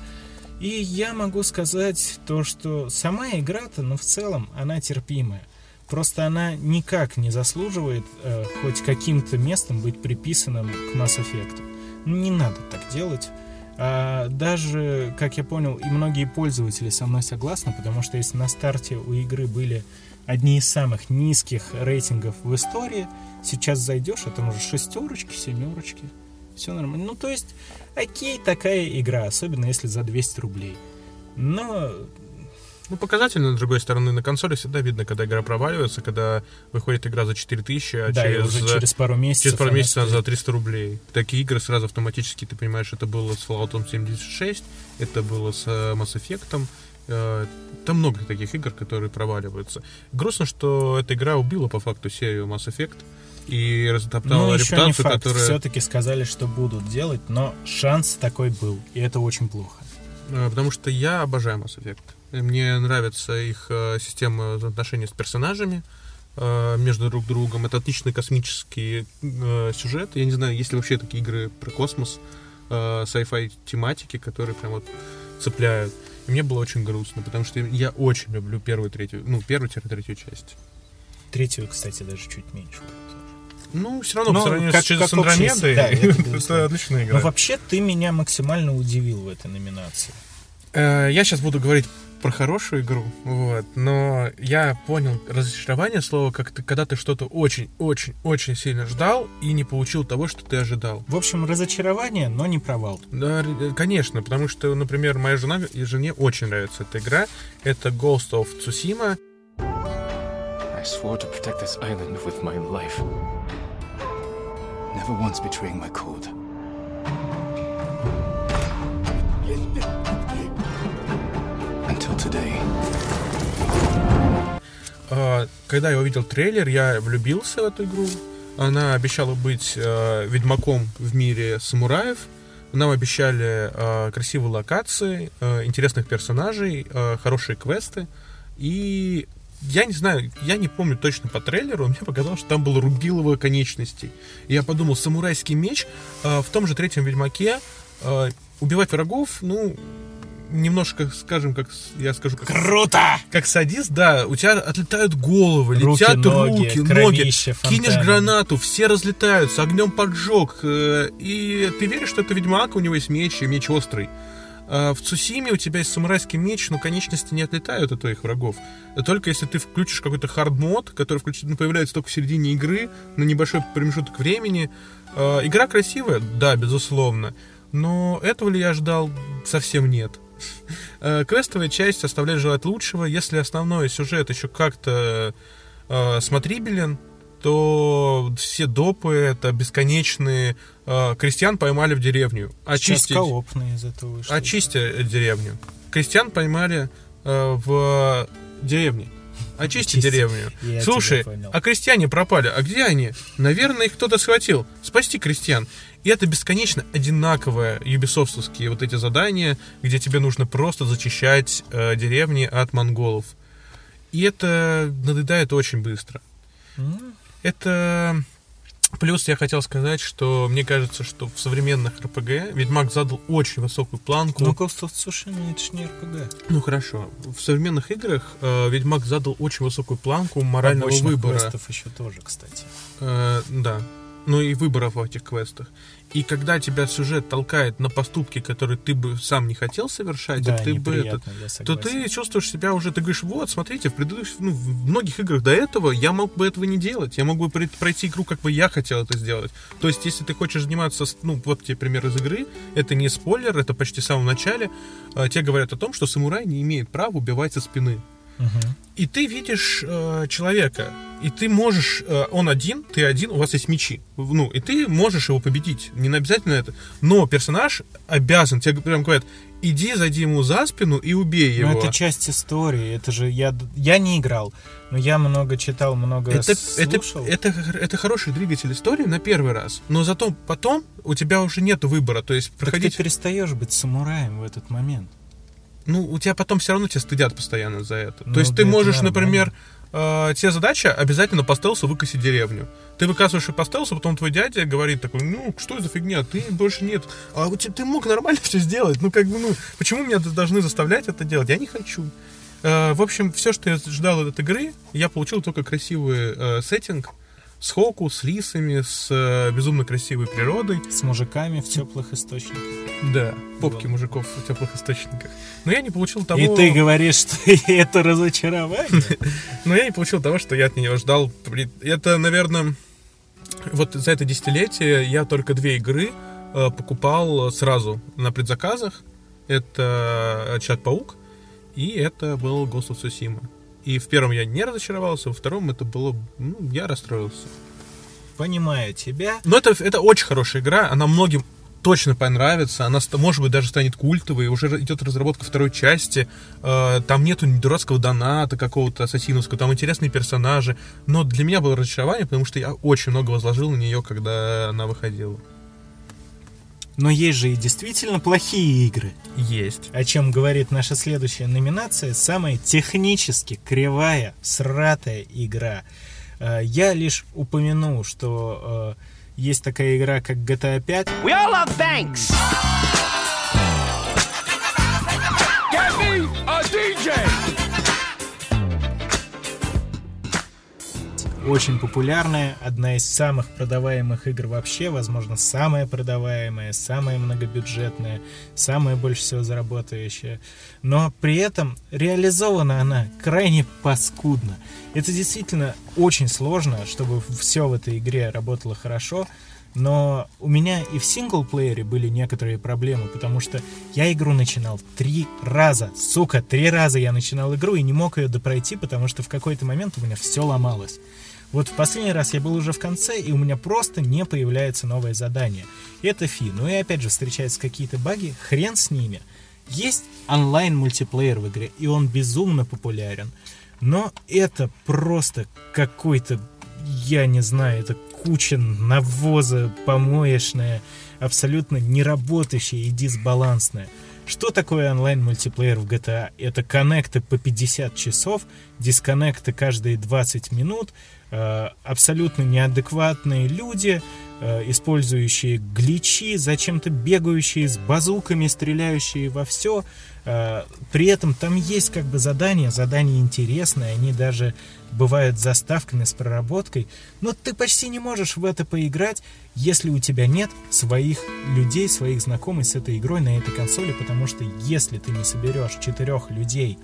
И я могу сказать то, что сама игра-то, ну, в целом, она терпимая. Просто она никак не заслуживает э, хоть каким-то местом быть приписанным к Mass Effect. Ну, не надо так делать. А даже, как я понял, и многие пользователи со мной согласны, потому что если на старте у игры были одни из самых низких рейтингов в истории. Сейчас зайдешь, это уже шестерочки, семерочки. Все нормально. Ну, то есть, окей, такая игра, особенно если за 200 рублей. Но ну, показательно, с другой стороны, на консоли всегда видно, когда игра проваливается, когда выходит игра за 4000, а да, через, уже через пару месяцев, через пару месяцев за 300 рублей. Такие игры сразу автоматически, ты понимаешь, это было с Fallout 76, это было с э, Mass Effect, там много таких игр, которые проваливаются. Грустно, что эта игра убила по факту серию Mass Effect и разтоптала ну, репутацию, не факт. которая... Все-таки сказали, что будут делать, но шанс такой был, и это очень плохо. Э, потому что я обожаю Mass Effect. Мне нравится их э, система отношений с персонажами между друг другом. Это отличный космический сюжет. Я не знаю, есть ли вообще такие игры про космос, sci-fi тематики, которые прям вот цепляют. И мне было очень грустно, потому что я очень люблю первую, третью, ну, первую-третью часть. Третью, кстати, даже чуть меньше. Ну, все равно, Но по сравнению как, с, как с Андромедой, да, это, это отличная игра. Но вообще ты меня максимально удивил в этой номинации. Э, я сейчас буду говорить про хорошую игру, вот, но я понял разочарование слова, как ты, когда ты что-то очень-очень-очень сильно ждал и не получил того, что ты ожидал. В общем, разочарование, но не провал. Да, конечно, потому что, например, моя жена и жене очень нравится эта игра. Это Ghost of Tsushima. I swore to protect this island with my life. Never once betraying my code. Когда я увидел трейлер, я влюбился в эту игру. Она обещала быть э, ведьмаком в мире самураев. Нам обещали э, красивые локации, э, интересных персонажей, э, хорошие квесты. И я не знаю, я не помню точно по трейлеру, мне показалось, что там было рубилово конечностей. И я подумал, самурайский меч э, в том же третьем Ведьмаке э, убивать врагов, ну, немножко, скажем, как я скажу, как круто, как садист, да, у тебя отлетают головы, руки, летят ноги, руки, ноги, кинешь гранату, все разлетаются, огнем поджег, э, и ты веришь, что это ведьмак, у него есть меч, и меч острый. А в Цусиме у тебя есть самурайский меч, но конечности не отлетают от твоих врагов. Только если ты включишь какой-то хард-мод, который включ... ну, появляется только в середине игры, на небольшой промежуток времени. А, игра красивая, да, безусловно. Но этого ли я ждал? Совсем нет. А, квестовая часть оставляет желать лучшего. Если основной сюжет еще как-то э, смотрибелен, то все допы это бесконечные э, крестьян поймали в деревню. Очистить, из этого вышло. Очисти деревню. Крестьян поймали э, в деревне. Очисти деревню. Я Слушай, а крестьяне пропали. А где они? Наверное, их кто-то схватил. Спасти крестьян. И это бесконечно одинаковые юбисофтовские вот эти задания, где тебе нужно просто зачищать э, деревни от монголов. И это надоедает очень быстро. Mm. Это... Плюс я хотел сказать, что мне кажется, что в современных РПГ Ведьмак задал очень высокую планку. Ну, Ghost of Tsushima это же не РПГ. Ну, хорошо. В современных играх э, Ведьмак задал очень высокую планку морального Побочных выбора. квестов еще тоже, кстати. Э, да. Ну и выборов в этих квестах. И когда тебя сюжет толкает на поступки, которые ты бы сам не хотел совершать, да, ты бы это, то ты чувствуешь себя уже, ты говоришь, вот, смотрите, в предыдущих, ну, в многих играх до этого я мог бы этого не делать, я мог бы пройти игру, как бы я хотел это сделать. То есть, если ты хочешь заниматься, ну, вот тебе пример из игры, это не спойлер, это почти в самом начале, э, тебе говорят о том, что самурай не имеет права убивать со спины. И ты видишь э, человека, и ты можешь, э, он один, ты один, у вас есть мечи, ну, и ты можешь его победить, не обязательно это, но персонаж обязан, тебе прям говорят, иди, зайди ему за спину и убей его. Ну, это часть истории, это же, я, я не играл, но я много читал, много это, слушал. Это, это, это хороший двигатель истории на первый раз, но зато потом у тебя уже нет выбора, то есть проходить... Так ты перестаешь быть самураем в этот момент ну, у тебя потом все равно тебя стыдят постоянно за это. Ну, То есть ты можешь, например, э, тебе задача обязательно по стелсу выкосить деревню. Ты выказываешь по стелсу, потом твой дядя говорит такой, ну, что это за фигня, ты больше нет. А у тебя, ты мог нормально все сделать, ну, как бы, ну, почему меня должны заставлять это делать? Я не хочу. Э, в общем, все, что я ждал от этой игры, я получил только красивый э, сеттинг, с Хоку, с лисами, с э, безумно красивой природой. С мужиками в теплых источниках. Да, попки вот. мужиков в теплых источниках. Но я не получил того... И ты говоришь, что это разочарование? Но я не получил того, что я от нее ждал. Это, наверное, вот за это десятилетие я только две игры э, покупал сразу на предзаказах. Это Чат-паук и это был Ghost of Tsushima. И в первом я не разочаровался, во втором это было... Ну, я расстроился. Понимаю тебя. Но это, это очень хорошая игра, она многим точно понравится, она, может быть, даже станет культовой, уже идет разработка второй части, э, там нету дурацкого доната какого-то ассасиновского, там интересные персонажи, но для меня было разочарование, потому что я очень много возложил на нее, когда она выходила. Но есть же и действительно плохие игры. Есть. О чем говорит наша следующая номинация. Самая технически кривая, сратая игра. Э, я лишь упомяну, что э, есть такая игра, как GTA 5. We all love banks! Get me a DJ! Очень популярная, одна из самых продаваемых игр вообще, возможно, самая продаваемая, самая многобюджетная, самая больше всего заработающая. Но при этом реализована она крайне паскудно. Это действительно очень сложно, чтобы все в этой игре работало хорошо, но у меня и в синглплеере были некоторые проблемы, потому что я игру начинал три раза. Сука, три раза я начинал игру и не мог ее допройти, потому что в какой-то момент у меня все ломалось. Вот в последний раз я был уже в конце, и у меня просто не появляется новое задание. Это фи. Ну и опять же встречаются какие-то баги, хрен с ними. Есть онлайн-мультиплеер в игре, и он безумно популярен. Но это просто какой-то, я не знаю, это куча навоза помоечная, абсолютно неработающая и дисбалансная. Что такое онлайн-мультиплеер в GTA? Это коннекты по 50 часов, дисконнекты каждые 20 минут, абсолютно неадекватные люди, э, использующие гличи, зачем-то бегающие с базуками, стреляющие во все. Э, при этом там есть как бы задания, задания интересные, они даже бывают заставками с проработкой, но ты почти не можешь в это поиграть, если у тебя нет своих людей, своих знакомых с этой игрой на этой консоли, потому что если ты не соберешь четырех людей,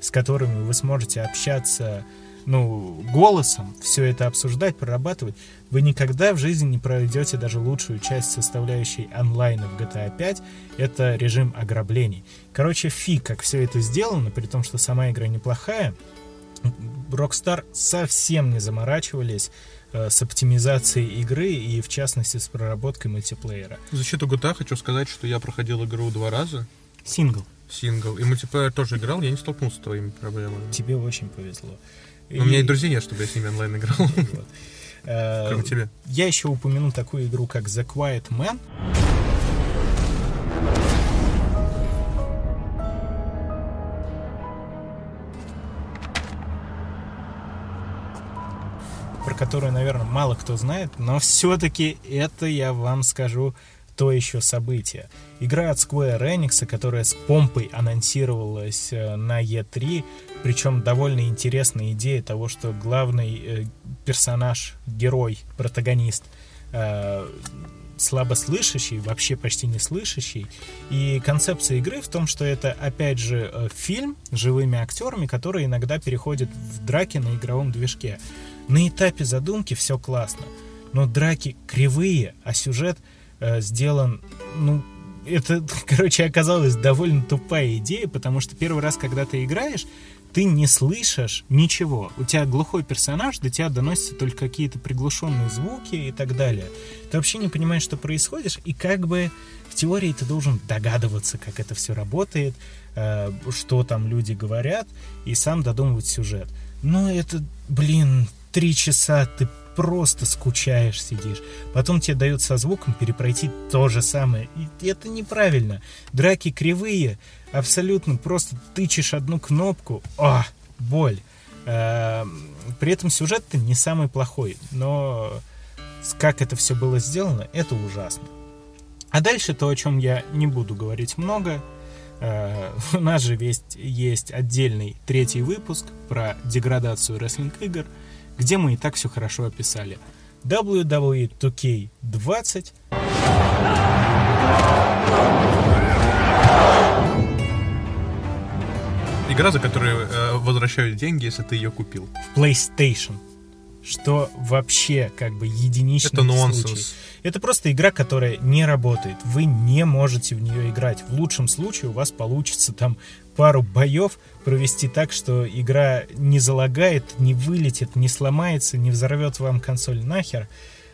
с которыми вы сможете общаться ну, голосом все это обсуждать, прорабатывать, вы никогда в жизни не пройдете даже лучшую часть составляющей онлайна в GTA 5. Это режим ограблений. Короче, фиг, как все это сделано, при том, что сама игра неплохая. Rockstar совсем не заморачивались э, с оптимизацией игры и, в частности, с проработкой мультиплеера. В защиту GTA хочу сказать, что я проходил игру два раза. Сингл. Сингл. И мультиплеер тоже играл, я не столкнулся с твоими проблемами. Тебе очень повезло. И... У меня и друзей нет, чтобы я с ними онлайн играл. Вот. Кроме тебя. Я еще упомяну такую игру, как The Quiet Man. про которую, наверное, мало кто знает, но все-таки это, я вам скажу, то еще событие. Игра от Square Enix, которая с помпой анонсировалась э, на E3, причем довольно интересная идея того, что главный э, персонаж, герой, протагонист э, слабослышащий, вообще почти не слышащий. И концепция игры в том, что это, опять же, фильм с живыми актерами, которые иногда переходят в драки на игровом движке. На этапе задумки все классно, но драки кривые, а сюжет э, сделан, ну, это, короче, оказалась довольно тупая идея, потому что первый раз, когда ты играешь, ты не слышишь ничего. У тебя глухой персонаж, до тебя доносятся только какие-то приглушенные звуки и так далее. Ты вообще не понимаешь, что происходит, и как бы в теории ты должен догадываться, как это все работает, э, что там люди говорят, и сам додумывать сюжет. Но это, блин, три часа ты просто скучаешь, сидишь. Потом тебе дают со звуком перепройти то же самое. И это неправильно. Драки кривые, абсолютно просто тычешь одну кнопку, а, боль. Эм, при этом сюжет-то не самый плохой, но как это все было сделано, это ужасно. А дальше то, о чем я не буду говорить много. Э, у нас же есть, есть отдельный третий выпуск про деградацию рестлинг-игр, где мы и так все хорошо описали. WWE2K20 Игра, за которую э, возвращают деньги, если ты ее купил. В PlayStation. Что вообще как бы единичный Это нонсенс. случай. Это просто игра, которая не работает. Вы не можете в нее играть. В лучшем случае у вас получится там пару боев провести так, что игра не залагает, не вылетит, не сломается, не взорвет вам консоль нахер.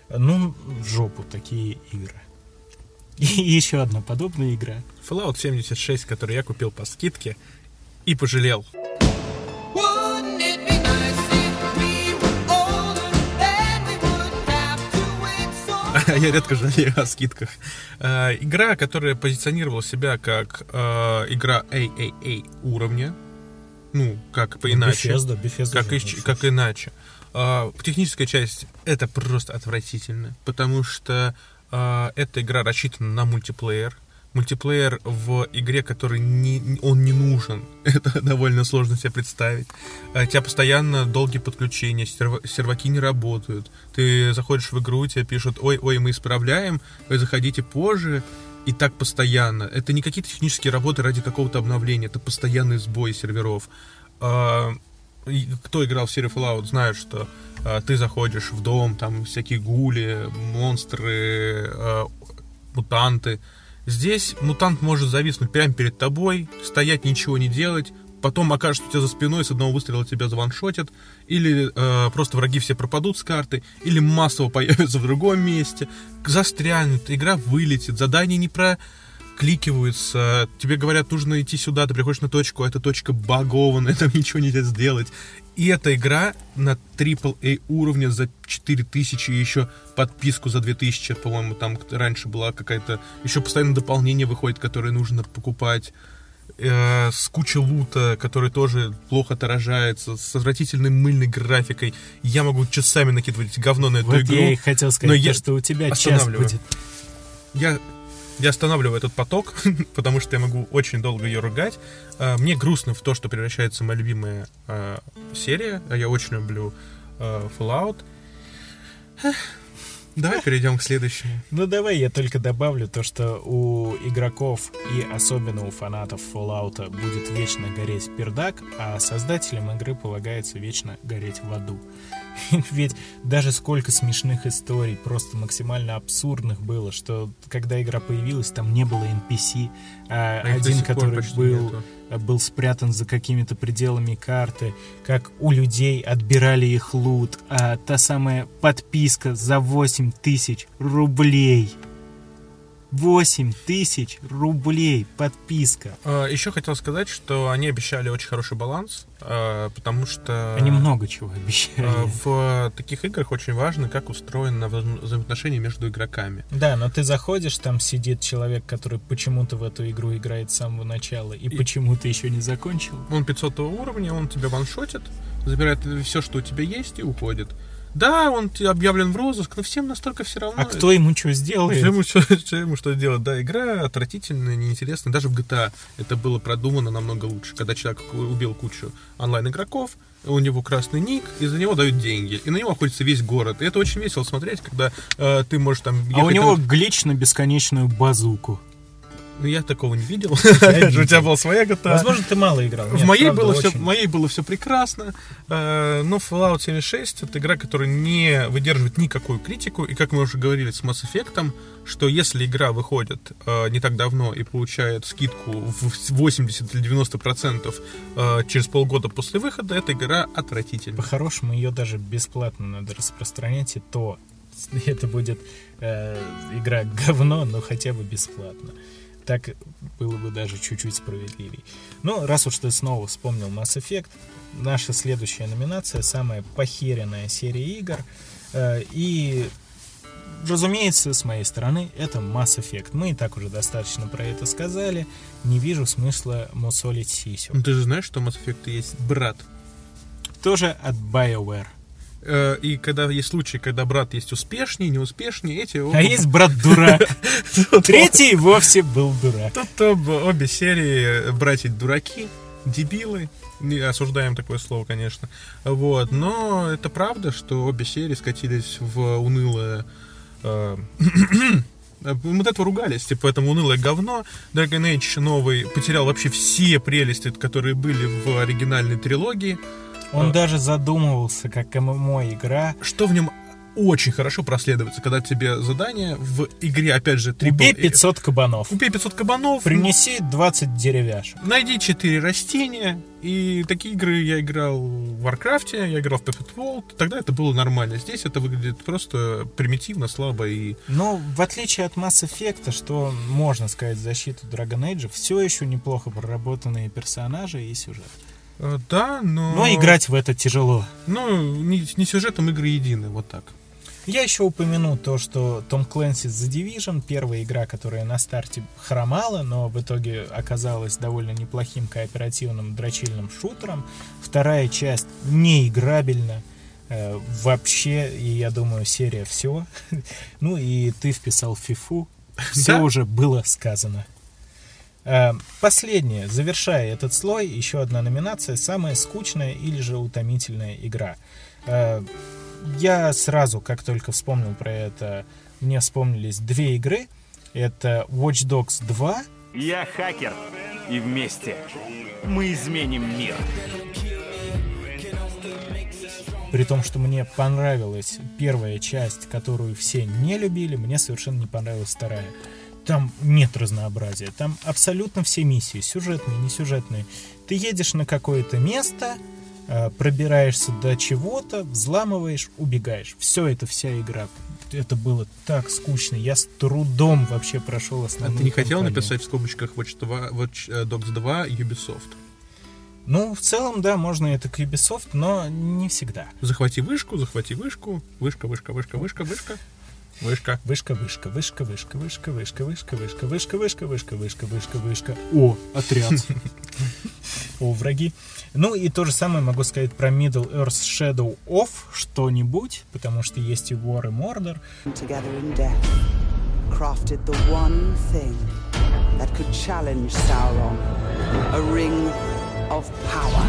Ну, в жопу такие игры. И еще одна подобная игра. Fallout 76, который я купил по скидке и пожалел. Я редко жалею о скидках. Э, игра, которая позиционировала себя как э, игра AAA уровня, ну, как по иначе. Bethesda, Bethesda как, и, как иначе. Э, техническая часть это просто отвратительно, потому что эта игра рассчитана на мультиплеер, мультиплеер в игре, который не, он не нужен. Это довольно сложно себе представить. А, у тебя постоянно долгие подключения, серваки не работают. Ты заходишь в игру, тебе пишут, ой, ой, мы исправляем, вы заходите позже. И так постоянно. Это не какие-то технические работы ради какого-то обновления, это постоянный сбой серверов. А, кто играл в серию Fallout, знает, что а, ты заходишь в дом, там всякие гули, монстры, мутанты, Здесь мутант может зависнуть прямо перед тобой, стоять, ничего не делать, потом окажется у тебя за спиной, с одного выстрела тебя заваншотят, или э, просто враги все пропадут с карты, или массово появятся в другом месте, застрянут, игра вылетит, задания не прокликиваются, тебе говорят, нужно идти сюда, ты приходишь на точку, а эта точка багованная, там ничего нельзя сделать. И эта игра на AAA уровне за 4000 и еще подписку за 2000, по-моему, там раньше была какая-то... Еще постоянно дополнение выходит, которое нужно покупать. э, с кучей лута, который тоже плохо отражается, с отвратительной мыльной графикой. Я могу часами накидывать говно на эту Вот игру. я и хотел сказать, но то, я что у тебя час будет. Я, я останавливаю этот поток, потому что я могу очень долго ее ругать. А, Мне грустно в то, что превращается моя любимая а, серия. А Я очень люблю а, Fallout. Давай перейдем к следующему. Ну давай я только добавлю то, что у игроков и особенно у фанатов Fallout будет вечно гореть пердак, а создателям игры полагается вечно гореть в аду. Ведь даже сколько смешных историй, просто максимально абсурдных было, что когда игра появилась, там не было NPC, а А один, который был, нету. был спрятан за какими-то пределами карты, как у людей отбирали их лут, а та самая подписка за 8 тысяч рублей. 8 тысяч рублей подписка. Еще хотел сказать, что они обещали очень хороший баланс, а, потому что... Они много чего обещали. а, В таких играх очень важно, как устроено вза- взаимоотношения между игроками. Да, но ты заходишь, там сидит человек, который почему-то в эту игру играет с самого начала и, почему-то еще не закончил. Он 500 уровня, он тебя ваншотит, забирает все, что у тебя есть, и уходит. Да, он объявлен в розыск, но всем настолько все равно. А кто ему что сделает? Ему, что, что ему что делать? Да, игра отвратительная, неинтересная. Даже в GTA это было продумано намного лучше. Когда человек убил кучу онлайн-игроков, у него красный ник, и за него дают деньги. И на него охотится весь город. И это очень весело смотреть, когда э, ты можешь там... А у него там- глич на бесконечную базуку. Ну, я такого не видел. У тебя была своя GTA. Возможно, ты мало играл. В моей, было все, в моей было все прекрасно, э, но Fallout 76 это игра, которая не выдерживает никакую критику, и как мы уже говорили с Mass Effect, что если игра выходит э, не так давно и получает скидку в 80 или 90 процентов э, через полгода после выхода, эта игра отвратительна. По-хорошему, ее даже бесплатно надо распространять, и то это будет э, игра говно, но хотя бы бесплатно. Так было бы даже чуть-чуть справедливей. Ну, раз уж ты снова вспомнил Mass Effect, наша следующая номинация самая похеренная серия игр. Э, и, разумеется, с моей стороны, это Mass Effect. Мы и так уже достаточно про это сказали. Не вижу смысла мусолить сисю. Ну, ты же знаешь, что Mass Effect есть брат. Тоже от BioWare. Э, И когда есть случаи, когда брат есть успешнее, неуспешнее, эти... А есть брат-дурак. Третий вовсе был дурак. Тут об- обе серии братья дураки, дебилы. Осуждаем такое слово, конечно. Вот. Но это правда, что обе серии скатились в унылое... э, Мы до этого ругались, типа, это унылое говно. Dragon Age новый потерял вообще все прелести, которые были в оригинальной трилогии. Он даже задумывался, как ММО игра. Что в нем очень хорошо проследуется, когда тебе задание в игре, опять же, triple- Убей 500 кабанов. Убей 500 кабанов. Принеси 20 деревяшек. Найди 4 растения. И такие игры я играл в Варкрафте, я играл в Perfect World. Тогда это было нормально. Здесь это выглядит просто примитивно, слабо и... Но в отличие от Mass Effect, что можно сказать в защиту Dragon Age, все еще неплохо проработанные персонажи и сюжет. Э, Да, но... Но играть в это тяжело. Ну, не, не сюжетом игры едины, вот так. Я еще упомяну то, что Том Clancy's The Division, первая игра, которая на старте хромала, но в итоге оказалась довольно неплохим кооперативным дрочильным шутером. Вторая часть неиграбельна. э, вообще, и я думаю, серия все. ну и ты вписал фифу. Все Да. уже было сказано. Э, Последнее, завершая этот слой, еще одна номинация «Самая скучная или же утомительная игра». Э, Я сразу, как только вспомнил про это, мне вспомнились две игры. Это Watch Dogs 2 Я хакер, и вместе мы изменим мир. При том, что мне понравилась первая часть, которую все не любили, мне совершенно не понравилась вторая. Там нет разнообразия, там абсолютно все миссии, сюжетные, несюжетные. Ты едешь на какое-то место, э, пробираешься до чего-то, взламываешь, убегаешь. Все это вся игра. Это было так скучно. Я с трудом вообще прошел А основную ты не хотел кампанию. написать в скобочках Watch, 2, Watch э, Dogs 2 Ubisoft? Ну, в целом, да, можно это к Ubisoft, но не всегда. Захвати вышку, захвати вышку, вышка, вышка, вышка, вышка, вышка. Вышка. Вышка, вышка, вышка, вышка, вышка, вышка, вышка, вышка, вышка, вышка, вышка, вышка, вышка, вышка. О, отряд. О, враги. Ну и то же самое могу сказать про Middle Earth Shadow Off что-нибудь, потому что есть и War и Mordor. Together in death, crafted the one thing that could challenge Sauron, a ring of power.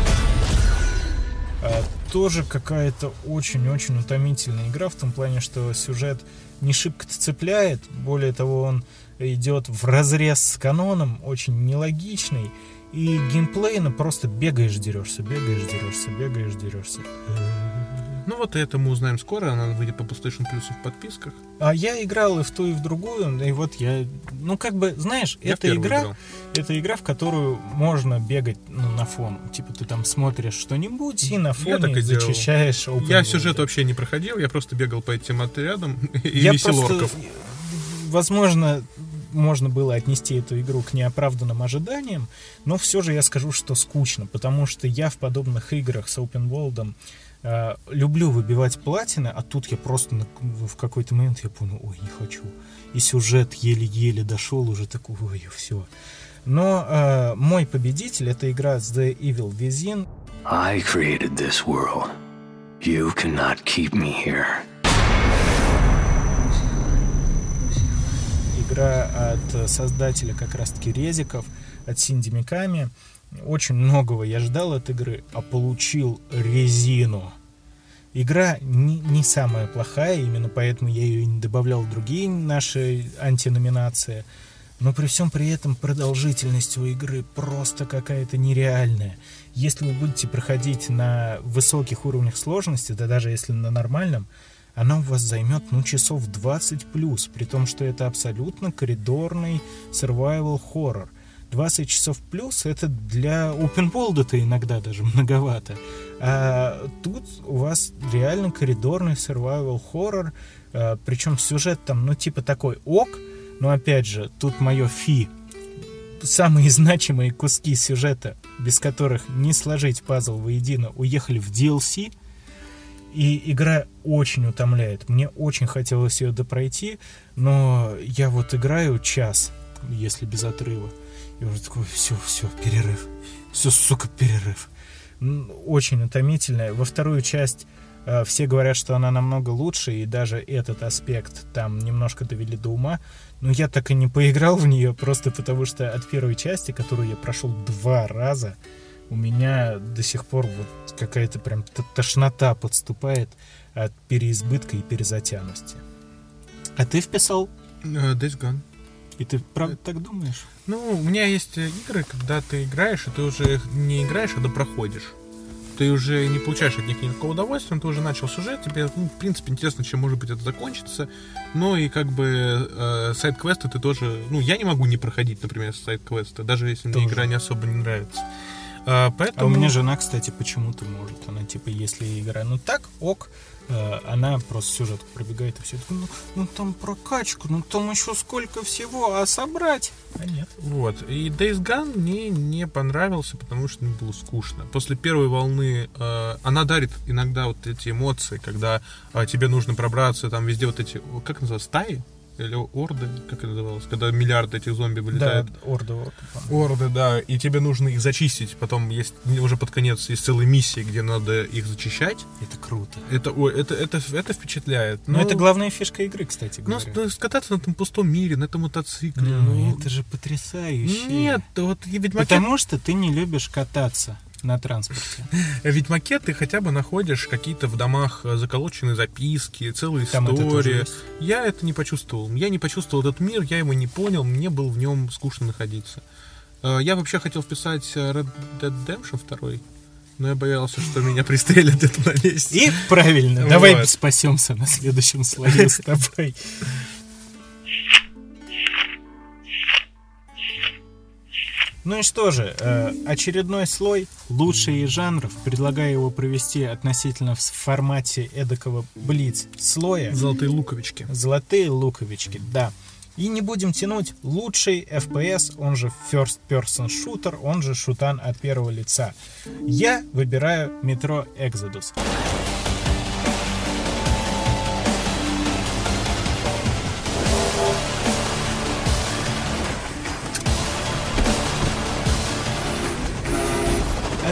А, тоже какая-то очень-очень утомительная игра в том плане, что сюжет не шибко цепляет, более того, он идет в разрез с каноном, очень нелогичный, и геймплейно просто бегаешь, дерешься, бегаешь, дерешься, бегаешь, дерешься. Ну вот это мы узнаем скоро, она выйдет по PlayStation Plus в подписках. А я играл и в ту, и в другую, и вот я, ну как бы, знаешь, Я это игра, играл. это игра, в которую можно бегать ну, на фон, типа ты там смотришь что-нибудь и на Я фоне так и зачищаешь Я сюжет вообще не проходил, я просто бегал по этим отрядам и Я висел просто- орков. Возможно, можно было отнести эту игру к неоправданным ожиданиям, но все же я скажу, что скучно, потому что я в подобных играх с open world э, люблю выбивать платины, а тут я просто на- в какой-то момент я понял, ой, не хочу. И сюжет еле-еле дошел уже такой, ой, все. Но э, мой победитель это игра The Evil Within. I created this world. You cannot keep me here. игра от э, создателя как раз-таки резиков, от Синди Миками. Очень многого я ждал от игры, а получил резину. Игра не, не самая плохая, именно поэтому я ее не добавлял в другие наши антиноминации. Но при всем при этом продолжительность у игры просто какая-то нереальная. Если вы будете проходить на высоких уровнях сложности, да даже если на нормальном, она у вас займет ну часов 20 плюс, при том, что это абсолютно коридорный survival horror. 20 часов плюс это для это иногда даже многовато. А тут у вас реально коридорный survival horror, а, причем сюжет там, ну типа такой ок, но опять же, тут мое фи. Самые значимые куски сюжета, без которых не сложить пазл воедино, уехали в DLC, и игра очень утомляет. Мне очень хотелось ее допройти, но я вот играю час, если без отрыва. И уже такой, все, все, перерыв. Все, сука, перерыв. Очень утомительная. Во вторую часть э, все говорят, что она намного лучше, и даже этот аспект там немножко довели до ума. Но я так и не поиграл в нее, просто потому что от первой части, которую я прошел два раза, у меня до сих пор вот какая-то прям тошнота подступает от переизбытка и перезатянности. А ты вписал? Э, Days Gone. И ты правда так думаешь? Ну, у меня есть э, игры, когда ты играешь, и ты уже их не играешь, а допроходишь. Ты уже не получаешь от них никакого удовольствия, но ты уже начал сюжет, тебе, ну, в принципе, интересно, чем, может быть, это закончится. Ну, и как бы э, сайд-квесты ты тоже... Ну, я не могу не проходить, например, сайд-квесты, даже если мне Тоже. игра не особо не нравится. А, поэтому... А у меня жена, кстати, почему-то может. Она типа, если игра, ну так, ок, она просто сюжет пробегает и все. Ну, ну там прокачка, ну там еще сколько всего, а собрать? А нет. Вот. И Days Gone мне не понравился, потому что мне было скучно. После первой волны э, она дарит иногда вот эти эмоции, когда э, тебе нужно пробраться, там везде вот эти, как называется, стаи? Или орды, как это называлось? Когда миллиарды этих зомби Да, вылетают. орда, орда. по-моему. Орды, да, и тебе нужно их зачистить. Потом есть уже под конец есть целые миссии, где надо их зачищать. Это круто. Это, ой, это, это, это впечатляет. Но Ну, это главная фишка игры, кстати ну, говоря. ну, скататься на этом пустом мире, на этом мотоцикле. Ну, ну, это же потрясающе. Нет, вот Ведьмаке... Потому что ты не любишь кататься на транспорте. В Ведьмаке ты хотя бы находишь какие-то в домах э, заколоченные записки, целые Там это истории. есть. Я это не почувствовал. Я не почувствовал этот мир, я его не понял, мне было в нем скучно находиться. Э, Я вообще хотел вписать э, Red Dead Redemption 2, но я боялся, что меня пристрелят где-то на месте. И правильно, давай Вот. спасемся на следующем слое с тобой. Ну и что же, э, очередной слой лучшие из жанров. Предлагаю его провести относительно в формате эдакого блиц слоя. Золотые луковички. Золотые луковички, да. И не будем тянуть. Лучший FPS, он же First Person Shooter, он же шутан от первого лица. Я выбираю Metro Exodus.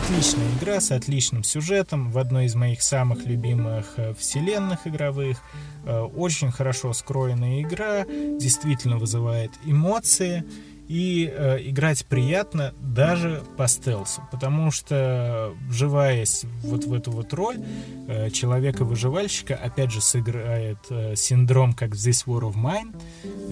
Отличная игра с отличным сюжетом в одной из моих самых любимых э, вселенных игровых. Э, очень хорошо скроенная игра, действительно вызывает эмоции и э, играть приятно даже по стелсу, потому что, вживаясь вот в эту вот роль э, человека-выживальщика, опять же сыграет э, синдром, как This War of Mine,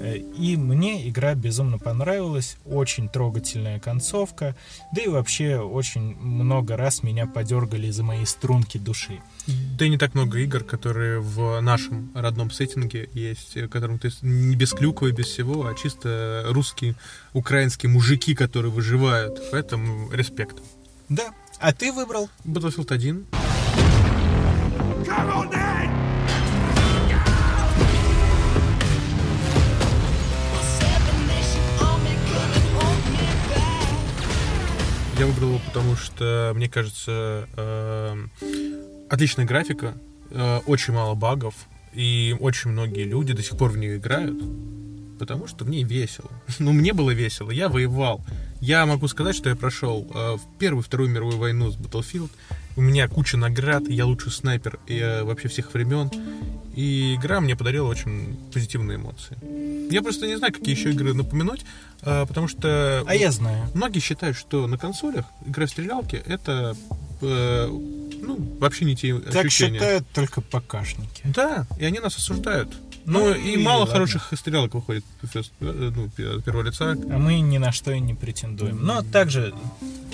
э, и мне игра безумно понравилась, очень трогательная концовка, да и вообще очень много раз меня подергали за мои струнки души. Да и не так много игр, которые в нашем родном сеттинге есть, в котором ты не без клюквы, без всего, а чисто русские, украинские мужики, которые выживают. Поэтому респект. Да. А ты выбрал? Battlefield 1. Я выбрал его, потому что, мне кажется, э, отличная графика, э, очень мало багов, и очень многие люди до сих пор в нее играют, потому что в ней весело. Ну, мне было весело, я воевал. Я могу сказать, что я прошел э, в Первую Вторую мировую войну с Battlefield. У меня куча наград, я лучший снайпер и, э, вообще всех времен. И игра мне подарила очень позитивные эмоции. Я просто не знаю, какие еще игры напомянуть, э, потому что... А я знаю. Многие считают, что на консолях игра в стрелялки это э, ну, вообще не те Так ощущения. считают только покашники. Да, и они нас осуждают. Ну, и, и мало ладно. хороших стрелялок выходит э, ну, пе- первого лица. А мы ни на что и не претендуем. Но также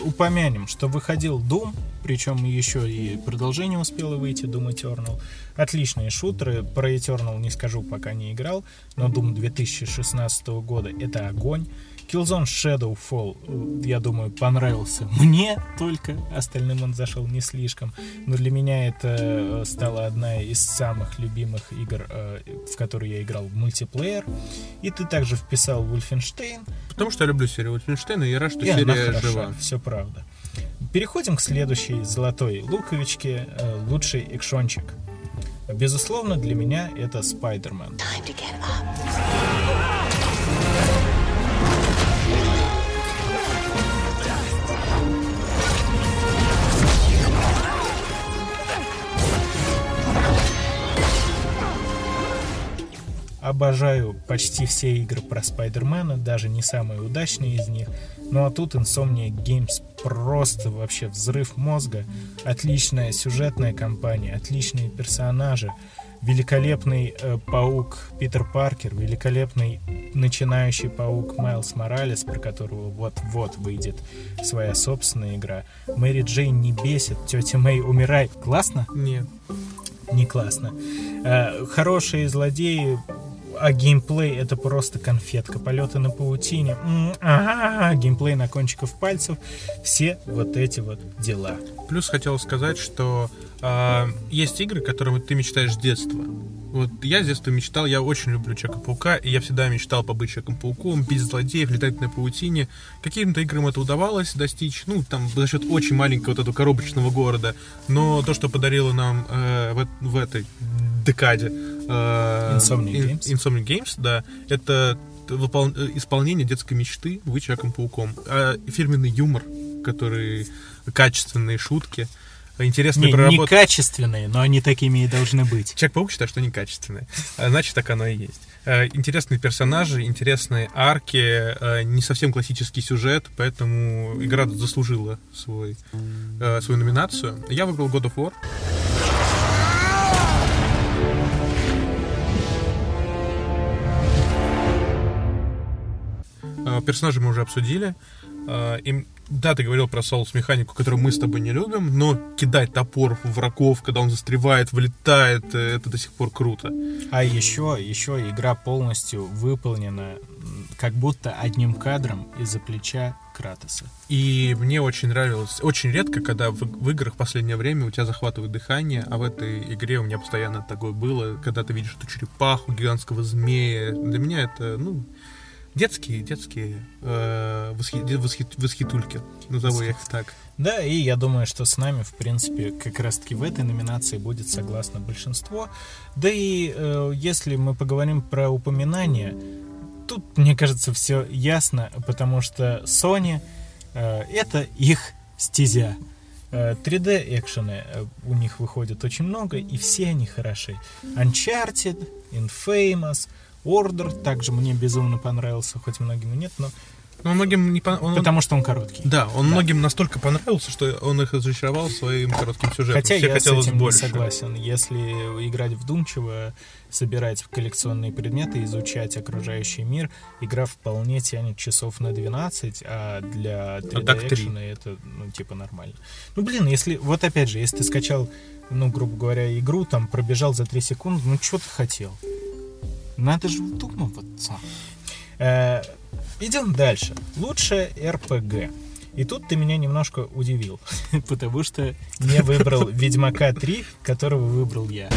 упомянем, что выходил Doom, причем еще и продолжение успело выйти, Doom Eternal. Отличные шутеры, про Eternal не скажу, пока не играл, но Doom 2016 года это огонь. Killzone Shadowfall, э, я думаю, понравился мне только, остальным он зашел не слишком. Но для меня это э, стала одна из самых любимых игр, э, в которую я играл в мультиплеер. И ты также вписал Wolfenstein, Потому что я люблю серию Wolfenstein, и я рад, что и она серия хороша, жива. все правда. Переходим к следующей золотой луковичке, лучший экшончик. Безусловно, для меня это Спайдермен. Обожаю почти все игры про Спайдермена, даже не самые удачные из них. Ну а тут Insomniac Games просто вообще взрыв мозга. Отличная сюжетная кампания, отличные персонажи, великолепный э, паук Питер Паркер, великолепный начинающий паук Майлз Моралес, про которого вот-вот выйдет своя собственная игра. Мэри Джейн не бесит, тетя Мэй умирает. Классно? Нет. Не классно. Э, хорошие злодеи, а геймплей это просто конфетка. Полеты на паутине, ага, геймплей на кончиков пальцев. Все вот эти вот дела. Плюс хотел сказать, что а, есть игры, которые ты мечтаешь с детства. Вот я с детства мечтал, я очень люблю Человека-паука, и я всегда мечтал побыть Человеком-пауком, бить злодеев, летать на паутине. Каким-то играм это удавалось достичь, ну, там, за счет очень маленького вот этого коробочного города. Но то, что подарило нам э, в, в этой декаде э, Insomniac Ин- Games. Insomniac Games, да, это выпол- э, исполнение детской мечты быть Человеком-пауком. А фирменный юмор, который качественные шутки, интересные Не, проработки. некачественные, но они такими и должны быть. Человек-паук считает, что некачественные. А, Значит, так оно и есть. Э, Интересные персонажи, интересные арки, э, не совсем классический сюжет, поэтому игра заслужила свой, э, свою номинацию. Я выбрал God of War. Э, Персонажи мы уже обсудили. Э, им- да, ты говорил про соус механику, которую мы с тобой не любим, но кидать топор в врагов, когда он застревает, вылетает, э, это до сих пор круто. А еще, еще игра полностью выполнена как будто одним кадром из-за плеча Кратоса. И мне очень нравилось, очень редко, когда в, в играх в последнее время у тебя захватывает дыхание, а в этой игре у меня постоянно такое было, когда ты видишь эту черепаху, гигантского змея. Для меня это, ну, детские, детские э, восхи- восхи- восхитульки, назову я их так. Да, и я думаю, что с нами, в принципе, как раз-таки в этой номинации будет согласно большинство. Да и э, если мы поговорим про упоминания, тут, мне кажется, все ясно, потому что Sony э, это их стезя. Э, 3D экшены э, у них выходит очень много, и все они хороши. Uncharted, Infamous, Order также мне безумно понравился, хоть многим и нет, но Но многим не по- он- потому что он короткий. Да, он многим настолько понравился, что он их разочаровал своим коротким сюжетом. Хотя Все я с этим больше. не согласен. Если играть вдумчиво, собирать коллекционные предметы, изучать окружающий мир, игра вполне тянет часов на 12, а для 3D так три. экшена это, ну, типа, нормально. Ну, блин, если, вот опять же, если ты скачал, ну, грубо говоря, игру, там, пробежал за 3 секунды, ну, что ты хотел? Надо же вдумываться. Э, идем дальше. Лучшее РПГ. И тут ты меня немножко удивил, потому что не выбрал Ведьмака 3, которого выбрал я.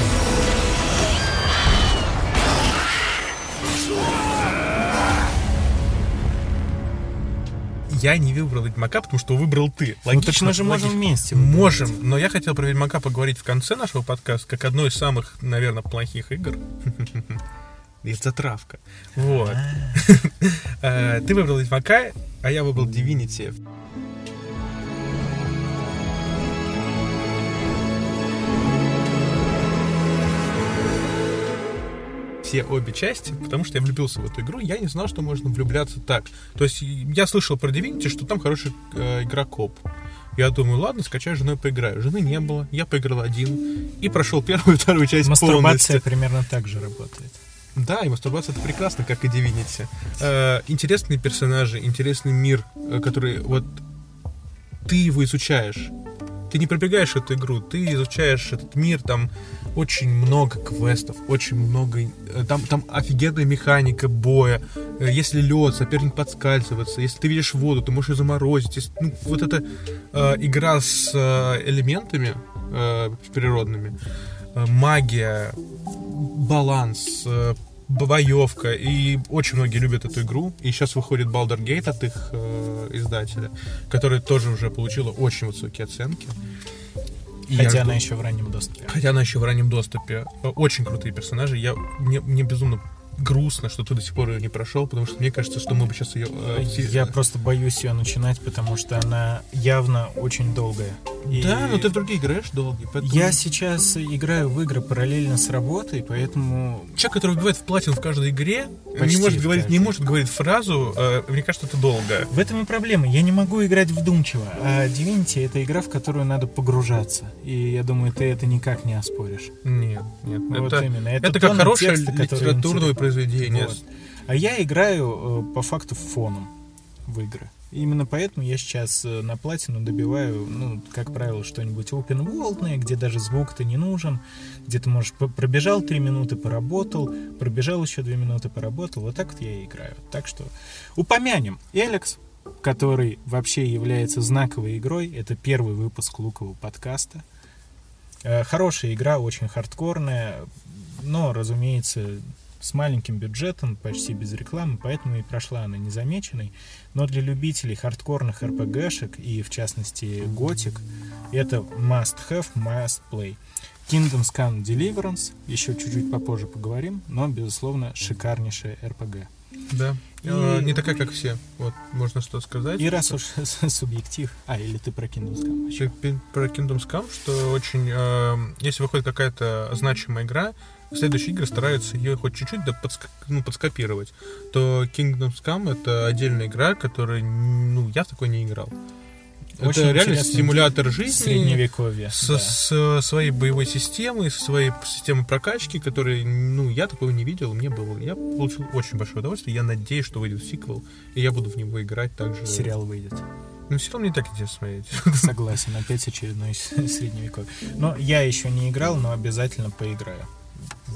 Я не выбрал Ведьмака, потому что выбрал ты. Ну, так мы же можем вместе выбрать. Можем, но я хотел про Ведьмака поговорить в конце нашего подкаста, как одной из самых, наверное, плохих игр. Это затравка. Вот. Э, Ты выбрал Ведьмака, а я выбрал Divinity. все обе части, потому что я влюбился в эту игру, я не знал, что можно влюбляться так. То есть я слышал про Divinity, что там хороший э, игрокоп. Я думаю, ладно, скачаю женой поиграю. Жены не было, я поиграл один и прошел первую и вторую часть Мастурбация полностью. примерно так же работает. Да, и мастурбация это прекрасно, как и Divinity. Э, интересные персонажи, интересный мир, э, который вот ты его изучаешь. Ты не пробегаешь эту игру, ты изучаешь этот мир, там очень много квестов, очень много... э, Там, там офигенная механика боя. Э, Если лед, соперник подскальзывается. Если ты видишь воду, ты можешь ее заморозить. Если- ну, вот эта э, игра с э, элементами э, природными, магия, баланс, э, боевка. И очень многие любят эту игру. И сейчас выходит Baldur Gate от их э, издателя, который тоже уже получила очень высокие оценки. И Хотя жду- она еще в раннем доступе. Хотя она еще в раннем доступе. Э, Очень крутые персонажи. Я, мне, мне безумно грустно, что ты до сих пор ее не прошел, потому что мне кажется, что мы бы сейчас ее... э, Я просто боюсь ее начинать, потому что она явно очень долгая. И Да, но ты в другие играешь долгие, поэтому... Я сейчас играю в игры параллельно с работой, поэтому Человек, который вбивает в платину в каждой игре, Почти не может говорить, не может говорить фразу, э, мне кажется, это долго. В этом и проблема. Я не могу играть вдумчиво. А Divinity — это игра, в которую надо погружаться. И я думаю, ты это никак не оспоришь. Нет, нет. Вот это, именно. это, Это как хорошее текста, интересны. Произведение. Вот. А я играю э, по факту фоном в игры. Именно поэтому я сейчас э, на платину добиваю, ну, как правило, что-нибудь open world, где даже звук-то не нужен, где ты можешь пробежал 3 минуты, поработал, пробежал еще 2 минуты, поработал. Вот так вот я и играю. Так что упомянем Эликс, который вообще является знаковой игрой. Это первый выпуск Лукового подкаста. Э, Хорошая игра, очень хардкорная, но, разумеется, с маленьким бюджетом, почти без рекламы, поэтому и прошла она незамеченной. Но для любителей хардкорных RPG-шек и, в частности, Gothic, это must have, must play. Kingdoms Come Deliverance, еще чуть-чуть попозже поговорим, но, безусловно, шикарнейшая RPG. Да. И- Э, Не такая, как все. Вот, можно что сказать. И раз уж субъектив... А, или ты про Kingdoms Come? Еще про Kingdoms Come, что очень... э, если выходит какая-то значимая игра, следующие игры стараются ее хоть чуть-чуть да подска- ну, подскопировать, то Kingdoms Come — это отдельная игра, которая, ну, я в такой не играл. Очень это реально симулятор жизни. Средневековье, С, да. с своей боевой системой, со своей системой прокачки, которой, ну, я такого не видел, мне было. Я получил очень большое удовольствие. Я надеюсь, что выйдет сиквел, и я буду в него играть также. Сериал выйдет. Ну, сериал мне так интересно смотреть. Согласен, опять очередной средневековье. Но я еще не играл, но обязательно поиграю.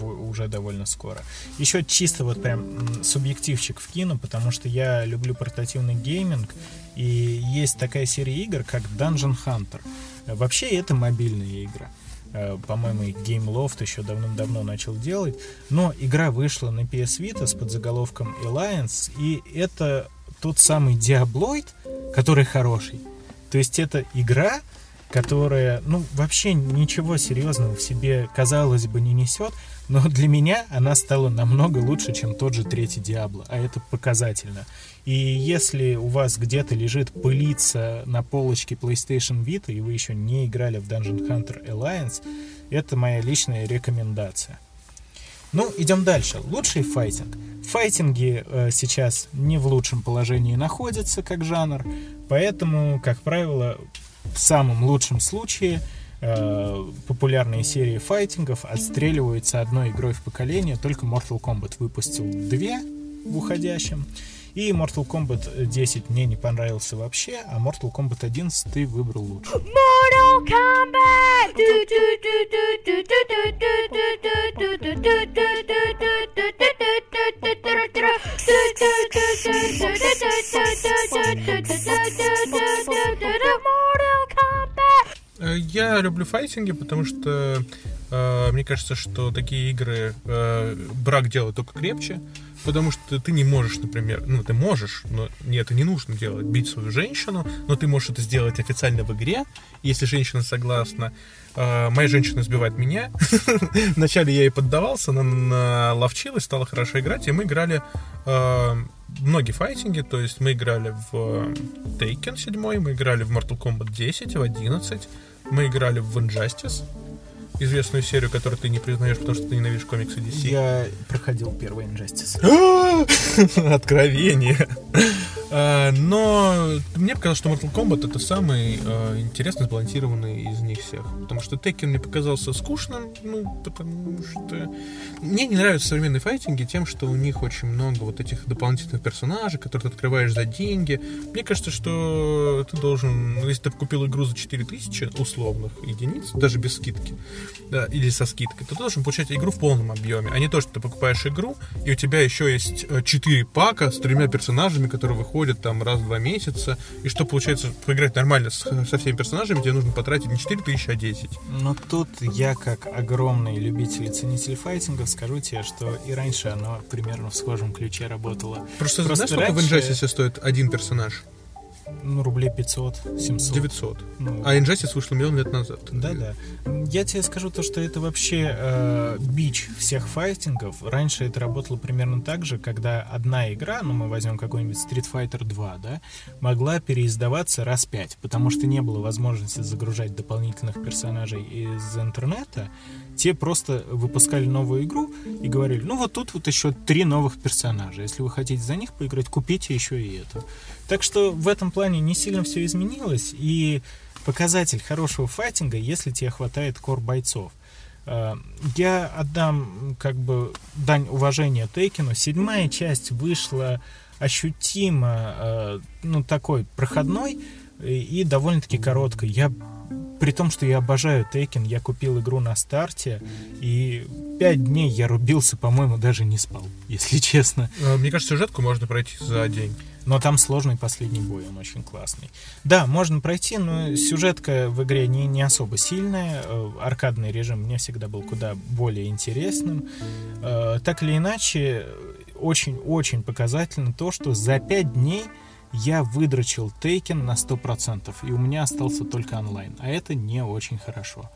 Уже довольно скоро. Еще чисто вот прям субъективчик вкину, потому что я люблю портативный гейминг, и есть такая серия игр, как Dungeon Hunter. Вообще это мобильная игра. Э, По-моему, Game Loft еще давным-давно начал делать. Но игра вышла на PS Vita с подзаголовком Alliance, и это тот самый Diabloid, который хороший. То есть это игра, которая, ну, вообще ничего серьезного в себе, казалось бы, не несет, но для меня она стала намного лучше, чем тот же третий Диабло, а это показательно. И если у вас где-то лежит пылиться на полочке PlayStation Vita, и вы еще не играли в Dungeon Hunter Alliance, это моя личная рекомендация. Ну, идем дальше. Лучший файтинг. Файтинги э, сейчас не в лучшем положении находятся как жанр, поэтому, как правило, в самом лучшем случае э, популярные серии файтингов отстреливаются одной игрой в поколение. Только Mortal Kombat выпустил две в уходящем. И Mortal Kombat 10 мне не понравился вообще, а Mortal Kombat 11 ты выбрал лучше. Mortal Kombat! Я люблю файтинги, потому что э, мне кажется, что такие игры э, брак делает только крепче, потому что ты не можешь, например, ну ты можешь, но не это не нужно делать, бить свою женщину, но ты можешь это сделать официально в игре, если женщина согласна. Э, моя женщина сбивает меня. Вначале я ей поддавался, она наловчилась, стала хорошо играть, и мы играли э, многие файтинги, то есть мы играли в Taken 7, мы играли в Mortal Kombat 10, в 11, мы играли в Injustice, известную серию, которую ты не признаешь, потому что ты ненавидишь комиксы DC. Я проходил первый Injustice. Откровение. А, но мне показалось, что Mortal Kombat это самый а, интересно сбалансированный из них всех. Потому что Tekken мне показался скучным, ну, потому что... Мне не нравятся современные файтинги тем, что у них очень много вот этих дополнительных персонажей, которые ты открываешь за деньги. Мне кажется, что ты должен... Если ты купил игру за 4000 условных единиц, даже без скидки, да, или со скидкой, то ты должен получать игру в полном объеме, а не то, что ты покупаешь игру, и у тебя еще есть 4 пака с тремя персонажами, которые выходят там раз в два месяца, и что получается поиграть нормально с, со всеми персонажами, тебе нужно потратить не 4 тысячи, а 10. Но тут я, как огромный любитель и ценитель файтингов, скажу тебе, что и раньше оно примерно в схожем ключе работало. Просто, Просто знаешь, сколько раньше... в Injustice стоит один персонаж? Ну, рублей 500, 700. 900. Ну, а Injustice вышел миллион лет назад. Да, да. Я тебе скажу то, что это вообще э, бич всех файтингов. Раньше это работало примерно так же, когда одна игра, ну, мы возьмем какой-нибудь Street Fighter 2, да, могла переиздаваться раз пять, потому что не было возможности загружать дополнительных персонажей из интернета. Те просто выпускали новую игру и говорили, ну, вот тут вот еще три новых персонажа. Если вы хотите за них поиграть, купите еще и это. Так что в этом плане не сильно все изменилось, и показатель хорошего файтинга, если тебе хватает кор бойцов. Э, я отдам как бы дань уважения Тейкину. Седьмая часть вышла ощутимо, э, ну, такой проходной и довольно-таки короткой. Я при том, что я обожаю Тейкен, я купил игру на старте, и пять дней я рубился, по-моему, даже не спал, если честно. Э, мне кажется, сюжетку можно пройти за день. Но там сложный последний бой, он очень классный. Да, можно пройти, но сюжетка в игре не, не особо сильная. Э, аркадный режим мне всегда был куда более интересным. Э, так или иначе, очень-очень показательно то, что за пять дней я выдрочил Taken на 100%, и у меня остался только онлайн, а это не очень хорошо.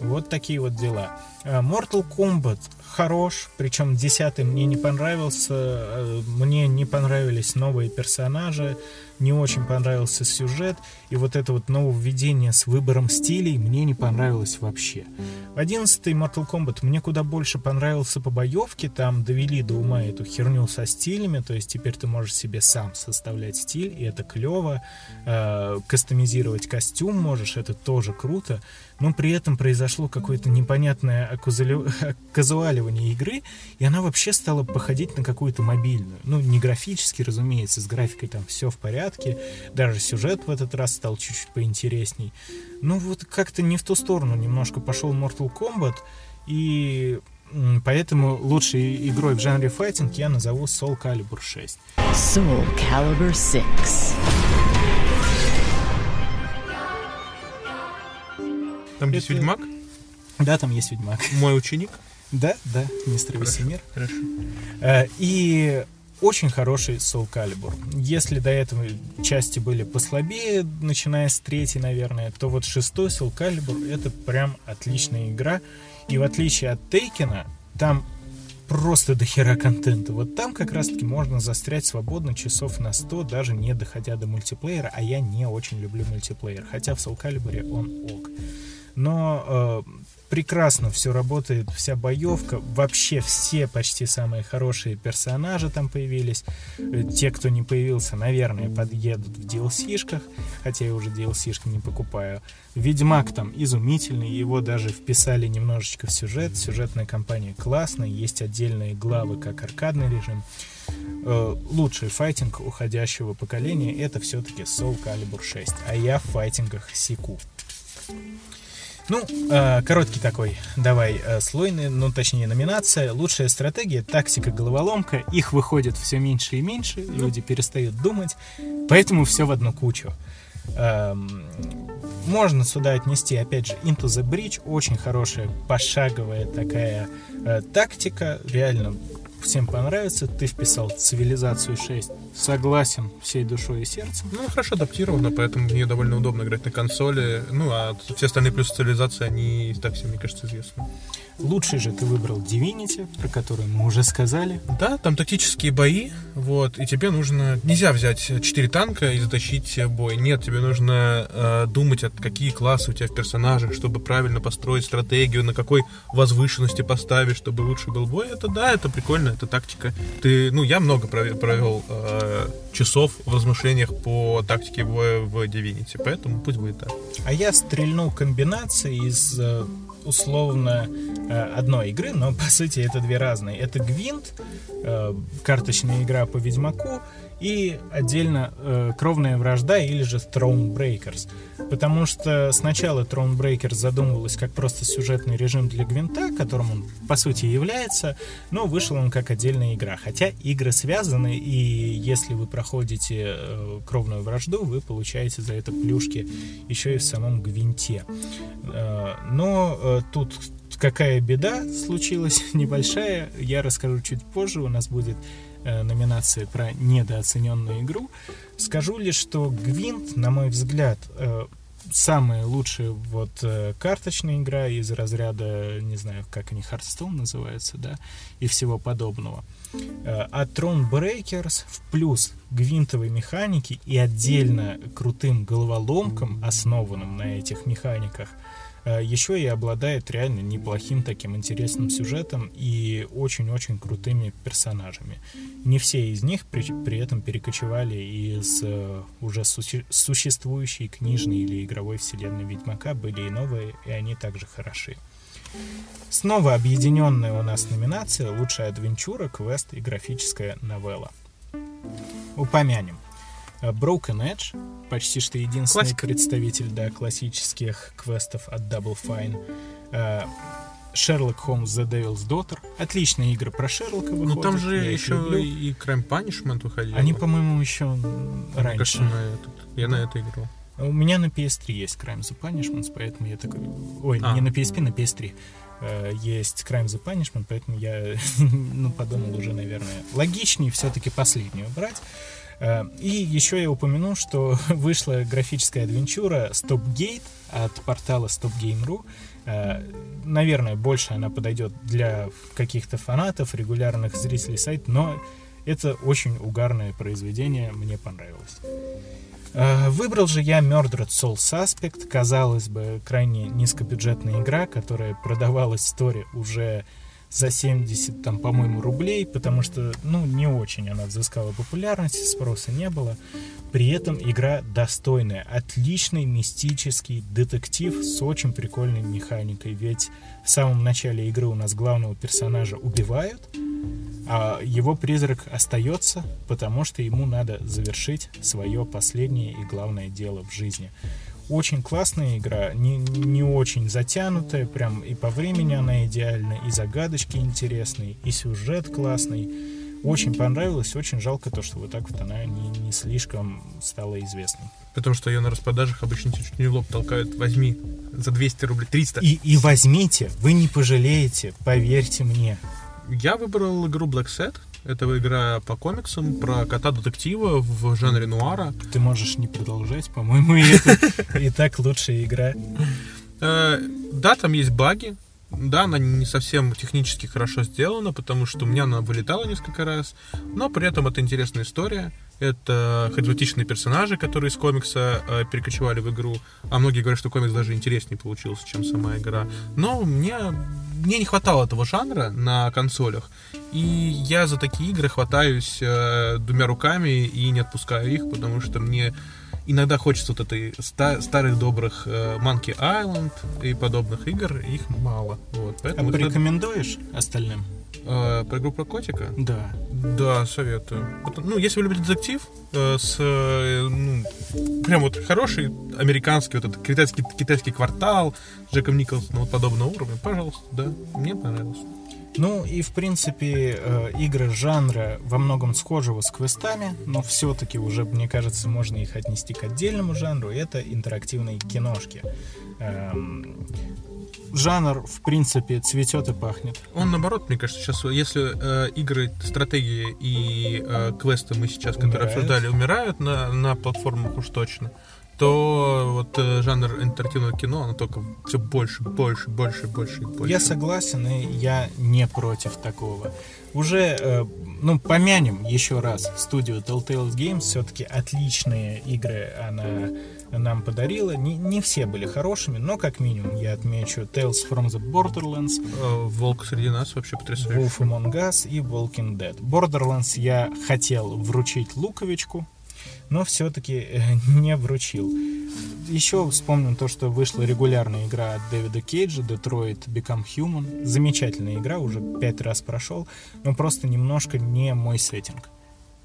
Вот такие вот дела. Э, Mortal Kombat хорош, причем десятый мне не понравился, э, мне не понравились новые персонажи, не очень понравился сюжет, и вот это вот нововведение с выбором стилей мне не понравилось вообще. 11 Mortal Kombat мне куда больше понравился по боевке, там довели до ума эту херню со стилями, то есть теперь ты можешь себе сам составлять стиль, и это клево, э, кастомизировать костюм можешь, это тоже круто, но при этом произошло какое-то непонятное оказуаливание игры, и она вообще стала походить на какую-то мобильную. Ну, не графически, разумеется, с графикой там все в порядке, даже сюжет в этот раз стал чуть-чуть поинтересней. Ну, вот как-то не в ту сторону немножко пошел Mortal Kombat, и Поэтому лучшей игрой в жанре файтинг я назову Soul Calibur 6. Soul Calibur 6. Там есть Это... Ведьмак? Да, там есть Ведьмак. Мой ученик? Да, да, мистер Весемир. Хорошо. Э, и очень хороший Soul Calibur. Если до этого части были послабее, начиная с третьей, наверное, то вот шестой Soul Calibur это прям отличная игра. И в отличие от Тейкена, там просто до хера контента. Вот там как раз-таки можно застрять свободно часов на 100, даже не доходя до мультиплеера, а я не очень люблю мультиплеер, хотя в Soul Calibur он ок. Но э, прекрасно все работает, вся боевка, вообще все почти самые хорошие персонажи там появились. Э, те, кто не появился, наверное, подъедут в DLC-шках, хотя я уже DLC-шки не покупаю. Ведьмак там изумительный, его даже вписали немножечко в сюжет. Сюжетная кампания классная, есть отдельные главы, как аркадный режим. Э, лучший файтинг уходящего поколения это все-таки Soul Calibur 6, а я в файтингах секу. Ну, э, короткий такой, давай, э, слойный, ну, точнее, номинация. Лучшая стратегия, тактика, головоломка. Их выходит все меньше и меньше, люди перестают думать, поэтому все в одну кучу. Эм, можно сюда отнести, опять же, Into the Bridge, очень хорошая пошаговая такая э, тактика, реально всем понравится. Ты вписал цивилизацию 6. Согласен всей душой и сердцем. Ну, хорошо адаптировано, поэтому мне довольно удобно играть на консоли. Ну, а все остальные плюсы цивилизации, они так все, мне кажется, известны. Лучший же ты выбрал Divinity, про который мы уже сказали. Да, там тактические бои, вот, и тебе нужно... Нельзя взять 4 танка и затащить бой. Нет, тебе нужно э, думать, от какие классы у тебя в персонажах, чтобы правильно построить стратегию, на какой возвышенности поставить, чтобы лучше был бой. Это да, это прикольно, это тактика. Ты, ну, я много провел э, часов в размышлениях по тактике боя в Divinity, поэтому пусть будет так. А я стрельну комбинации из э, условно э, одной игры, но по сути это две разные. Это Гвинт, э, карточная игра по Ведьмаку, и отдельно э, Кровная вражда или же Thronebreakers. Потому что сначала Thronebreakers задумывалась как просто сюжетный режим для Гвинта, которым он по сути является, но вышел он как отдельная игра. Хотя игры связаны, и если вы проходите э, Кровную вражду, вы получаете за это плюшки еще и в самом Гвинте. Э, но э, тут какая беда случилась небольшая, я расскажу чуть позже. У нас будет номинации про недооцененную игру. Скажу лишь, что Гвинт, на мой взгляд, э, самая лучшая вот э, карточная игра из разряда, не знаю, как они, Hearthstone называются, да, и всего подобного. А Throne Breakers в плюс гвинтовой механики и отдельно крутым головоломкам, основанным на этих механиках – Э, Еще и обладает реально неплохим таким интересным сюжетом и очень-очень крутыми персонажами. Не все из них при, при этом перекочевали из э, уже суще, существующей книжной или игровой вселенной Ведьмака, были и новые, и они также хороши. Снова объединенная у нас номинация «Лучшая адвенчура, квест и графическая новелла». Упомянем. Э, Broken Edge, почти что единственный Классика. представитель да, классических квестов от Double Fine. Э, Sherlock Holmes The Devil's Daughter. Отличные игры про Шерлока выходят. Ну там же я еще и Crime Punishment выходил. Они, по-моему, еще раньше. кажется, на этот. Я на это играл. У меня на PS3 есть Crime the Punishment, поэтому я такой... Ой, А. не на PSP, на PS3. Э, Есть Crime the Punishment, поэтому я ну, подумал уже, наверное, логичнее все-таки последнюю брать. Э, И еще я упомяну, что вышла графическая адвенчура Stopgate от портала StopGame.ru. Э, Наверное, больше она подойдет для каких-то фанатов, регулярных зрителей сайта, но это очень угарное произведение, мне понравилось. Э, Выбрал же я Murdered Soul Suspect, казалось бы, крайне низкобюджетная игра, которая продавалась в сторе уже за 70, там, по-моему, рублей, потому что, ну, не очень она взыскала популярности, спроса не было. При этом игра достойная, отличный мистический детектив с очень прикольной механикой, ведь в самом начале игры у нас главного персонажа убивают, а его призрак остается, потому что ему надо завершить свое последнее и главное дело в жизни. Очень классная игра, не, не очень затянутая, прям и по времени она идеальна, и загадочки интересные, и сюжет классный. Очень понравилось, очень жалко то, что вот так вот она не, не слишком стала известной. Потому что ее на распродажах обычно чуть не в лоб толкают. Возьми за 200 рублей, 300. И, и возьмите, вы не пожалеете, поверьте мне. Я выбрал игру Black Set. Это игра по комиксам про кота-детектива в жанре нуара. Ты можешь не продолжать, по-моему, и так лучшая игра. Э, Да, там есть баги. Да, она не совсем технически хорошо сделана, потому что у меня она вылетала несколько раз. Но при этом это интересная история. Это харизматичные персонажи, которые из комикса э, перекочевали в игру. А многие говорят, что комикс даже интереснее получился, чем сама игра. Но мне, мне не хватало этого жанра на консолях. И я за такие игры хватаюсь э, двумя руками и не отпускаю их, потому что мне иногда хочется вот этой ста- старых добрых э, Monkey Island и подобных игр, их мало. Вот, А поэтому это- порекомендуешь остальным? Э, про игру про котика? Да. Да, советую. Это, ну, если вы любите детектив, э, с, э, ну, прям вот хороший американский, вот этот китайский, китайский квартал, с Джеком Николсоном, вот подобного уровня, пожалуйста, да, мне понравилось. Ну и в принципе э, игры жанра во многом схожего с квестами, но все-таки уже, мне кажется, можно их отнести к отдельному жанру. Это интерактивные киношки. Эм, жанр, в принципе, цветет и пахнет. Он наоборот, мне кажется, сейчас, если э, игры, стратегии и э, квесты мы сейчас, которые Умирают. обсуждали, умирают на, на платформах уж точно, то вот э, жанр интерактивного кино, оно только все больше, больше, больше, больше и больше. Я согласен, и я не против такого. Уже, э, ну, помянем еще раз студию Telltale Games. Все-таки отличные игры она нам подарила. Не, не все были хорошими, но как минимум я отмечу Tales from the Borderlands, Э, Волк среди нас вообще потрясающий. Wolf Among Us и Walking Dead. Borderlands я хотел вручить Луковичку, но все-таки не вручил. Еще вспомним то, что вышла регулярная игра от Дэвида Кейджа, Detroit Become Human. Замечательная игра, уже пять раз прошел, но просто немножко не мой сеттинг.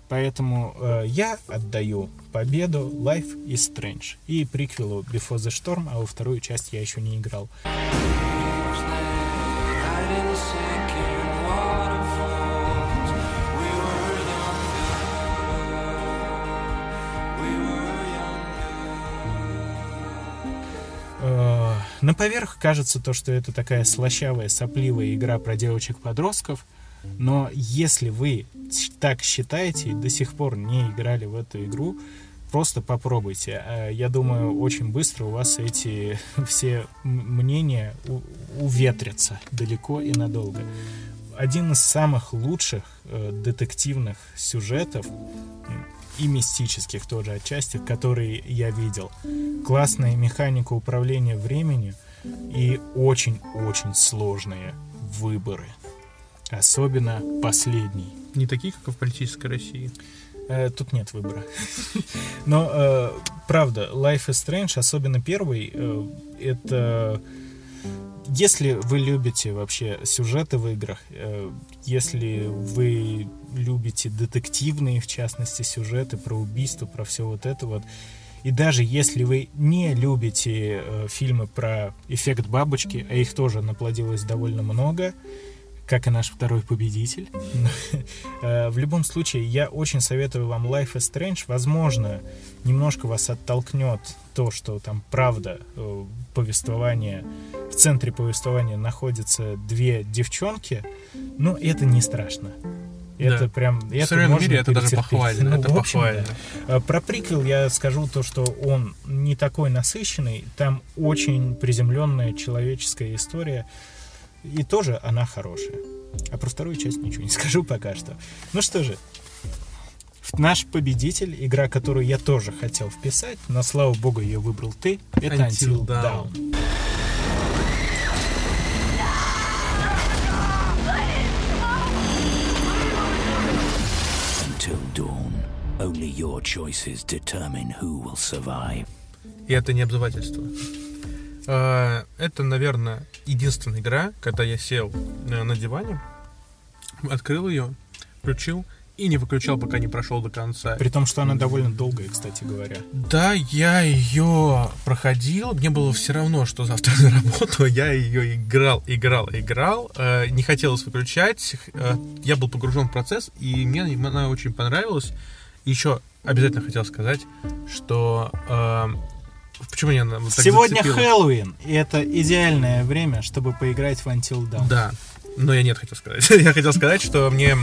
Поэтому э, я отдаю победу Life is Strange и приквелу Before the Storm, а во вторую часть я еще не играл. На поверх кажется то, что это такая слащавая, сопливая игра про девочек-подростков, но если вы так считаете и до сих пор не играли в эту игру, просто попробуйте. Э, Я думаю, очень быстро у вас эти все мнения уветрятся далеко и надолго. Один из самых лучших э, детективных сюжетов и мистических тоже отчасти, которые я видел. Классная механика управления временем и очень-очень сложные выборы. Особенно последний. Не такие, как в политической России. Э, Тут нет выбора. Но, э, правда, Life is Strange, особенно первый, э, это... Если вы любите вообще сюжеты в играх, э, если вы любите детективные, в частности, сюжеты про убийство, про все вот это вот, и даже если вы не любите э, фильмы про эффект бабочки, а их тоже наплодилось довольно много, как и наш второй победитель. Э, В любом случае, я очень советую вам Life is Strange. Возможно, немножко вас оттолкнет то, что там правда э, повествование, в центре повествования находятся две девчонки, но это не страшно. Это Да. прям... В Это современном можно мире это даже похвально, Ну, это общем, похвально. да. Э, Про приквел я скажу то, что он не такой насыщенный. Там очень приземленная человеческая история. И тоже она хорошая. А про вторую часть ничего не скажу пока что. Ну что же, наш победитель, игра, которую я тоже хотел вписать, но слава богу ее выбрал ты, это Until Until. Until dawn, only your choices determine who will survive. И это не обзывательство. А, Это, наверное, единственная игра, когда я сел э, на диване, открыл ее, включил и не выключал, пока не прошел до конца. При том, что она довольно долгая, кстати говоря. Да, я ее проходил, мне было все равно, что завтра на работу, я ее играл, играл, играл, э, не хотелось выключать, э, я был погружен в процесс, и мне она очень понравилась. Еще обязательно хотел сказать, что... почему вот так Сегодня зацепила? Хэллоуин, и это идеальное время, чтобы поиграть в Until Dawn. Да, но я нет хотел сказать. я хотел сказать, что мне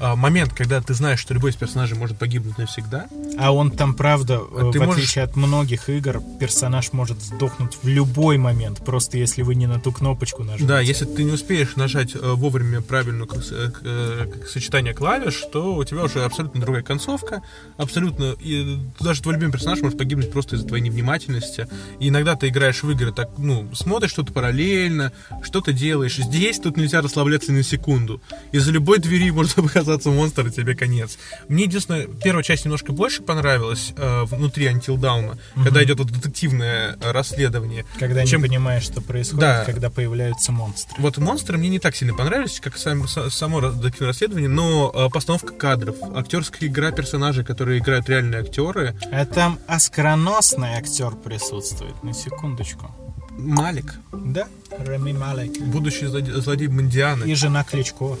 момент, когда ты знаешь, что любой из персонажей может погибнуть навсегда. А он там, правда, А ты в можешь- отличие от многих игр, персонаж может сдохнуть в любой момент, просто если вы не на ту кнопочку нажмете. Да, если ты не успеешь нажать э, вовремя правильную э, э, сочетание клавиш, то у тебя уже абсолютно другая концовка, абсолютно и даже твой любимый персонаж может погибнуть просто из-за твоей невнимательности. И иногда ты играешь в игры так, ну, смотришь что-то параллельно, что-то делаешь. Здесь тут нельзя расслабляться ни на секунду. Из-за любой двери может показаться монстр, и тебе конец. Мне единственное, первая часть немножко больше понравилась э, внутри Until Dawn, когда идет вот детективное э, расследование. Когда чем- не понимаешь, что происходит, Да. когда появляются монстры. вот монстры мне не так сильно понравились, как сам- са- само детективное расследование, но э, постановка кадров, актерская игра персонажей, которые играют реальные актеры. А там оскароносный актер присутствует, на секундочку. Малик, Да, Рами Малек. будущий злодей, злодей Мандианы. И жена Кличко.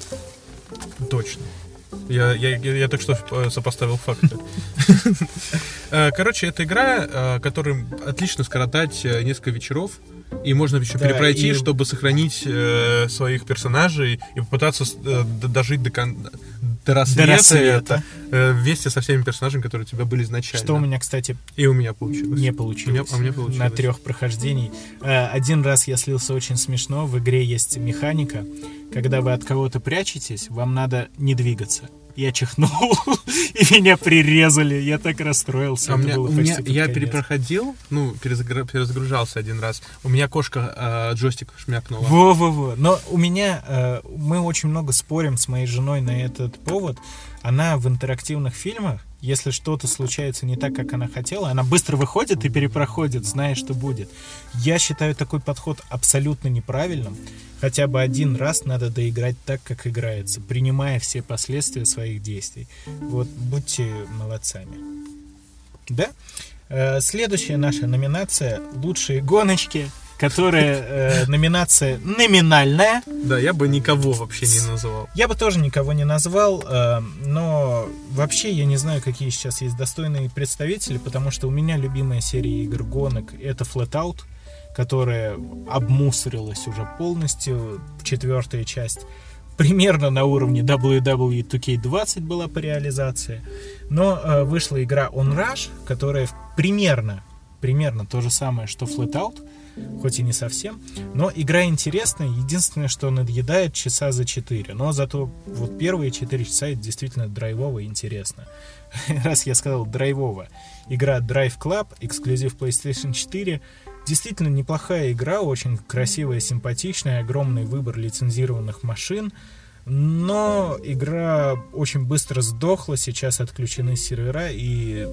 Точно. Я, я, я, только что э, сопоставил факты. Э, Короче, это игра, э, которую отлично скоротать несколько вечеров. И можно еще Да, перепройти, и- чтобы сохранить э, своих персонажей и попытаться э, дожить до, кон- до рассвета, рассвета. э, вместе со всеми персонажами, которые у тебя были изначально. Что у меня, кстати, И у меня получилось. не У меня- получилось. а у меня получилось. На трех прохождений. Э, Один раз я слился очень смешно. В игре есть механика. Когда вы от кого-то прячетесь, вам надо не двигаться. Я чихнул, и меня прирезали. Я так расстроился. А у меня, у меня- я конец. перепроходил, ну, перезагружался один раз. У меня кошка э, джойстик шмякнула. Во-во-во. Но у меня, э, мы очень много спорим с моей женой на этот повод. Она в интерактивных фильмах, если что-то случается не так, как она хотела, она быстро выходит и перепроходит, зная, что будет. Я считаю такой подход абсолютно неправильным. Хотя бы один раз надо доиграть так, как играется, принимая все последствия своих действий. Вот, будьте молодцами. Да? Э, Следующая наша номинация «Лучшие гоночки», которая э, номинация номинальная. Да, я бы никого вообще не называл. Я бы тоже никого не назвал, э, но вообще я не знаю, какие сейчас есть достойные представители, потому что у меня любимая серия игр гонок это Flatout, которая обмусорилась уже полностью, четвертая часть примерно на уровне WWE 2K20 была по реализации, но э, вышла игра On Rush, которая примерно, примерно то же самое, что Flatout, хоть и не совсем, но игра интересная, единственное, что надъедает часа за 4, но зато вот первые 4 часа это действительно драйвово и интересно. Раз я сказал драйвово, игра Drive Club, эксклюзив PlayStation 4, действительно неплохая игра, очень красивая, симпатичная, огромный выбор лицензированных машин, но игра очень быстро сдохла, сейчас отключены сервера и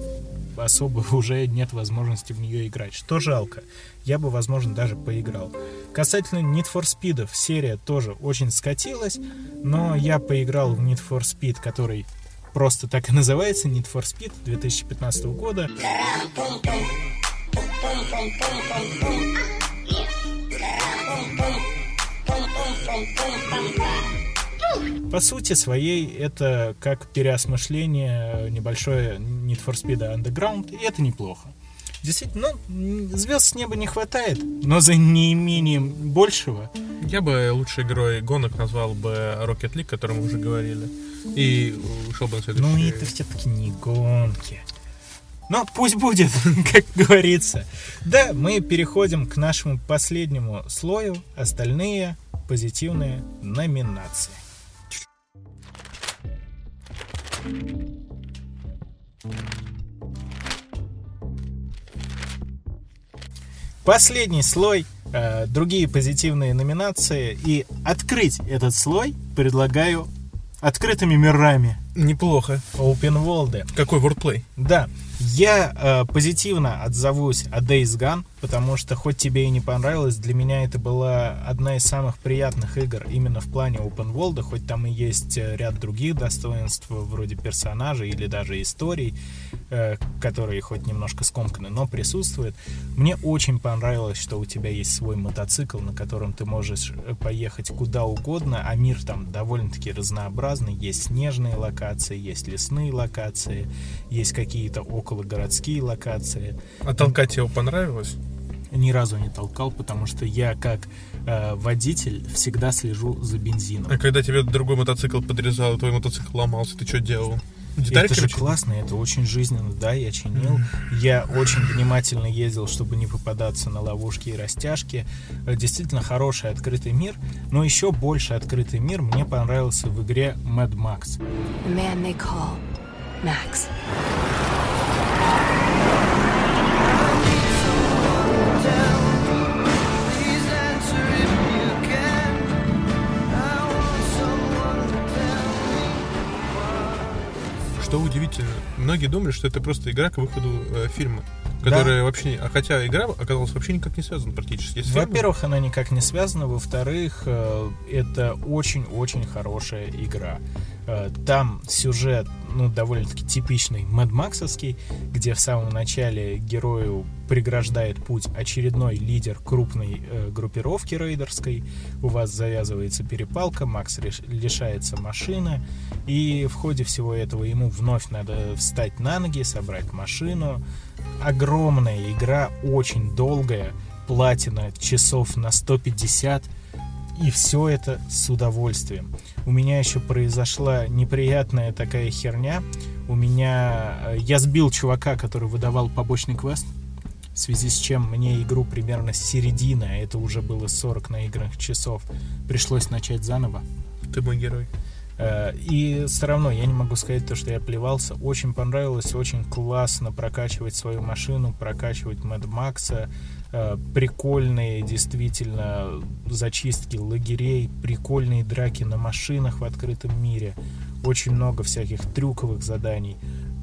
особо уже нет возможности в нее играть, что жалко. Я бы, возможно, даже поиграл. Касательно Need for Speed, серия тоже очень скатилась, но я поиграл в Need for Speed, который просто так и называется, Need for Speed 2015 года. По сути своей, это как переосмысление небольшое Need for Speed Underground, и это неплохо. Действительно, ну, звезд с неба не хватает, но за неимением большего Я бы лучшей игрой гонок назвал бы Rocket League, о котором мы уже говорили. И ушел бы на следующий. Ну, это все-таки не гонки. Но пусть будет, как говорится. Да, мы переходим к нашему последнему слою. Остальные позитивные номинации. Последний слой, э, другие позитивные номинации. И открыть этот слой предлагаю открытыми мирами. Неплохо. Open World. Какой wordplay? Да. Я э, позитивно отзовусь о Days Gone, потому что хоть тебе и не понравилось, для меня это была одна из самых приятных игр именно в плане open world, хоть там и есть э, ряд других достоинств, вроде персонажей или даже историй, э, которые хоть немножко скомканы, но присутствуют. Мне очень понравилось, что у тебя есть свой мотоцикл, на котором ты можешь э, поехать куда угодно, а мир там довольно-таки разнообразный. Есть снежные локации, есть лесные локации, есть какие-то окологородские локации. А толкать его понравилось? ни разу не толкал, потому что я как э, водитель всегда слежу за бензином. А когда тебе другой мотоцикл подрезал, твой мотоцикл ломался, ты что делал? Детальки это же чинил? классно, это очень жизненно, да, я чинил. Я очень внимательно ездил, чтобы не попадаться на ловушки и растяжки. Э, Действительно хороший открытый мир, но еще больше открытый мир мне понравился в игре Mad Max. The man they call Max. Что удивительно, многие думали, что это просто игра к выходу э, фильма, которая вообще, не- а хотя игра оказалась вообще никак не связана практически. Во-первых, она никак не связана. Во-вторых, э, это очень-очень хорошая игра. Э, Там сюжет, ну, довольно-таки типичный Мэдмаксовский, где в самом начале герою преграждает путь очередной лидер крупной э, группировки рейдерской. У вас завязывается перепалка, Макс реш- лишается машины, и в ходе всего этого ему вновь надо встать на ноги, собрать машину. Огромная игра, очень долгая, платина часов на 150, и все это с удовольствием. У меня еще произошла неприятная такая херня. У меня... э, Я сбил чувака, который выдавал побочный квест, в связи с чем мне игру примерно с середины, а это уже было 40 наигранных часов, пришлось начать заново. Ты мой герой. Э, И все равно я не могу сказать то, что я плевался. Очень понравилось, очень классно прокачивать свою машину, прокачивать Mad Max. Э, Прикольные действительно зачистки лагерей, прикольные драки на машинах в открытом мире. Очень много всяких трюковых заданий.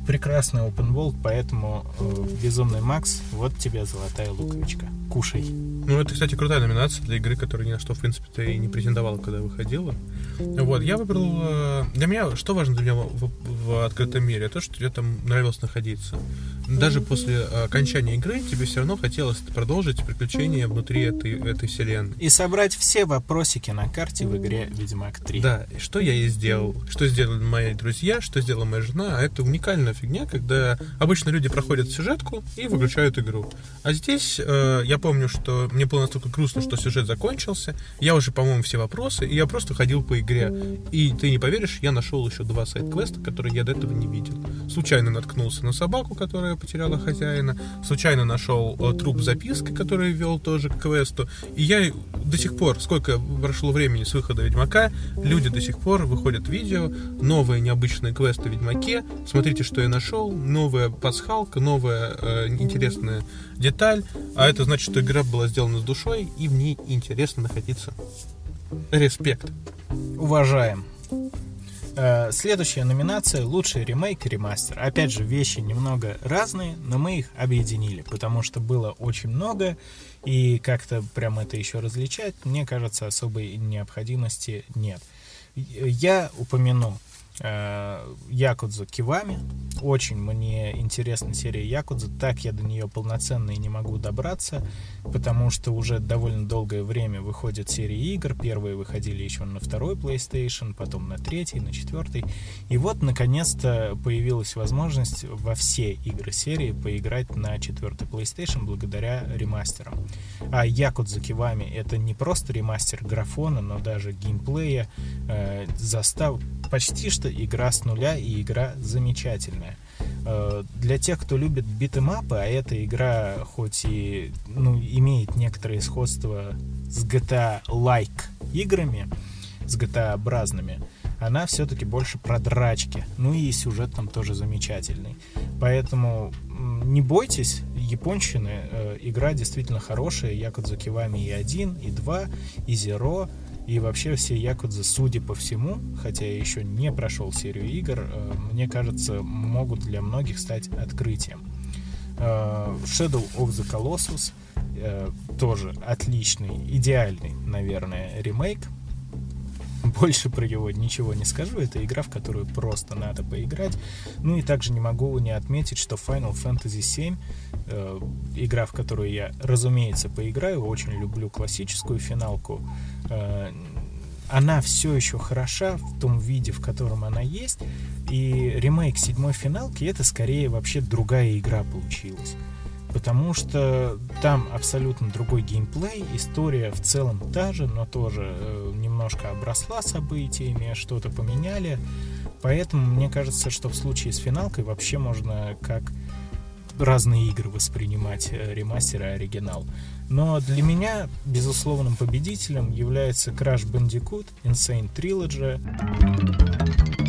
Прекрасный open world, поэтому э, Безумный Макс, вот тебе золотая луковичка. Кушай. Ну, это, кстати, крутая номинация для игры, которая ни на что, в принципе-то, и не претендовала, когда выходила. Вот, я выбрал... э, Для меня, что важно для меня в, в открытом мире? То, что тебе там нравилось находиться. Даже после э, окончания игры тебе все равно хотелось продолжить приключения внутри этой, этой вселенной. И собрать все вопросики на карте в игре Ведьмак 3. Да, и что я и сделал. Что сделали мои друзья, что сделала моя жена. А это уникальная фигня, когда обычно люди проходят сюжетку и выключают игру. А здесь э, я помню, что мне было настолько грустно, что сюжет закончился. Я уже, по-моему, все вопросы, и я просто ходил по игре. И ты не поверишь, я нашел еще два сайт-квеста, которые я до этого не видел. Случайно наткнулся на собаку, которая потеряла хозяина. Случайно нашел э, труп записки, который вел тоже к квесту. И я до сих пор, сколько прошло времени с выхода Ведьмака, люди до сих пор выходят видео, новые необычные квесты в Ведьмаке, смотрите, что я нашел, новая пасхалка, новая э, интересная деталь, а это значит, что игра была сделана с душой, и в ней интересно находиться. Респект. Уважаем. Э, Следующая номинация «Лучший ремейк и ремастер». Опять же, вещи немного разные, но мы их объединили, потому что было очень много, и как-то прям это еще различать, мне кажется, особой необходимости нет. Я упомяну э, Якудзу Кивами. Очень мне интересна серия Якудза. Так я до нее полноценно и не могу добраться, потому что уже довольно долгое время выходят серии игр. Первые выходили еще на второй PlayStation, потом на третий, на четвертый. И вот, наконец-то, появилась возможность во все игры серии поиграть на четвертый PlayStation благодаря ремастерам. А Якудза Кивами это не просто ремастер графона, но даже геймплея, э, застав... Почти что игра с нуля и игра замечательная. Э, Для тех, кто любит битэмапы, а эта игра хоть и ну, имеет некоторые сходства с GTA-like играми, с GTA-образными, она все-таки больше про драчки. Ну и сюжет там тоже замечательный. Поэтому не бойтесь, японщины, э, игра действительно хорошая. Якудза Кивами и 1, и 2, и Zero, и вообще все Якудзы, судя по всему, хотя я еще не прошел серию игр, э, мне кажется, могут для многих стать открытием. Э, Shadow of the Colossus э, тоже отличный, идеальный, наверное, ремейк. Больше про него ничего не скажу. Это игра, в которую просто надо поиграть. Ну и также не могу не отметить, что Final Fantasy VII, э, игра, в которую я, разумеется, поиграю, очень люблю классическую финалку, э, она все еще хороша в том виде, в котором она есть. И ремейк седьмой финалки это скорее вообще другая игра получилась. Потому что там абсолютно другой геймплей, история в целом та же, но тоже э, немножко обросла событиями, что-то поменяли. Поэтому мне кажется, что в случае с финалкой вообще можно как разные игры воспринимать э, ремастер и оригинал. Но для меня безусловным победителем является Crash Bandicoot Insane Trilogy.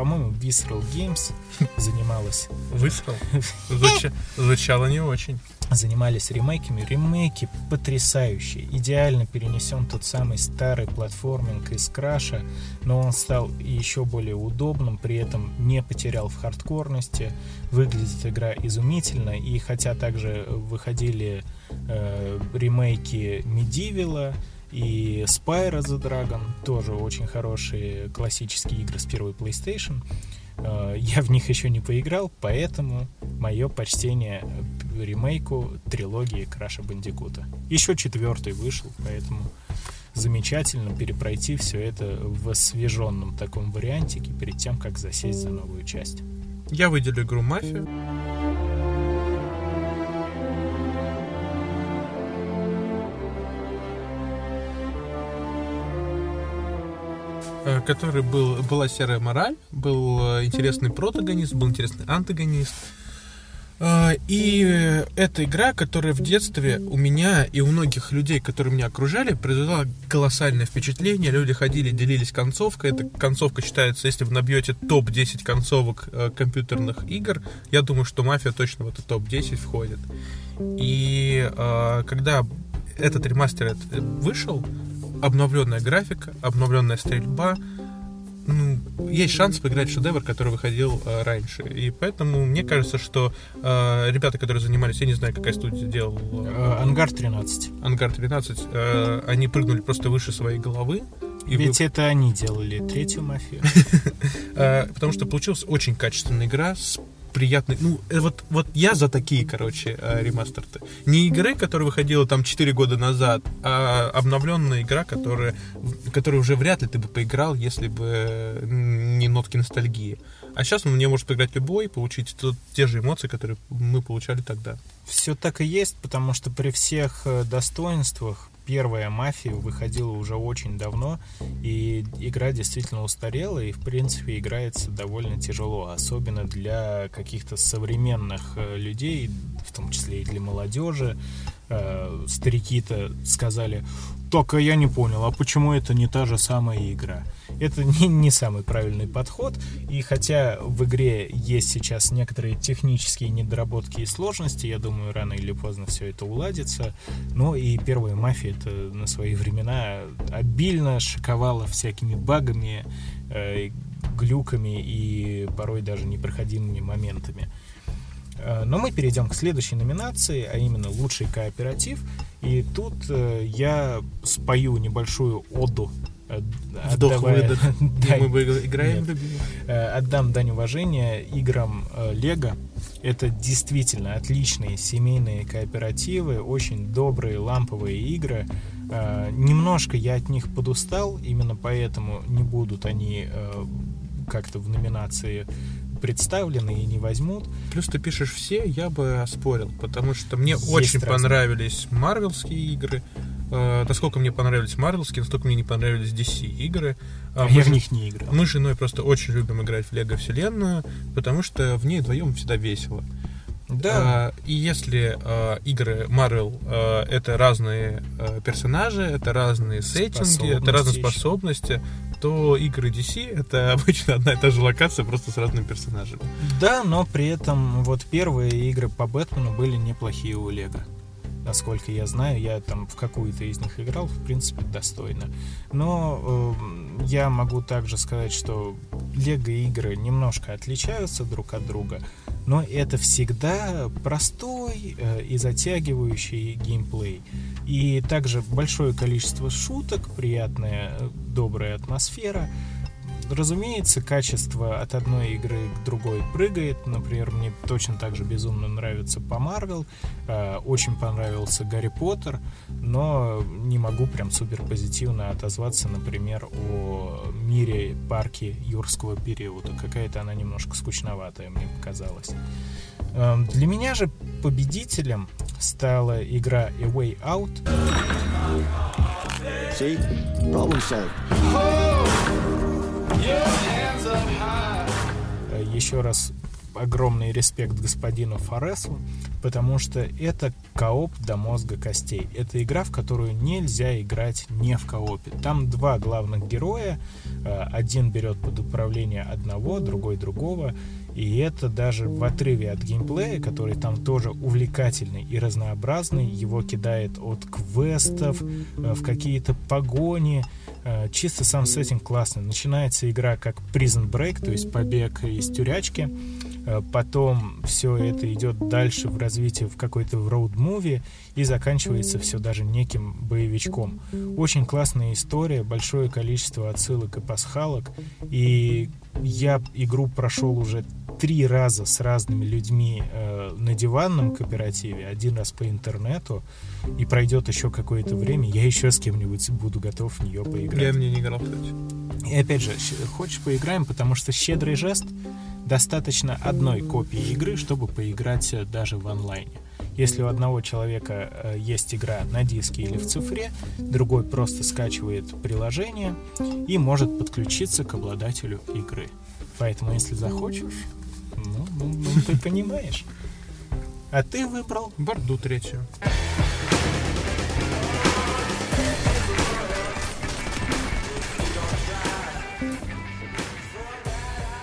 По-моему, Visceral Games занималась... Visceral? Звуча... Звучало не очень занимались ремейками. Ремейки потрясающие. Идеально перенесен тот самый старый платформинг из Краша, но он стал еще более удобным, при этом не потерял в хардкорности. Выглядит игра изумительно, и хотя также выходили э, ремейки Medieval и Spyro the Dragon, тоже очень хорошие классические игры с первой PlayStation, э, я в них еще не поиграл, поэтому мое почтение ремейку трилогии Краша Бандикута. Еще четвертый вышел, поэтому замечательно перепройти все это в освеженном таком вариантике перед тем, как засесть за новую часть. Я выделю игру «Мафия». Который был, была серая мораль, был э, интересный протагонист, был интересный антагонист, а, и эта игра, которая в детстве у меня и у многих людей, которые меня окружали, произвела колоссальное впечатление. Люди ходили, делились концовкой. Эта концовка считается, если вы набьете топ-10 концовок э, компьютерных игр, я думаю, что «Мафия» точно в этот топ-10 входит. И э, когда этот ремастер вышел, обновленная графика, обновленная стрельба, ну, есть шанс поиграть в шедевр, который выходил э, раньше. И поэтому мне кажется, что э, ребята, которые занимались, я не знаю, какая студия делала. Э, Ангар 13. Ангар 13, э, они прыгнули просто выше своей головы. И Ведь вы... это они делали третью мафию. Э, потому что получилась очень качественная игра с приятный. Ну, э, вот, вот я за такие, короче, э, ремастеры. Не игры, которая выходила там 4 года назад, а обновленная игра, которая, которая уже вряд ли ты бы поиграл, если бы не нотки ностальгии. А сейчас мне может поиграть любой, получить тот, те же эмоции, которые мы получали тогда. Все так и есть, потому что при всех э, достоинствах первая «Мафия» выходила уже очень давно, и игра действительно устарела, и, в принципе, играется довольно тяжело, особенно для каких-то современных э, людей, в том числе и для молодежи. Э, старики-то сказали, только я не понял, а почему это не та же самая игра? Это не, не самый правильный подход, и хотя в игре есть сейчас некоторые технические недоработки и сложности, я думаю, рано или поздно все это уладится, но и первая мафия это на свои времена обильно шиковала всякими багами, э, глюками и порой даже непроходимыми моментами. Э, но мы перейдем к следующей номинации, а именно лучший кооператив. И тут э, я спою небольшую оду э, Вдох-выдох. да, мы играем, Отдам дань уважения играм Лего. Это действительно отличные семейные кооперативы, очень добрые ламповые игры. Немножко я от них подустал, именно поэтому не будут они как-то в номинации представлены и не возьмут. Плюс ты пишешь все, я бы оспорил, потому что мне Есть очень разные. понравились марвелские игры. Э, насколько мне понравились марвелские, настолько мне не понравились DC игры. А я в них не играл. Мы с женой просто очень любим играть в Лего Вселенную, потому что в ней вдвоем всегда весело. Да. и если э, игры Marvel э, это разные э, персонажи, это разные сеттинги, это разные способности, то игры DC это обычно одна и та же локация, просто с разными персонажами. Да, но при этом вот первые игры по Бэтмену были неплохие у Лего. Насколько я знаю, я там в какую-то из них играл, в принципе, достойно. Но э, я могу также сказать, что Лего игры немножко отличаются друг от друга, но это всегда простой э, и затягивающий геймплей. И также большое количество шуток, приятная, добрая атмосфера. Разумеется, качество от одной игры к другой прыгает. Например, мне точно так же безумно нравится по Марвел. Э, очень понравился Гарри Поттер, но не могу прям супер позитивно отозваться, например, о мире парке юрского периода. Какая-то она немножко скучноватая, мне показалась. Эм, для меня же победителем стала игра A Way Out. See? Problem solved. Еще раз огромный респект господину Форесу, потому что это кооп до мозга костей. Это игра, в которую нельзя играть не в коопе. Там два главных героя, э, один берет под управление одного, другой другого, и это даже в отрыве от геймплея, который там тоже увлекательный и разнообразный, его кидает от квестов э, в какие-то погони, чисто сам сеттинг классный. Начинается игра как Prison Break, то есть побег из тюрячки. Э, потом все это идет дальше в развитии в какой-то роуд-муви и заканчивается все даже неким боевичком. Очень классная история, большое количество отсылок и пасхалок. И я игру прошел уже три раза с разными людьми э, на диванном кооперативе, один раз по интернету, и пройдет еще какое-то время, я еще с кем-нибудь буду готов в нее поиграть. Я в нее не играл, кстати. И опять же, хочешь поиграем, потому что щедрый жест достаточно одной копии игры, чтобы поиграть э, даже в онлайне. Если у одного человека э, есть игра на диске или в цифре, другой просто скачивает приложение и может подключиться к обладателю игры. Поэтому, если захочешь, ну, ну, ну ты понимаешь. А ты выбрал Борду третью.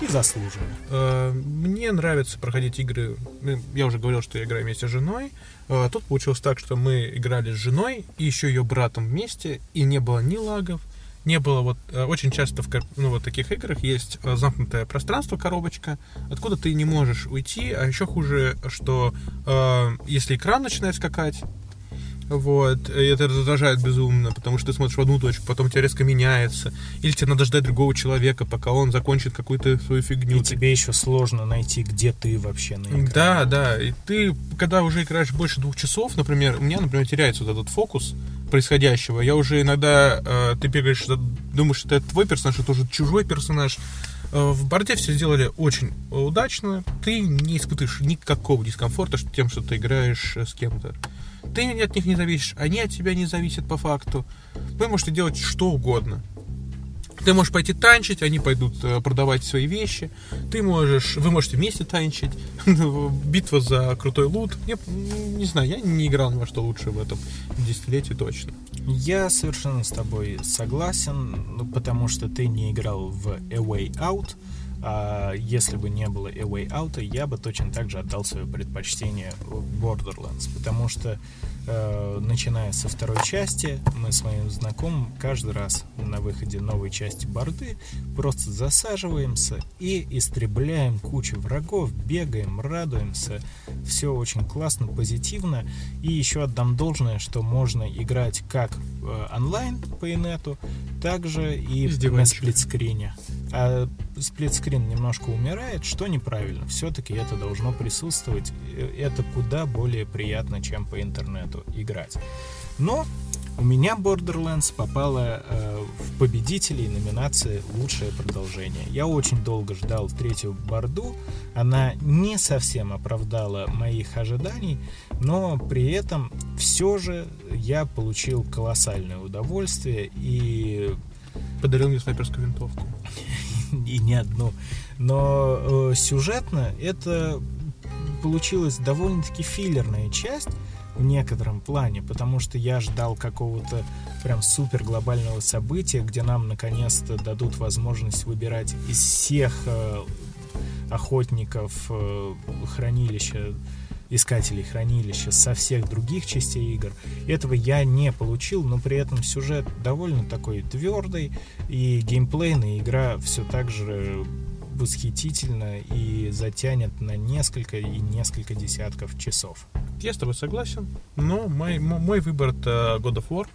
И заслуженно. Э, Мне нравится проходить игры. Ну, Я уже говорил, что я играю вместе с женой. Э, Тут получилось так, что мы играли с женой и еще ее братом вместе, и не было ни лагов, не было вот э, очень часто в ну, вот таких играх есть замкнутое пространство, коробочка, откуда ты не можешь уйти, а еще хуже, что если экран начинает скакать, вот, и это раздражает безумно, потому что ты смотришь в одну точку, потом тебя резко меняется, или тебе надо ждать другого человека, пока он закончит какую-то свою фигню. И тебе еще сложно найти, где ты вообще на экране. Да, да. И ты, когда уже играешь больше двух часов, например, у меня, например, теряется вот этот фокус происходящего. Я уже иногда, э, ты бегаешь, думаешь, что это твой персонаж, это уже чужой персонаж. Э, в борде все сделали очень удачно. Ты не испытываешь никакого дискомфорта тем, что ты играешь с кем-то. Ты от них не зависишь, они от тебя не зависят по факту. Вы можете делать что угодно. Ты можешь пойти танчить, они пойдут э, продавать свои вещи. Ты можешь, вы можете вместе танчить. Битва за крутой лут. Я не знаю, я не играл ни во что лучше в этом десятилетии точно. Я совершенно с тобой согласен, ну, потому что ты не играл в A Way Out. А если бы не было A Way Out, я бы точно так же отдал свое предпочтение Borderlands, потому что начиная со второй части, мы с моим знакомым каждый раз на выходе новой части борды просто засаживаемся и истребляем кучу врагов, бегаем, радуемся, все очень классно, позитивно, и еще отдам должное, что можно играть как э, онлайн по инету, так же и на сплитскрине. А сплитскрин немножко умирает, что неправильно. Все-таки это должно присутствовать. Это куда более приятно, чем по интернету играть. Но у меня Borderlands попала э, в победителей номинации «Лучшее продолжение». Я очень долго ждал третью борду. Она не совсем оправдала моих ожиданий, но при этом все же я получил колоссальное удовольствие и... Подарил мне снайперскую винтовку. и не одну. Но э, сюжетно это получилась довольно-таки филлерная часть в некотором плане, потому что я ждал какого-то прям супер глобального события, где нам наконец-то дадут возможность выбирать из всех э, охотников э, хранилища искателей хранилища со всех других частей игр. Этого я не получил, но при этом сюжет довольно такой твердый, и геймплейная игра все так же восхитительно и затянет на несколько и несколько десятков часов. Я с тобой согласен, но мой, мой выбор это God of War.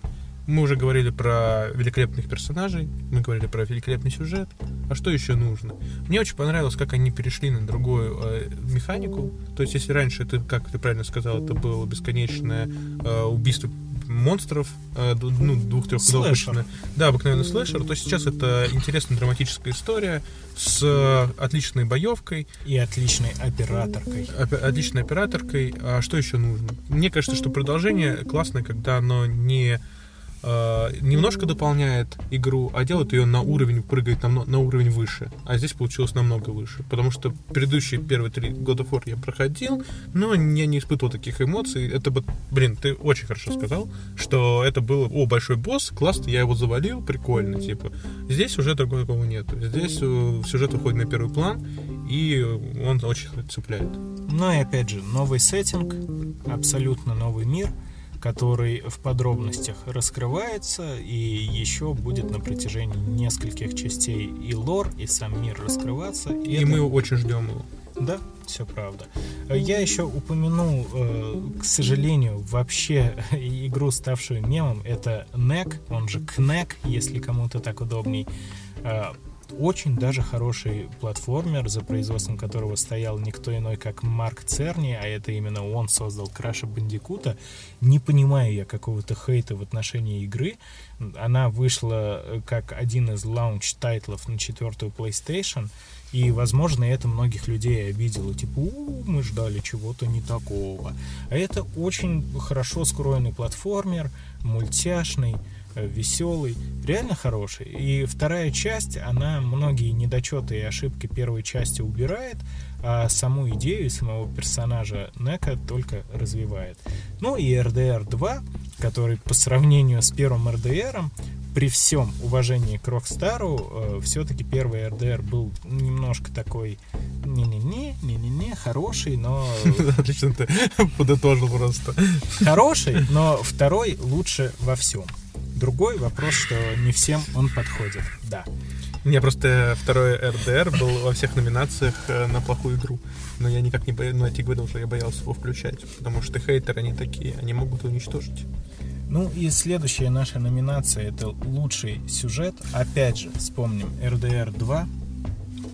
Мы уже говорили про великолепных персонажей, мы говорили про великолепный сюжет. А что еще нужно? Мне очень понравилось, как они перешли на другую э, механику. То есть, если раньше, это, как ты правильно сказал, это было бесконечное э, убийство монстров, э, ну, двух-трехкнопочное. Да, обыкновенный слэшер, то сейчас это интересная драматическая история с э, отличной боевкой. И отличной операторкой. Опе- отличной операторкой. А что еще нужно? Мне кажется, что продолжение классное, когда оно не э, немножко дополняет игру, а делает ее на уровень, прыгает на, на уровень выше. А здесь получилось намного выше. Потому что предыдущие первые три God of War я проходил, но я не испытывал таких эмоций. Это бы, блин, ты очень хорошо сказал, что это было, о, большой босс, классно, я его завалил, прикольно, типа. Здесь уже такого нет. Здесь э, сюжет выходит на первый план, и он очень цепляет. Ну и опять же, новый сеттинг, абсолютно новый мир, который в подробностях раскрывается и еще будет на протяжении нескольких частей и лор, и сам мир раскрываться. И, это- мы очень ждем его. Да, все правда. Я еще упомяну, э, к сожалению, вообще игру, ставшую мемом, это NEC, он же KNEC, если кому-то так удобней. Очень даже хороший платформер, за производством которого стоял никто иной, как Марк Церни, а это именно он создал Краша Бандикута. Не понимаю я какого-то хейта в отношении игры. Она вышла э, как один из launch title'ов на четвертую PlayStation, и, возможно, это многих людей обидело. Типа, «У, мы ждали чего-то не такого. А это очень хорошо скроенный платформер, мультяшный, веселый, реально хороший. И вторая часть, она многие недочеты и ошибки первой части убирает, а саму идею самого персонажа Нека только развивает. Ну и RDR 2, который по сравнению с первым RDR, при всем уважении к Рокстару, э, все-таки первый RDR был немножко такой не-не-не, не-не-не, хороший, но... Отлично ты подытожил просто. Хороший, но второй лучше во всем. Другой вопрос, что не всем он подходит. Да. У меня просто второй РДР был во всех номинациях э, на плохую игру. Но я никак не боялся, ну, я тебе что я боялся его включать. Потому что хейтеры, они такие, они могут уничтожить. Ну и следующая наша номинация это лучший сюжет. Опять же, вспомним RDR 2,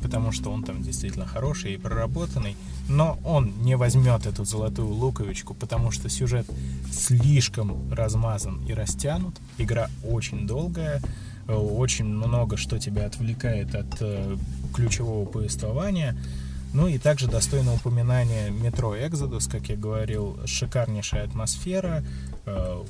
потому что он там действительно хороший и проработанный. Но он не возьмет эту золотую луковичку, потому что сюжет слишком размазан и растянут. Игра очень долгая, э, очень много что тебя отвлекает от э, ключевого повествования. Ну и также достойно упоминания метро Exodus, как я говорил, шикарнейшая атмосфера э,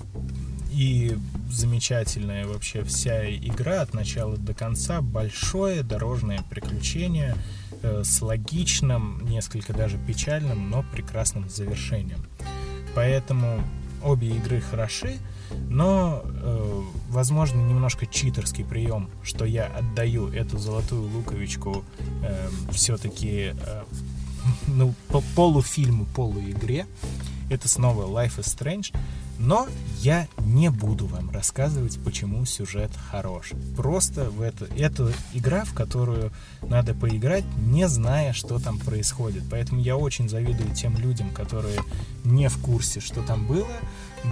и замечательная вообще вся игра от начала до конца, большое дорожное приключение с логичным, несколько даже печальным, но прекрасным завершением. Поэтому обе игры хороши, но, э, возможно, немножко читерский прием, что я отдаю эту золотую луковичку э, все-таки э, ну, по полуфильму, полуигре. Это снова Life is Strange. Но я не буду вам рассказывать, почему сюжет хорош. Просто в это, это игра, в которую надо поиграть, не зная, что там происходит. Поэтому я очень завидую тем людям, которые не в курсе, что там было.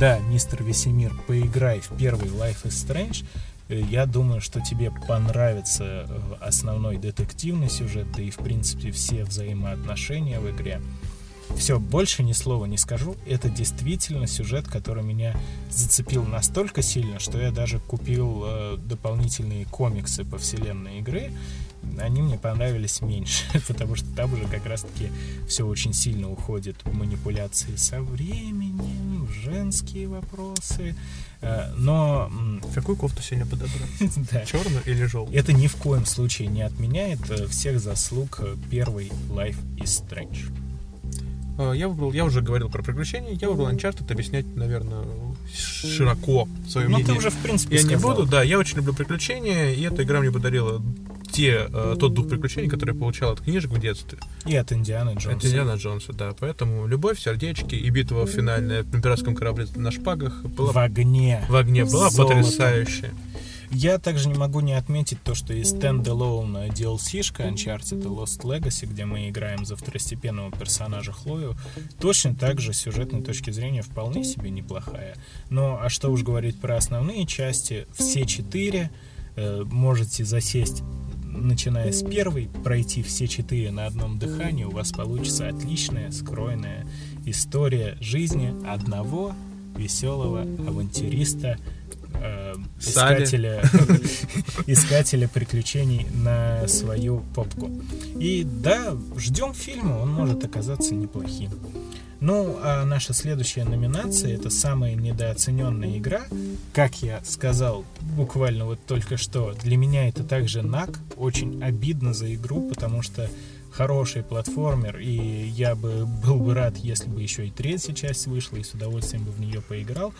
Да, мистер Весемир, поиграй в первый Life is Strange. Э, Я думаю, что тебе понравится э, основной детективный сюжет, да и в принципе все взаимоотношения в игре. Все, больше ни слова не скажу. Это действительно сюжет, который меня зацепил настолько сильно, что я даже купил э, дополнительные комиксы по вселенной игры. Они мне понравились меньше, потому что там уже как раз-таки все очень сильно уходит в манипуляции со временем, в женские вопросы. Э, Но... Какую кофту сегодня подобрать? Да. Черную или желтую? Это ни в коем случае не отменяет э, всех заслуг э, первой Life is Strange. Э, Я выбрал, я уже говорил про приключения, я выбрал Uncharted объяснять, наверное, широко свое Ну, ты мнение. уже, в принципе, Я не сказал. буду, да, я очень люблю приключения, и эта игра мне подарила те, э, тот дух приключений, который я получал от книжек в детстве. И от Индианы Джонса. От Индиана Джонса, да. Поэтому любовь, сердечки и битва финальная в императорском корабле на шпагах была... В огне. В огне была Золото. потрясающая. Я также не могу не отметить то, что и стендалone DLC-шка Uncharted Lost Legacy, где мы играем за второстепенного персонажа Хлою, точно так же с сюжетной точки зрения вполне себе неплохая. Ну, а что уж говорить про основные части, все четыре э, можете засесть начиная с первой, пройти все четыре на одном дыхании, у вас получится отличная, скроенная история жизни одного веселого авантюриста, э, искателя, искателя приключений на свою попку. И да, ждем фильма, он может оказаться неплохим. Ну, а наша следующая номинация это самая недооцененная игра. Как я сказал буквально вот только что, для меня это также НАК. Очень обидно за игру, потому что хороший платформер, и я бы был бы рад, если бы еще и третья часть вышла, и с удовольствием бы в нее поиграл.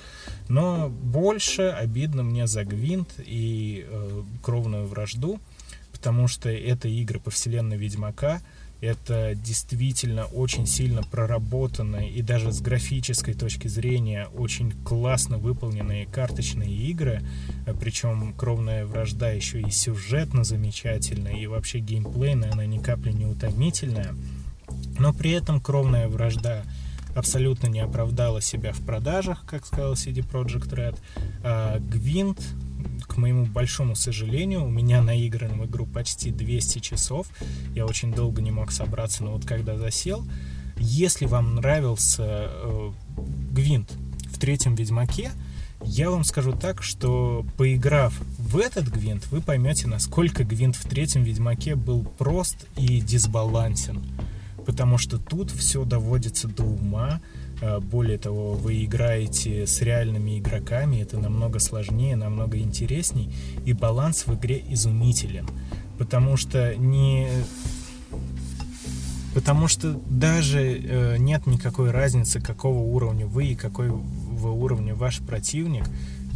Но больше обидно мне за Гвинт и э, Кровную вражду, потому что это игры по вселенной Ведьмака, это действительно очень сильно проработанные и даже с графической точки зрения очень классно выполненные карточные игры. А Причем кровная вражда еще и сюжетно замечательная, и вообще геймплейная, она ни капли не утомительная. Но при этом кровная вражда абсолютно не оправдала себя в продажах, как сказал CD Projekt Red. А Гвинт к моему большому сожалению, у меня наиграно в игру почти 200 часов. Я очень долго не мог собраться, но вот когда засел, если вам нравился э, Гвинт в третьем Ведьмаке, я вам скажу так, что поиграв в этот Гвинт, вы поймете, насколько Гвинт в третьем Ведьмаке был прост и дисбалансен. Потому что тут все доводится до ума, более того, вы играете с реальными игроками, это намного сложнее, намного интересней, и баланс в игре изумителен. Потому что не... Потому что даже э, нет никакой разницы, какого уровня вы и какого уровня ваш противник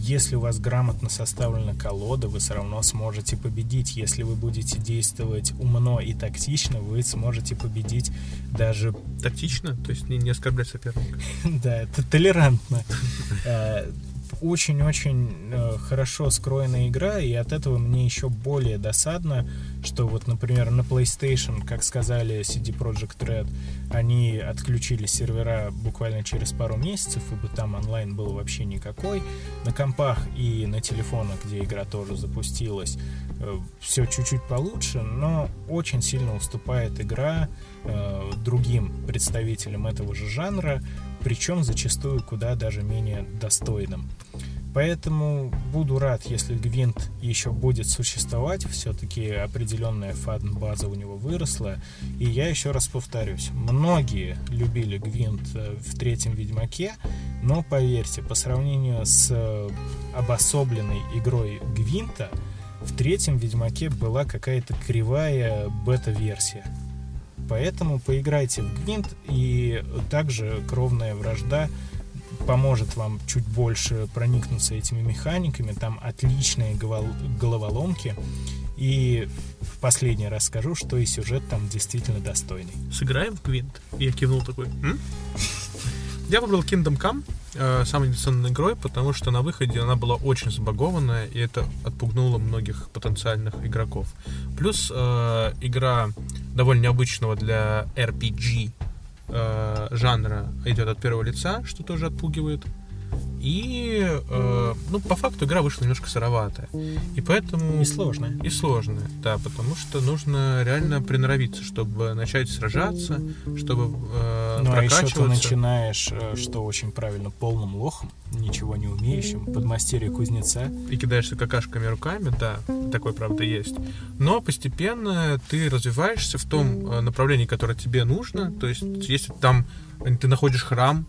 если у вас грамотно составлена колода, вы все равно сможете победить. Если вы будете действовать умно и тактично, вы сможете победить даже... Тактично? То есть не, не оскорблять соперника? Да, это толерантно. Очень-очень э, хорошо скроенная игра, и от этого мне еще более досадно, что вот, например, на PlayStation, как сказали CD Projekt Red, они отключили сервера буквально через пару месяцев, ибо там онлайн был вообще никакой. На компах и на телефонах, где игра тоже запустилась, э, все чуть-чуть получше, но очень сильно уступает игра э, другим представителям этого же жанра, причем зачастую куда даже менее достойным. Поэтому буду рад, если Гвинт еще будет существовать, все-таки определенная фан-база у него выросла. И я еще раз повторюсь, многие любили Гвинт э, в третьем Ведьмаке, но поверьте, по сравнению с э, обособленной игрой Гвинта, в третьем Ведьмаке была какая-то кривая бета-версия. Поэтому поиграйте в Гвинт, и также кровная вражда поможет вам чуть больше проникнуться этими механиками. Там отличные головоломки. И в последний раз скажу, что и сюжет там действительно достойный. Сыграем в Гвинт? Я кивнул такой. М? Я выбрал Kingdom Come э, самой инвестиционной игрой, потому что на выходе она была очень забагованная, и это отпугнуло многих потенциальных игроков. Плюс э, игра довольно необычного для RPG э, жанра идет от первого лица, что тоже отпугивает. И, э, ну, по факту игра вышла немножко сыроватая. И поэтому... И сложная. И сложная, да, потому что нужно реально приноровиться, чтобы начать сражаться, чтобы э, Ну, а еще ты начинаешь, э, что очень правильно, полным лохом, ничего не умеющим, подмастерье кузнеца. И кидаешься какашками руками, да, такой, правда, есть. Но постепенно ты развиваешься в том э, направлении, которое тебе нужно. То есть, если там ты находишь храм,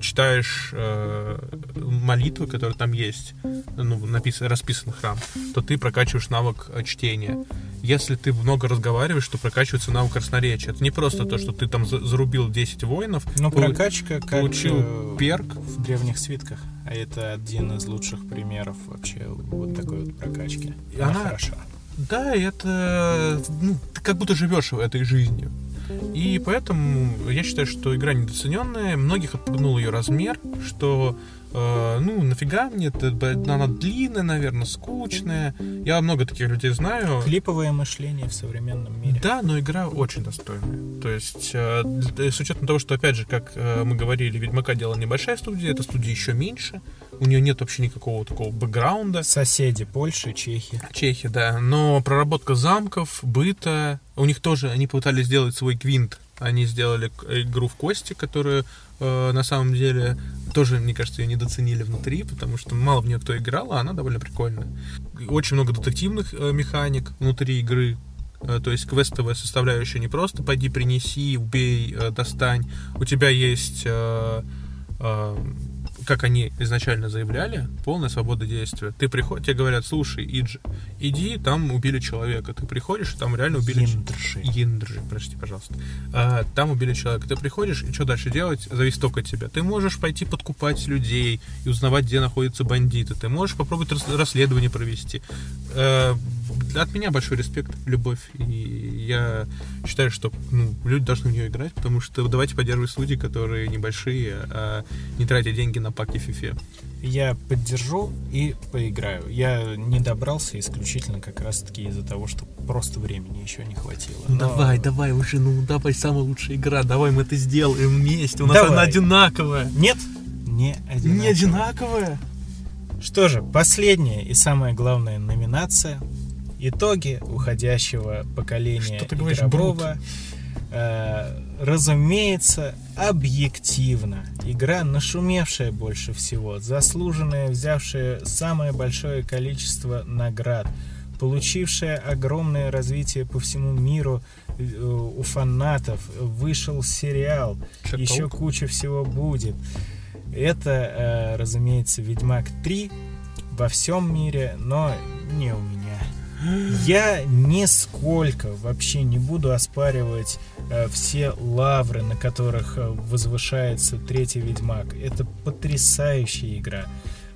читаешь э, молитвы, которые там есть, ну, написан, расписан храм, то ты прокачиваешь навык э, чтения. Если ты много разговариваешь, то прокачивается навык красноречия. Это не просто то, что ты там зарубил 10 воинов. Ну, прокачка как получил перк. В древних свитках. А это один из лучших примеров вообще вот такой вот прокачки. И она, она хороша. Да, это ну, ты как будто живешь этой жизнью. И поэтому я считаю, что игра недооцененная. Многих отпугнул ее размер, что э, ну, нафига мне это, она длинная, наверное, скучная. Я много таких людей знаю. Клиповое мышление в современном мире. Да, но игра очень достойная. То есть, э, с учетом того, что, опять же, как э, мы говорили, Ведьмака делала небольшая студия, эта студия еще меньше, у нее нет вообще никакого такого бэкграунда. Соседи Польши, Чехия. Чехия, да. Но проработка замков, быта, у них тоже, они пытались сделать свой квинт. Они сделали игру в кости, которую э, на самом деле тоже, мне кажется, ее недооценили внутри, потому что мало в нее кто играл, а она довольно прикольная. Очень много детективных э, механик внутри игры, Э, то есть квестовая составляющая не просто пойди принеси, убей, э, достань. У тебя есть, э, как они изначально заявляли, полная свобода действия. Ты приходишь, тебе говорят, слушай, Иджи, иди, там убили человека. Ты приходишь, там реально убили... Индржи. Индржи, прости, пожалуйста. Там убили человека. Ты приходишь, и что дальше делать, зависит только от тебя. Ты можешь пойти подкупать людей и узнавать, где находятся бандиты. Ты можешь попробовать расследование провести от меня большой респект, любовь. И я считаю, что ну, люди должны в нее играть, потому что давайте поддерживать студии, которые небольшие, а не тратя деньги на паки фифе. Я поддержу и поиграю. Я не добрался исключительно как раз-таки из-за того, что просто времени еще не хватило. Ну, Но... Давай, давай уже, ну давай самая лучшая игра, давай мы это сделаем вместе. У нас давай. она одинаковая. Нет, не одинаковая. Не одинаковая. Что же, последняя и самая главная номинация итоги уходящего поколения Что ты говоришь, игрового. Э, разумеется, объективно. Игра, нашумевшая больше всего, заслуженная, взявшая самое большое количество наград, получившая огромное развитие по всему миру э, у фанатов, вышел сериал, Чек еще куча всего будет. Это, э, разумеется, Ведьмак 3 во всем мире, но не у меня. Я нисколько вообще не буду оспаривать э, все лавры, на которых э, возвышается третий Ведьмак. Это потрясающая игра.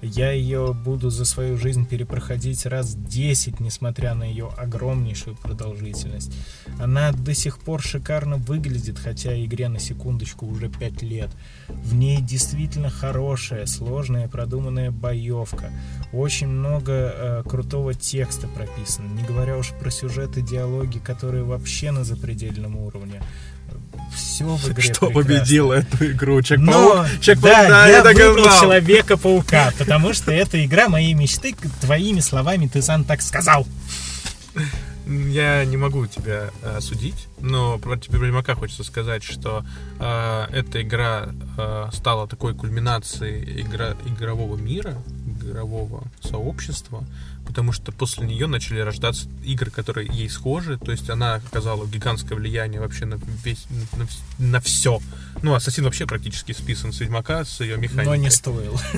Я ее буду за свою жизнь перепроходить раз 10, несмотря на ее огромнейшую продолжительность. Она до сих пор шикарно выглядит, хотя игре на секундочку уже 5 лет. В ней действительно хорошая, сложная, продуманная боевка. Очень много э, крутого текста прописано, не говоря уж про сюжеты, диалоги, которые вообще на запредельном уровне все в игре Что победило эту игру? Человек-паук? Человек да, я, я выбрал Человека-паука, потому что это игра моей мечты. Твоими словами ты сам так сказал. Я не могу тебя э, судить, но про тебе Ведьмака хочется сказать, что э, эта игра э, стала такой кульминацией игра, игрового мира, игрового сообщества, потому что после нее начали рождаться игры, которые ей схожи, то есть она оказала гигантское влияние вообще на весь, на, на все. Ну, Ассасин вообще практически списан с Ведьмака, с ее механикой. Но не стоил.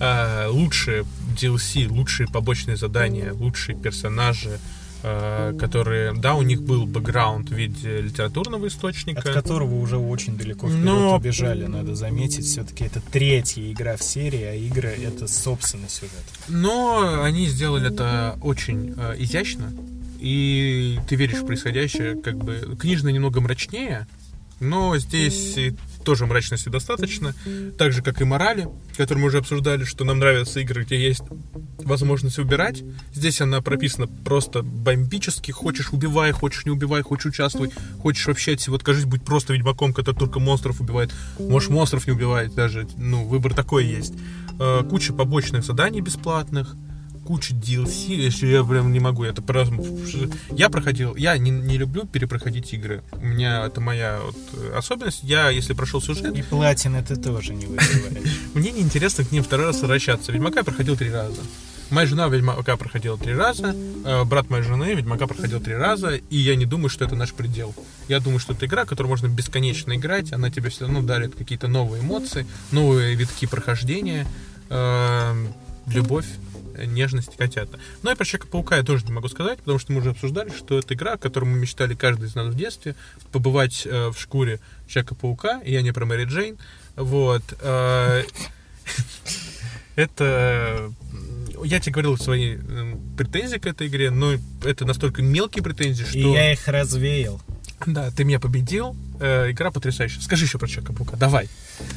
А, лучшие DLC, лучшие побочные задания, лучшие персонажи, которые, да, у них был бэкграунд в виде литературного источника. От которого уже очень далеко вперед Но... убежали, надо заметить. Все-таки это третья игра в серии, а игры — это собственный сюжет. Но они сделали это очень э, изящно, и ты веришь в происходящее, как бы книжно немного мрачнее, но здесь тоже мрачности достаточно, так же, как и морали, которые мы уже обсуждали, что нам нравятся игры, где есть возможность выбирать. Здесь она прописана просто бомбически. Хочешь убивай, хочешь не убивай, хочешь участвуй, хочешь вообще от всего откажись, будь просто ведьмаком, который только монстров убивает. Можешь монстров не убивать даже. Ну, выбор такой есть. Э, куча побочных заданий бесплатных куча DLC, если я прям не могу, это просто... Я проходил, я не, не люблю перепроходить игры. У меня это моя вот особенность. Я, если прошел сюжет... И платины ты тоже не выбиваешь. Мне неинтересно к ним второй раз возвращаться. Ведьмака я проходил три раза. Моя жена Ведьмака проходила три раза, э, брат моей жены Ведьмака проходил три раза, и я не думаю, что это наш предел. Я думаю, что это игра, которую можно бесконечно играть, она тебе все равно дарит какие-то новые эмоции, новые витки прохождения, э, любовь нежность котята. Ну и про Человека-паука я тоже не могу сказать, потому что мы уже обсуждали, что это игра, о которой мы мечтали каждый из нас в детстве, побывать э, в шкуре Человека-паука, и я не про Мэри Джейн. Вот. Э, это я тебе говорил свои э, претензии к этой игре, но это настолько мелкие претензии, что... И я их развеял. Да, ты меня победил. Э, игра потрясающая. Скажи еще про Человека-паука, давай.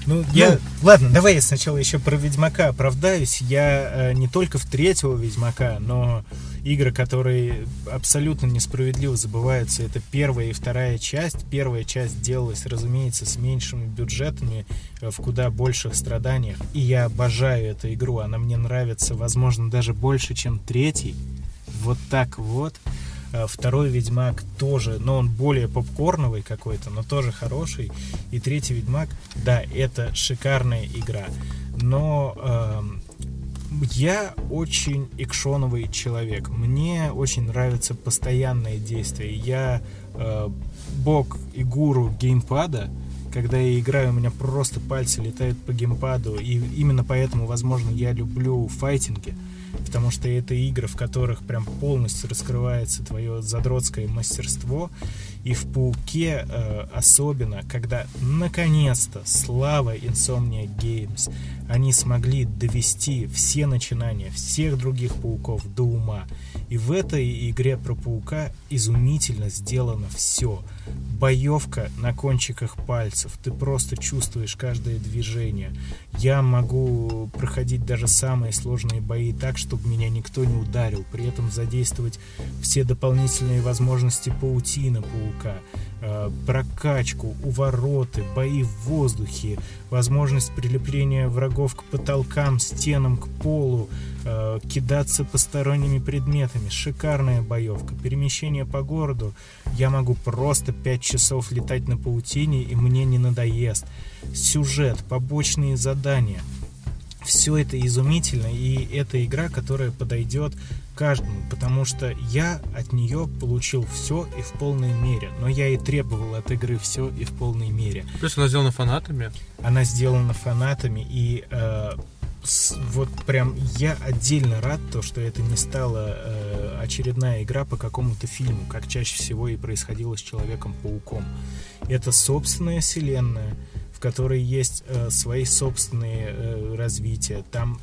Ну, я... Ну. Ладно, давай я сначала еще про Ведьмака оправдаюсь. Я э, не только в третьего Ведьмака, но игры, которые абсолютно несправедливо забываются, это первая и вторая часть. Первая часть делалась, разумеется, с меньшими бюджетами, э, в куда больших страданиях. И я обожаю эту игру, она мне нравится, возможно, даже больше, чем третий. Вот так вот. Э, второй Ведьмак тоже, но он более попкорновый какой-то, но тоже хороший. И третий Ведьмак, да, это шикарная игра. Но э, я очень экшоновый человек. Мне очень нравится постоянное действие. Я э, бог и гуру геймпада. Когда я играю, у меня просто пальцы летают по геймпаду. И именно поэтому, возможно, я люблю файтинги потому что это игры, в которых прям полностью раскрывается твое задротское мастерство. И в Пауке э, особенно, когда наконец-то слава Insomnia Games, они смогли довести все начинания всех других пауков до ума. И в этой игре про паука изумительно сделано все. Боевка на кончиках пальцев, ты просто чувствуешь каждое движение. Я могу проходить даже самые сложные бои так, чтобы меня никто не ударил, при этом задействовать все дополнительные возможности паутина паука, э, прокачку, увороты, бои в воздухе, возможность прилепления врагов к потолкам, стенам, к полу, э, кидаться посторонними предметами. Шикарная боевка. Перемещение по городу. Я могу просто 5 часов летать на паутине, и мне не надоест. Сюжет, побочные задания. Все это изумительно, и это игра, которая подойдет каждому, потому что я от нее получил все и в полной мере, но я и требовал от игры все и в полной мере. Плюс она сделана фанатами. Она сделана фанатами, и э, вот прям я отдельно рад то, что это не стала э, очередная игра по какому-то фильму, как чаще всего и происходило с Человеком-пауком. Это собственная вселенная, в которой есть э, свои собственные э, развития. Там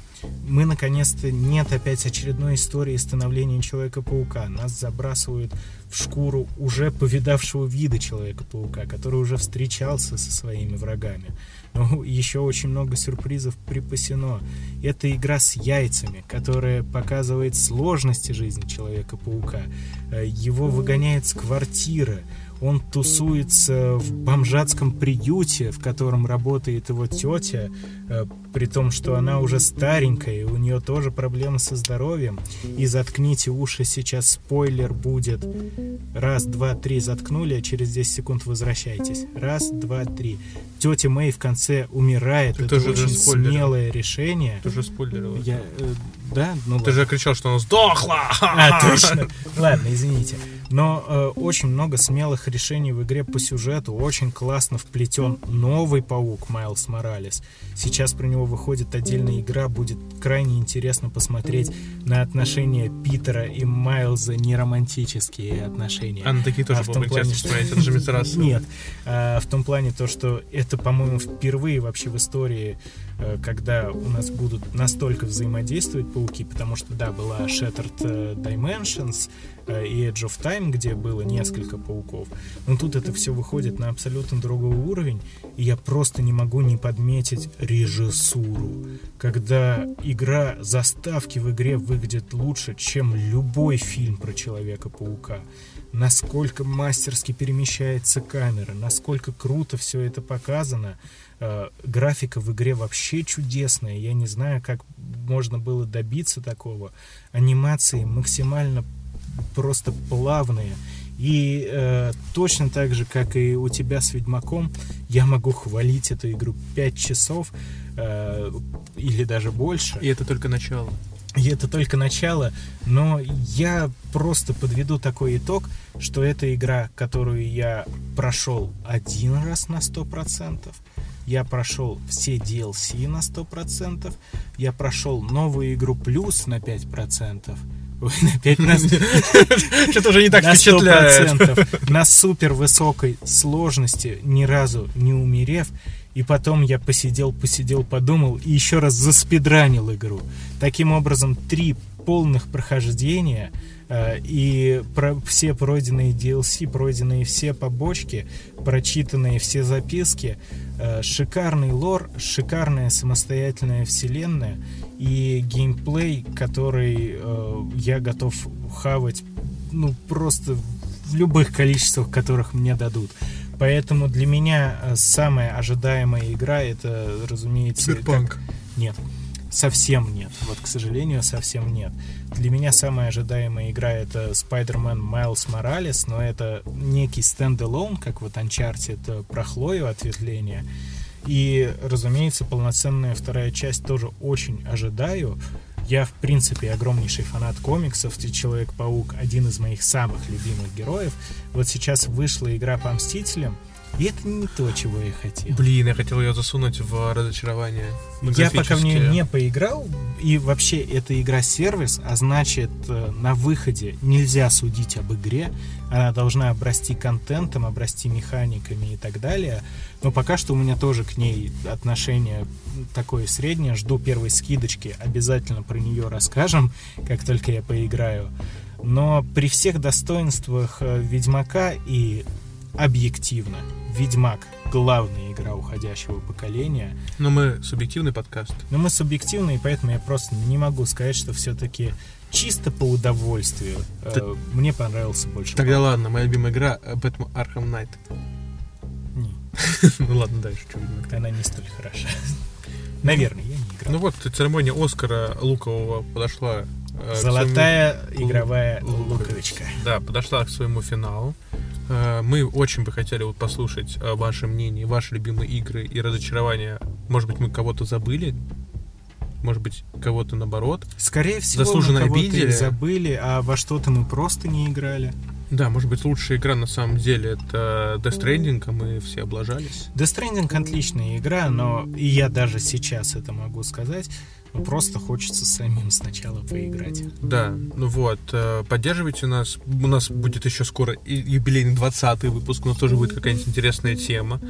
мы наконец-то нет опять очередной истории становления Человека-паука. Нас забрасывают в шкуру уже повидавшего вида Человека-паука, который уже встречался со своими врагами. Но еще очень много сюрпризов припасено. Это игра с яйцами, которая показывает сложности жизни Человека-паука. Э, его выгоняет с квартиры он тусуется в бомжатском приюте, в котором работает его тетя, э, при том, что она уже старенькая, у нее тоже проблемы со здоровьем. И заткните уши, сейчас спойлер будет. Раз, два, три, заткнули, а через 10 секунд возвращайтесь. Раз, два, три. Тетя Мэй в конце умирает. Ты Это тоже очень спойлерил. смелое решение. Ты уже спойлерил. Я, э, да? Ну Ты ладно. же кричал, что она сдохла! А, точно. Ладно, извините. Но э, очень много смелых решений в игре по сюжету. Очень классно вплетен новый паук Майлз Моралес. Сейчас про него выходит отдельная игра. Будет крайне интересно посмотреть на отношения Питера и Майлза, не романтические отношения. А на такие тоже в было том плане, что- Джимми Терраса. Нет. А, в том плане то, что это, по-моему, впервые вообще в истории, э, когда у нас будут настолько взаимодействовать пауки, потому что, да, была Shattered э, Dimensions и Edge of Time, где было несколько пауков. Но тут это все выходит на абсолютно другой уровень, и я просто не могу не подметить режиссуру. Когда игра, заставки в игре выглядят лучше, чем любой фильм про Человека-паука насколько мастерски перемещается камера, насколько круто все это показано. Э, графика в игре вообще чудесная. Я не знаю, как можно было добиться такого. Анимации максимально просто плавные. И э, точно так же, как и у тебя с Ведьмаком, я могу хвалить эту игру 5 часов э, или даже больше. И это только начало. И это только начало, но я просто подведу такой итог, что это игра, которую я прошел один раз на 100%, я прошел все DLC на 100%, я прошел новую игру плюс на 5%, Ой, на 5 на... Что-то уже не так впечатляет. 100%, на супер высокой сложности, ни разу не умерев, и потом я посидел, посидел, подумал и еще раз заспидранил игру. Таким образом, три полных прохождения э, и про, все пройденные DLC, пройденные все побочки, прочитанные все записки, э, шикарный лор, шикарная самостоятельная вселенная и геймплей, который э, я готов хавать, ну, просто в любых количествах, которых мне дадут. Поэтому для меня э, самая ожидаемая игра это, разумеется... Cyberpunk. как- Нет. Совсем нет. Вот, к сожалению, совсем нет. Для меня самая ожидаемая игра это Spider-Man Miles Morales, но это некий стендалон, как вот Uncharted э, про Хлою ответвление. И, разумеется, полноценная вторая часть тоже очень ожидаю. Я, в принципе, огромнейший фанат комиксов. Человек-паук один из моих самых любимых героев. Вот сейчас вышла игра по Мстителям, и это не то, чего я хотел. Блин, я хотел ее засунуть в разочарование. Я пока в нее не поиграл, и вообще эта игра-сервис, а значит, э, на выходе нельзя судить об игре, она должна обрасти контентом, обрасти механиками и так далее, но пока что у меня тоже к ней отношение такое среднее, жду первой скидочки, обязательно про нее расскажем, как только я поиграю, но при всех достоинствах э, Ведьмака и объективно, Ведьмак главная игра уходящего поколения, Но мы субъективный подкаст. но мы субъективны, и поэтому я просто не могу сказать, что все-таки чисто по удовольствию э, Ты- мне понравился больше. Тогда ладно, моя любимая игра э, Batman Arkham Knight. Не. Ну ладно, дальше что Она не столь хороша. Наверное, я не играл. Ну вот, церемония Оскара Лукового подошла... э, Золотая своему- игровая Лу- луковичка. Да, подошла к своему финалу. Э, Мы очень бы хотели вот послушать э, ваше мнение, ваши любимые игры и разочарования. Может быть, мы кого-то забыли, может быть, кого-то наоборот. Скорее всего, заслуженно мы кого-то обидели. забыли, а во что-то мы просто не играли. Да, может быть, лучшая игра на самом деле это Death Stranding, а мы все облажались. Death Stranding отличная игра, но и я даже сейчас это могу сказать, но просто хочется самим сначала поиграть. Да, ну вот, э, поддерживайте нас. У нас будет еще скоро юбилейный 20 выпуск, у нас тоже будет какая-нибудь интересная тема.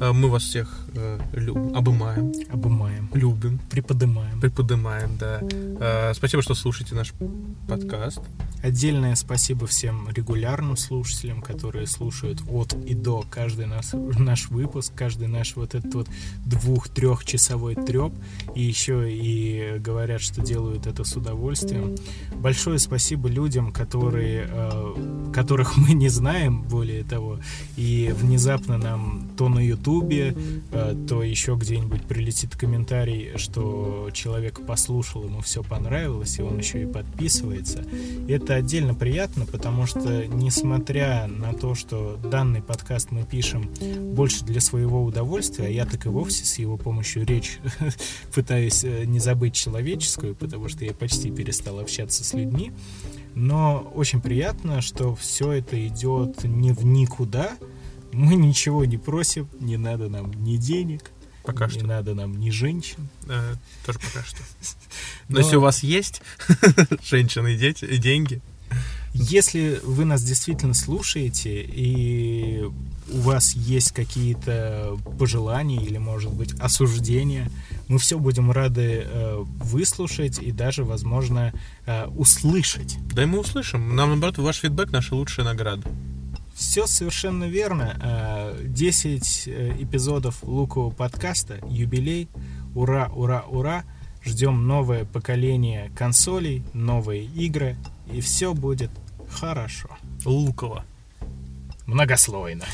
Э, Мы вас всех э, лю- обымаем. Обымаем. Любим. Приподымаем. Приподымаем, да. Спасибо, что слушаете наш подкаст. Отдельное спасибо всем регулярным слушателям, которые слушают от и до каждый наш, наш выпуск, каждый наш вот этот вот двух-трехчасовой треп, и еще и говорят, что делают это с удовольствием. Большое спасибо людям, которые, э, которых мы не знаем, более того, и внезапно нам то на Ютубе, э, то еще где-нибудь прилетит комментарий, что человек послушал, ему все понравилось, и он еще и подписывается. Это отдельно приятно, потому что, несмотря на то, что данный подкаст мы пишем больше для своего удовольствия, а я так и вовсе с его помощью речь пытаюсь э, не забыть человеческую, потому что я почти перестал общаться с людьми, но очень приятно, что все это идет не в никуда, мы ничего не просим, не надо нам ни денег, Пока не что. надо нам ни женщин. Э, Тоже пока что. Но Но- если у вас есть женщины и дети, и деньги, Если вы нас действительно слушаете и у вас есть какие-то пожелания или, может быть, осуждения, мы все будем рады э, выслушать и даже, возможно, э, услышать. да и мы услышим. Нам, наоборот, ваш фидбэк наша лучшая награда. Все совершенно верно. Э, 10 э, эпизодов лукового подкаста, юбилей. Ура, ура, ура. Ждем новое поколение консолей, новые игры, и все будет хорошо. Луково. Многослойно.